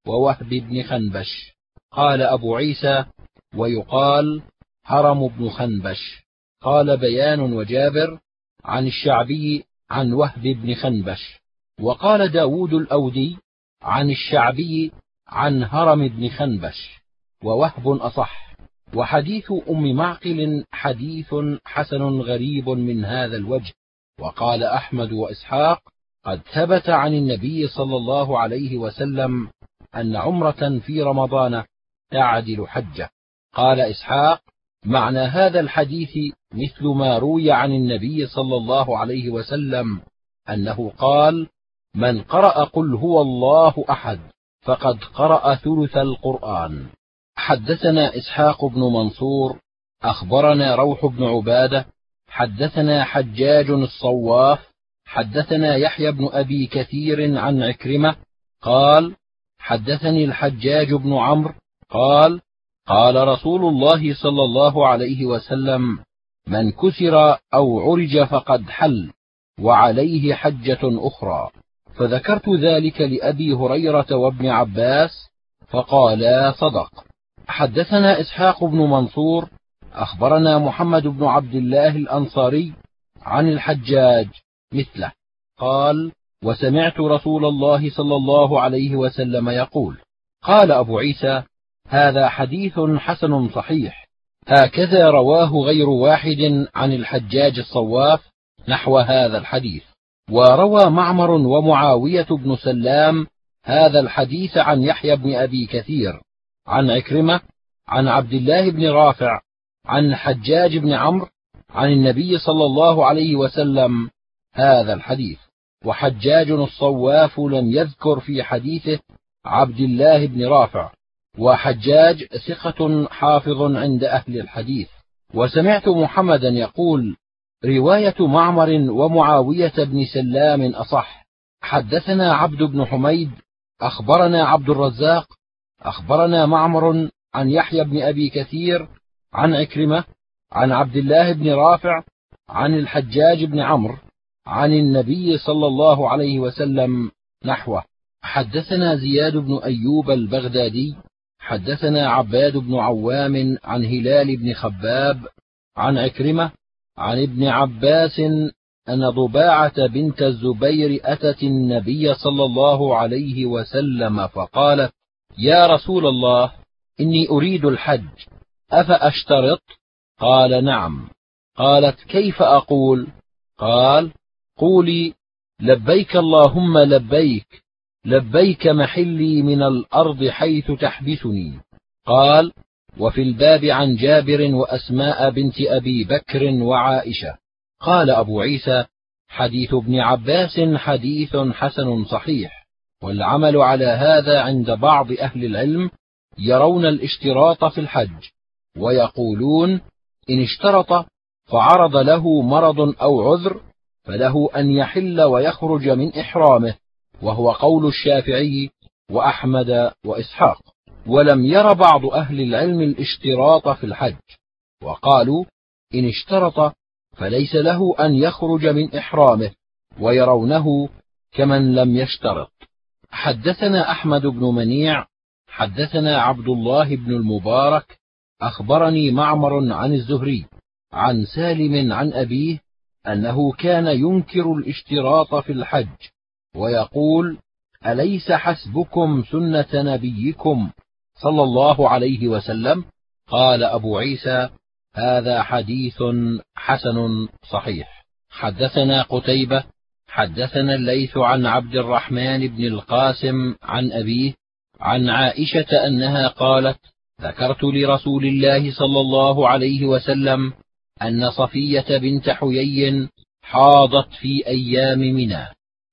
ووهب بن خنبش. قال أبو عيسى ويقال هرم بن خنبش. قال بيان وجابر عن الشعبي عن وهب بن خنبش. وقال داود الأودي عن الشعبي عن هرم بن خنبش. ووهب أصح. وحديث أم معقل حديث حسن غريب من هذا الوجه. وقال أحمد وإسحاق قد ثبت عن النبي صلى الله عليه وسلم أن عمرة في رمضان تعدل حجة. قال إسحاق معنى هذا الحديث مثل ما روي عن النبي صلى الله عليه وسلم أنه قال من قرأ قل هو الله أحد فقد قرأ ثلث القرآن. حدثنا إسحاق بن منصور أخبرنا روح بن عبادة حدثنا حجاج الصواف حدثنا يحيى بن أبي كثير عن عكرمة قال حدثني الحجاج بن عمرو قال قال رسول الله صلى الله عليه وسلم من كسر أو عرج فقد حل وعليه حجة أخرى. فذكرت ذلك لأبي هريرة وابن عباس فقالا صدق. حدثنا إسحاق بن منصور أخبرنا محمد بن عبد الله الأنصاري عن الحجاج مثله. قال وسمعت رسول الله صلى الله عليه وسلم يقول قال أبو عيسى هذا حديث حسن صحيح. هكذا رواه غير واحد عن الحجاج الصواف نحو هذا الحديث. وروى معمر ومعاوية بن سلام هذا الحديث عن يحيى بن أبي كثير. عن عكرمة عن عبد الله بن رافع عن حجاج بن عمرو عن النبي صلى الله عليه وسلم هذا الحديث. وحجاج الصواف لم يذكر في حديثه عبد الله بن رافع. وحجاج ثقة حافظ عند أهل الحديث. وسمعت محمدا يقول رواية معمر ومعاوية بن سلام أصح. حدثنا عبد بن حميد أخبرنا عبد الرزاق أخبرنا معمر عن يحيى بن أبي كثير عن عكرمة عن عبد الله بن رافع عن الحجاج بن عمرو عن النبي صلى الله عليه وسلم نحوه. حدثنا زياد بن أيوب البغدادي حدثنا عباد بن عوام عن هلال بن خباب عن عكرمة عن ابن عباس أن ضباعة بنت الزبير أتت النبي صلى الله عليه وسلم فقالت يا رسول الله إني أريد الحج. أفأشترط؟ قال نعم. قالت كيف أقول؟ قال قولي لبيك اللهم لبيك لبيك محلي من الأرض حيث تحبسني. قال وفي الباب عن جابر وأسماء بنت أبي بكر وعائشة. قال أبو عيسى حديث ابن عباس حديث حسن صحيح والعمل على هذا عند بعض أهل العلم يرون الاشتراط في الحج. ويقولون إن اشترط فعرض له مرض أو عذر فله أن يحل ويخرج من إحرامه وهو قول الشافعي وأحمد وإسحاق. ولم ير بعض أهل العلم الاشتراط في الحج وقالوا إن اشترط فليس له أن يخرج من إحرامه ويرونه كمن لم يشترط. حدثنا أحمد بن منيع حدثنا عبد الله بن المبارك أخبرني معمر عن الزهري عن سالم عن أبيه أنه كان ينكر الاشتراط في الحج ويقول أليس حسبكم سنة نبيكم صلى الله عليه وسلم؟ قال أبو عيسى هذا حديث حسن صحيح. حدثنا قتيبة حدثنا الليث عن عبد الرحمن بن القاسم عن أبيه عن عائشة أنها قالت ذكرت لرسول الله صلى الله عليه وسلم أن صفية بنت حيي حاضت في أيام منى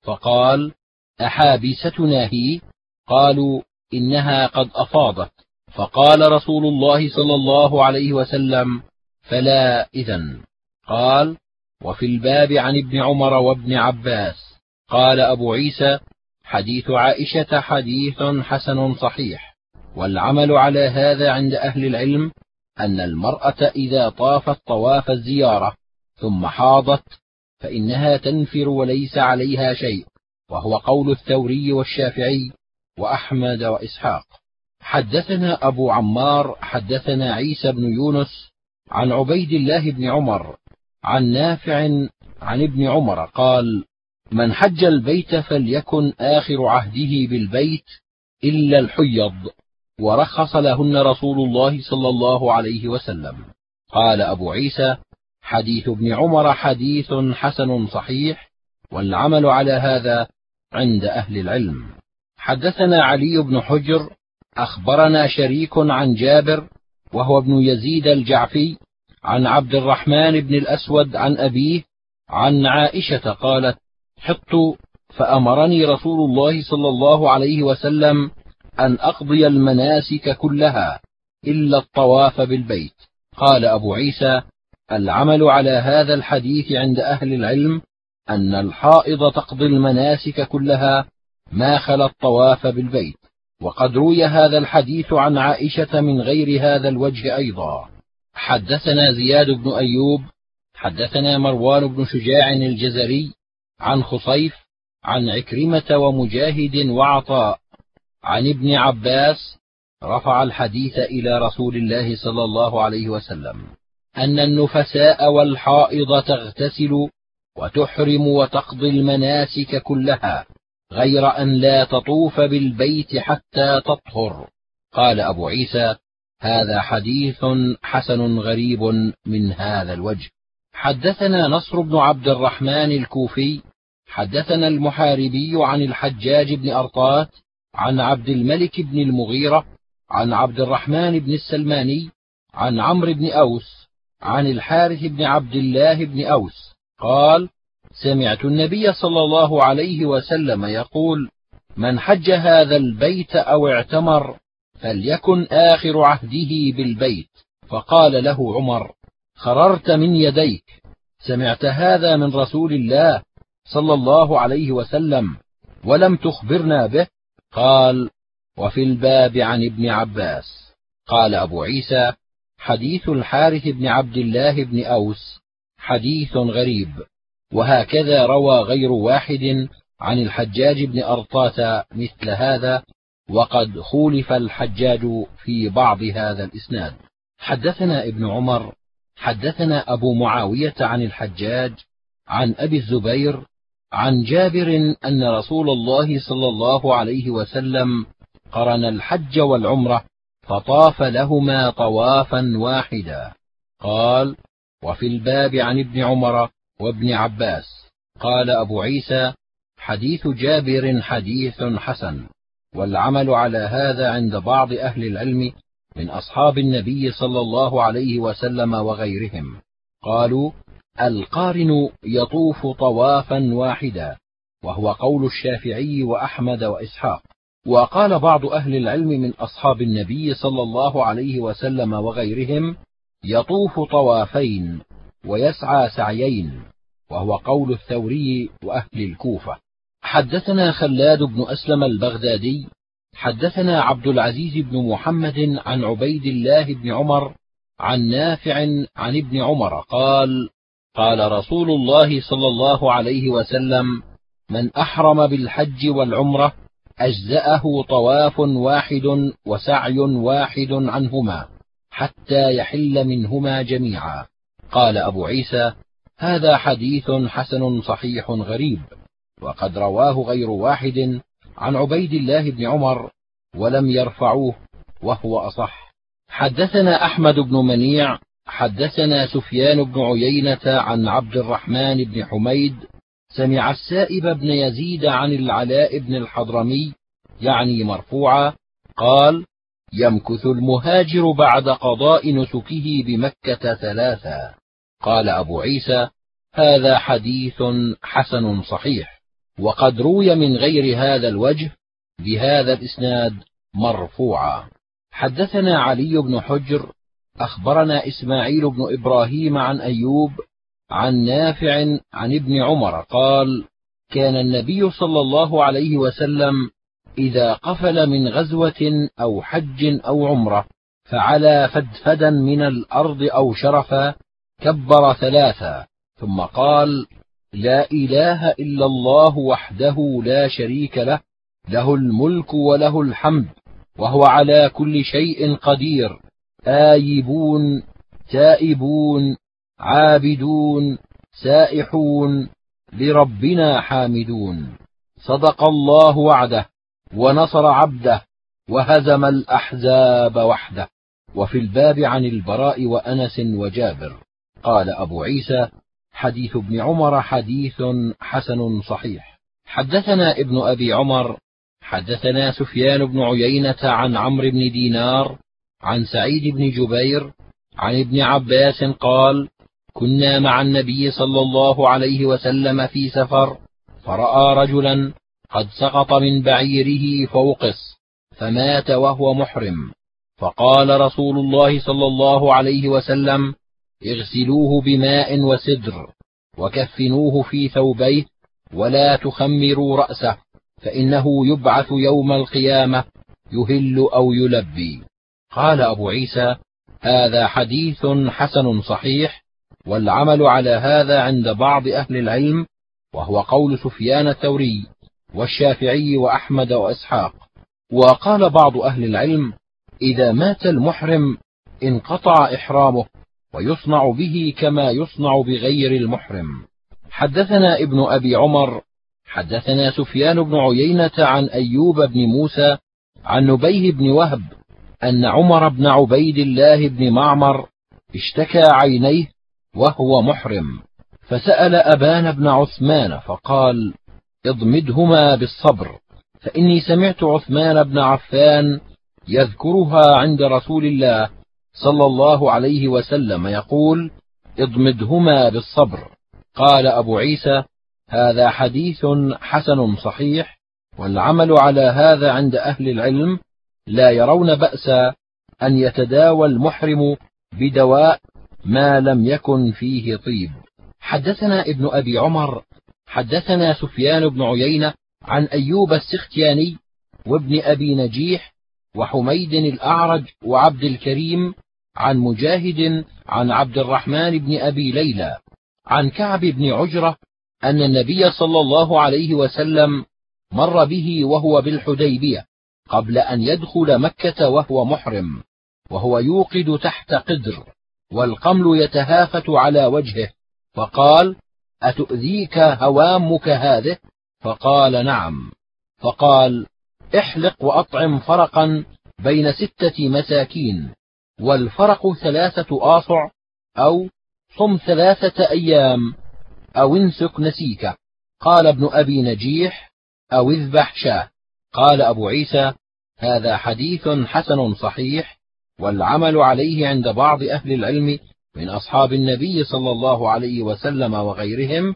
فقال أحابستنا هي؟ قالوا إنها قد أفاضت. فقال رسول الله صلى الله عليه وسلم فلا إذن. قال وفي الباب عن ابن عمر وابن عباس. قال أبو عيسى حديث عائشة حديث حسن صحيح. والعمل على هذا عند أهل العلم أن المرأة إذا طافت طواف الزيارة ثم حاضت فإنها تنفر وليس عليها شيء وهو قول الثوري والشافعي وأحمد وإسحاق. حدثنا أبو عمار حدثنا عيسى بن يونس عن عبيد الله بن عمر عن نافع عن ابن عمر قال من حج البيت فليكن آخر عهده بالبيت إلا الحيض. ورخص لهن رسول الله صلى الله عليه وسلم. قال أبو عيسى حديث ابن عمر حديث حسن صحيح والعمل على هذا عند أهل العلم. حدثنا علي بن حجر أخبرنا شريك عن جابر وهو ابن يزيد الجعفي عن عبد الرحمن بن الأسود عن أبيه عن عائشة قالت حطت فأمرني رسول الله صلى الله عليه وسلم أن أقضي المناسك كلها إلا الطواف بالبيت. قال أبو عيسى العمل على هذا الحديث عند أهل العلم أن الحائض تقضي المناسك كلها ما خلا الطواف بالبيت. وقد روي هذا الحديث عن عائشة من غير هذا الوجه أيضا. حدثنا زياد بن أيوب حدثنا مروان بن شجاع الجزري عن خصيف عن عكرمة ومجاهد وعطاء عن ابن عباس رفع الحديث إلى رسول الله صلى الله عليه وسلم أن النفساء والحائض تغتسل وتحرم وتقضي المناسك كلها غير أن لا تطوف بالبيت حتى تطهر. قال أبو عيسى هذا حديث حسن غريب من هذا الوجه. حدثنا نصر بن عبد الرحمن الكوفي حدثنا المحاربي عن الحجاج بن أرطات عن عبد الملك بن المغيرة عن عبد الرحمن بن السلماني عن عمرو بن أوس عن الحارث بن عبد الله بن أوس. قال سمعت النبي صلى الله عليه وسلم يقول من حج هذا البيت أو اعتمر فليكن آخر عهده بالبيت فقال له عمر خررت من يديك سمعت هذا من رسول الله صلى الله عليه وسلم ولم تخبرنا به قال وفي الباب عن ابن عباس. قال أبو عيسى حديث الحارث بن عبد الله بن أوس حديث غريب وهكذا روى غير واحد عن الحجاج بن أرطاة مثل هذا وقد خولف الحجاج في بعض هذا الإسناد. حدثنا ابن عمر حدثنا أبو معاوية عن الحجاج عن أبي الزبير عن جابر أن رسول الله صلى الله عليه وسلم قرن الحج والعمرة فطاف لهما طوافا واحدا. قال وفي الباب عن ابن عمر وابن عباس. قال أبو عيسى حديث جابر حديث حسن والعمل على هذا عند بعض أهل العلم من أصحاب النبي صلى الله عليه وسلم وغيرهم. قالوا القارن يطوف طوافا واحدا وهو قول الشافعي وأحمد وإسحاق. وقال بعض أهل العلم من أصحاب النبي صلى الله عليه وسلم وغيرهم يطوف طوافين ويسعى سعيين وهو قول الثوري وأهل الكوفة. حدثنا خلاد بن أسلم البغدادي حدثنا عبد العزيز بن محمد عن عبيد الله بن عمر عن نافع عن ابن عمر قال قال رسول الله صلى الله عليه وسلم من أحرم بالحج والعمرة أجزأه طواف واحد وسعي واحد عنهما حتى يحل منهما جميعا. قال أبو عيسى هذا حديث حسن صحيح غريب وقد رواه غير واحد عن عبيد الله بن عمر ولم يرفعوه وهو أصح. حدثنا أحمد بن منيع حدثنا سفيان بن عيينة عن عبد الرحمن بن حميد سمع السائب بن يزيد عن العلاء بن الحضرمي يعني مرفوعا قال يمكث المهاجر بعد قضاء نسكه بمكة ثلاثا قال أبو عيسى هذا حديث حسن صحيح وقد روي من غير هذا الوجه بهذا الإسناد مرفوعا حدثنا علي بن حجر أخبرنا إسماعيل بن إبراهيم عن أيوب عن نافع عن ابن عمر قال كان النبي صلى الله عليه وسلم إذا قفل من غزوة أو حج أو عمرة فعلى فدفدا من الأرض أو شرفا كبر ثلاثا ثم قال لا إله إلا الله وحده لا شريك له له الملك وله الحمد وهو على كل شيء قدير. آيبون تائبون عابدون سائحون لربنا حامدون. صدق الله وعده ونصر عبده وهزم الأحزاب وحده. وفي الباب عن البراء وأنس وجابر. قال أبو عيسى حديث ابن عمر حديث حسن صحيح. حدثنا ابن أبي عمر حدثنا سفيان بن عيينة عن عمرو بن دينار عن سعيد بن جبير عن ابن عباس قال كنا مع النبي صلى الله عليه وسلم في سفر فرأى رجلا قد سقط من بعيره فوقص فمات وهو محرم. فقال رسول الله صلى الله عليه وسلم اغسلوه بماء وسدر وكفنوه في ثوبيه ولا تخمروا رأسه فإنه يبعث يوم القيامة يهل أو يلبي. قال أبو عيسى هذا حديث حسن صحيح والعمل على هذا عند بعض أهل العلم وهو قول سفيان الثوري والشافعي وأحمد وإسحاق. وقال بعض أهل العلم إذا مات المحرم انقطع إحرامه ويصنع به كما يصنع بغير المحرم. حدثنا ابن أبي عمر حدثنا سفيان بن عيينة عن أيوب بن موسى عن نبيه بن وهب أن عمر بن عبيد الله بن معمر اشتكى عينيه وهو محرم فسأل أبان بن عثمان فقال اضمدهما بالصبر فإني سمعت عثمان بن عفان يذكرها عند رسول الله صلى الله عليه وسلم يقول اضمدهما بالصبر قال أبو عيسى هذا حديث حسن صحيح والعمل على هذا عند أهل العلم لا يرون بأسا أن يتداوى المحرم بدواء ما لم يكن فيه طيب. حدثنا ابن أبي عمر حدثنا سفيان بن عيينة عن أيوب السختياني وابن أبي نجيح وحميد الأعرج وعبد الكريم عن مجاهد عن عبد الرحمن بن أبي ليلى عن كعب بن عجرة أن النبي صلى الله عليه وسلم مر به وهو بالحديبية. قبل أن يدخل مكة وهو محرم وهو يوقد تحت قدر والقمل يتهافت على وجهه فقال أتؤذيك هوامك هذه؟ فقال نعم. فقال احلق وأطعم فرقا بين ستة مساكين والفرق ثلاثة آصع أو صم ثلاثة أيام أو انسك نسيك. قال ابن أبي نجيح أو اذبح شاة. قال أبو عيسى هذا حديث حسن صحيح والعمل عليه عند بعض أهل العلم من أصحاب النبي صلى الله عليه وسلم وغيرهم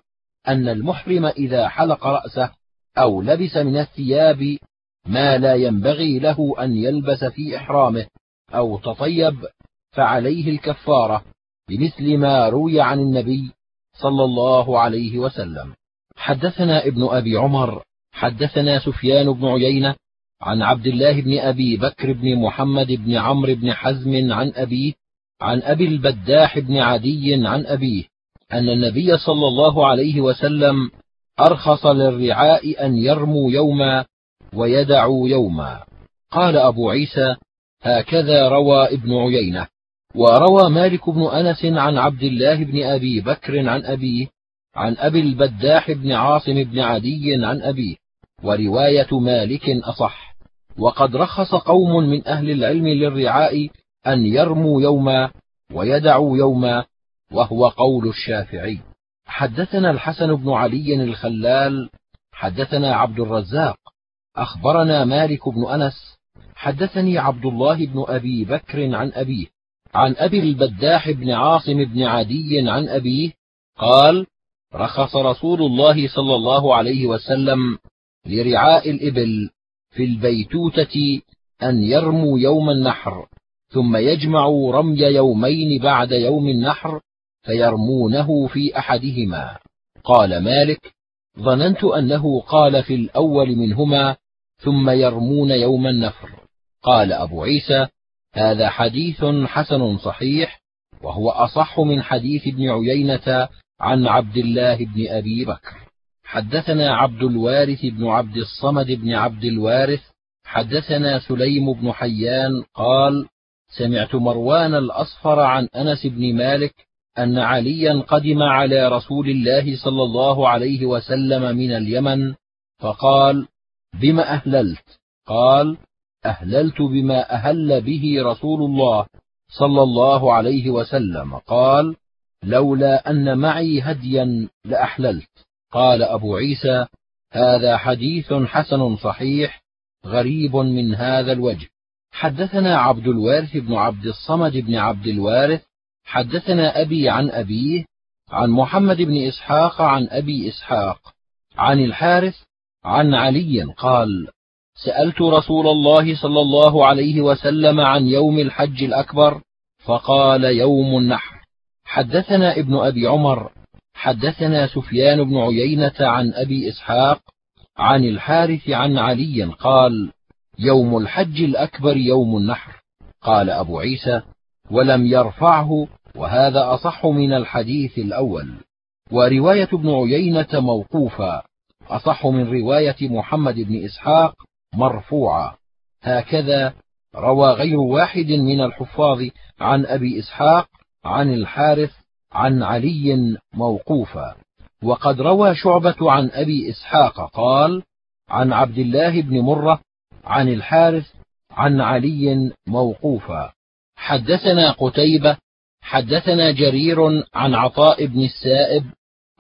أن المحرم إذا حلق رأسه أو لبس من الثياب ما لا ينبغي له أن يلبس في إحرامه أو تطيب فعليه الكفارة بمثل ما روي عن النبي صلى الله عليه وسلم. حدثنا ابن أبي عمر حدثنا سفيان بن عيينة عن عبد الله بن أبي بكر بن محمد بن عمرو بن حزم عن أبيه عن أبي البداح بن عدي عن أبيه أن النبي صلى الله عليه وسلم أرخص للرعاء أن يرموا يوما ويدعوا يوما. قال أبو عيسى هكذا روى ابن عيينة. وروى مالك بن أنس عن عبد الله بن أبي بكر عن أبيه عن أبي البداح بن عاصم بن عدي عن أبيه ورواية مالك أصح. وقد رخص قوم من أهل العلم للرعاء أن يرموا يوما ويدعوا يوما وهو قول الشافعي. حدثنا الحسن بن علي الخلال حدثنا عبد الرزاق. أخبرنا مالك بن أنس. حدثني عبد الله بن أبي بكر عن أبيه عن أبي البداح بن عاصم بن عدي عن أبيه قال رخص رسول الله صلى الله عليه وسلم لرعاء الإبل في البيتوتة أن يرموا يوم النحر ثم يجمعوا رمي يومين بعد يوم النحر فيرمونه في أحدهما. قال مالك ظننت أنه قال في الأول منهما ثم يرمون يوم النفر قال أبو عيسى هذا حديث حسن صحيح وهو أصح من حديث ابن عيينة عن عبد الله بن أبي بكر حدثنا عبد الوارث بن عبد الصمد بن عبد الوارث حدثنا سليم بن حيان قال سمعت مروان الأصفر عن أنس بن مالك أن عليا قدم على رسول الله صلى الله عليه وسلم من اليمن فقال بم أهللت؟ قال أهللت بما أهل به رسول الله صلى الله عليه وسلم. قال لولا أن معي هديا لأحللت. قال أبو عيسى هذا حديث حسن صحيح غريب من هذا الوجه. حدثنا عبد الوارث بن عبد الصمد بن عبد الوارث حدثنا أبي عن أبيه عن محمد بن إسحاق عن أبي إسحاق عن الحارث عن علي قال سألت رسول الله صلى الله عليه وسلم عن يوم الحج الأكبر فقال يوم النحر. حدثنا ابن أبي عمر حدثنا سفيان بن عيينة عن أبي إسحاق عن الحارث عن علي قال يوم الحج الأكبر يوم النحر. قال أبو عيسى ولم يرفعه وهذا أصح من الحديث الأول. ورواية ابن عيينة موقوفا أصح من رواية محمد بن إسحاق مرفوعا هكذا روى غير واحد من الحفاظ عن أبي إسحاق عن الحارث عن علي موقوفا. وقد روى شعبة عن أبي إسحاق قال عن عبد الله بن مرة عن الحارث عن علي موقوفا. حدثنا قتيبة حدثنا جرير عن عطاء بن السائب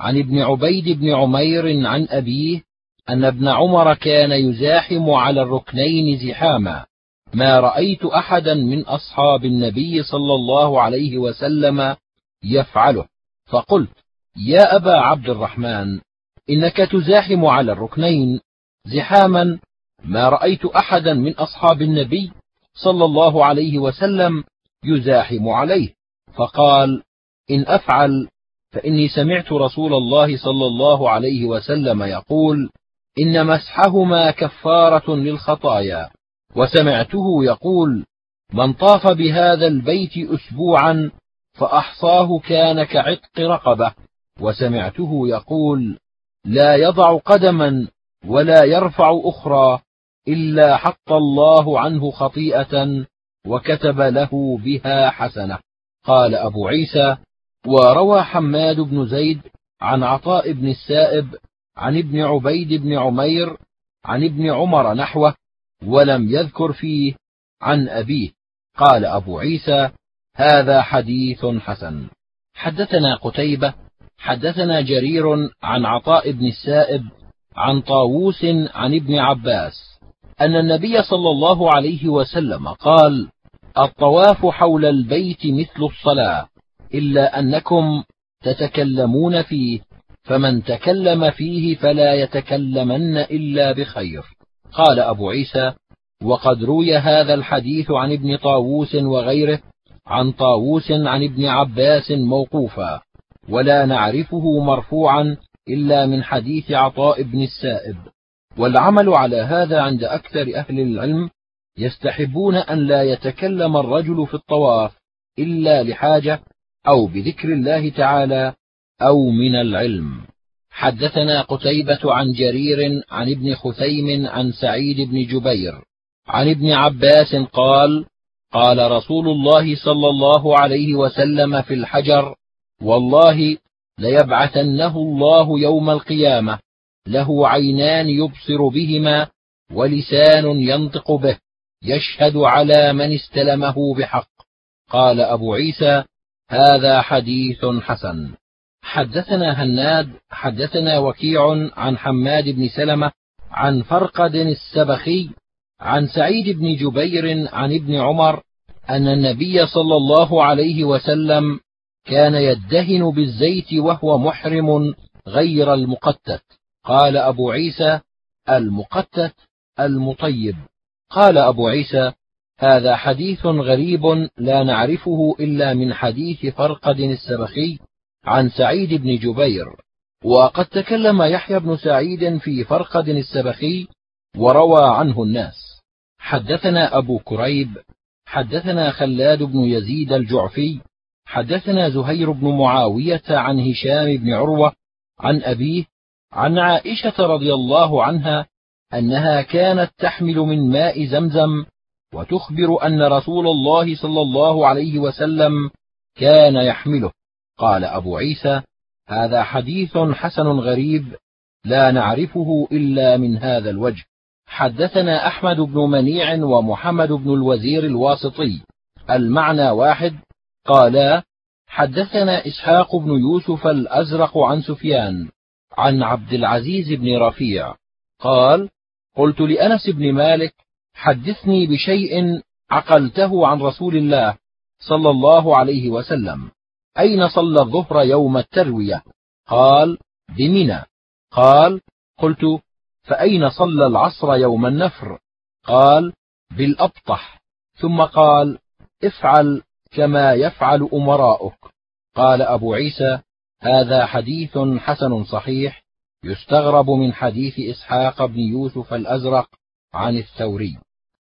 عن ابن عبيد بن عمير عن أبيه أن ابن عمر كان يزاحم على الركنين زحاما. ما رأيت أحدا من أصحاب النبي صلى الله عليه وسلم يفعله. فقلت يا أبا عبد الرحمن إنك تزاحم على الركنين زحاما ما رأيت أحدا من أصحاب النبي صلى الله عليه وسلم يزاحم عليه. فقال إن أفعل فإني سمعت رسول الله صلى الله عليه وسلم يقول إن مسحهما كفارة للخطايا. وسمعته يقول من طاف بهذا البيت أسبوعا فأحصاه كان كعتق رقبة وسمعته يقول لا يضع قدما ولا يرفع أخرى إلا حط الله عنه خطيئة وكتب له بها حسنة. قال أبو عيسى وروى حماد بن زيد عن عطاء بن السائب عن ابن عبيد بن عمير عن ابن عمر نحوه ولم يذكر فيه عن أبيه. قال أبو عيسى هذا حديث حسن. حدثنا قتيبة حدثنا جرير عن عطاء بن السائب عن طاووس عن ابن عباس أن النبي صلى الله عليه وسلم قال الطواف حول البيت مثل الصلاة إلا أنكم تتكلمون فيه فمن تكلم فيه فلا يتكلمن إلا بخير. قال أبو عيسى وقد روي هذا الحديث عن ابن طاووس وغيره عن طاووس عن ابن عباس موقوفا ولا نعرفه مرفوعا إلا من حديث عطاء بن السائب. والعمل على هذا عند أكثر أهل العلم يستحبون أن لا يتكلم الرجل في الطواف إلا لحاجة أو بذكر الله تعالى أو من العلم. حدثنا قتيبة عن جرير عن ابن خثيم عن سعيد بن جبير عن ابن عباس قال قال رسول الله صلى الله عليه وسلم في الحجر والله ليبعثنه الله يوم القيامة له عينان يبصر بهما ولسان ينطق به يشهد على من استلمه بحق. قال أبو عيسى هذا حديث حسن. حدثنا هناد حدثنا وكيع عن حماد بن سلمة عن فرقد السبخي عن سعيد بن جبير عن ابن عمر أن النبي صلى الله عليه وسلم كان يدهن بالزيت وهو محرم غير المقتت. قال أبو عيسى المقتت المطيب. قال أبو عيسى هذا حديث غريب لا نعرفه إلا من حديث فرقد السبخي عن سعيد بن جبير. وقد تكلم يحيى بن سعيد في فرقد السبخي وروى عنه الناس. حدثنا أبو كريب حدثنا خلاد بن يزيد الجعفي حدثنا زهير بن معاوية عن هشام بن عروة عن أبيه عن عائشة رضي الله عنها أنها كانت تحمل من ماء زمزم وتخبر أن رسول الله صلى الله عليه وسلم كان يحمله. قال أبو عيسى هذا حديث حسن غريب لا نعرفه إلا من هذا الوجه. حدثنا أحمد بن منيع ومحمد بن الوزير الواسطي. المعنى واحد. قالا حدثنا إسحاق بن يوسف الأزرق عن سفيان عن عبد العزيز بن رفيع. قال قلت لأنس بن مالك حدثني بشيء عقلته عن رسول الله صلى الله عليه وسلم. أين صلى الظهر يوم التروية؟ قال بمنى. قال قلت فأين صلى العصر يوم النفر؟ قال بالأبطح. ثم قال افعل كما يفعل أمراؤك. قال أبو عيسى هذا حديث حسن صحيح يستغرب من حديث إسحاق بن يوسف الأزرق عن الثوري.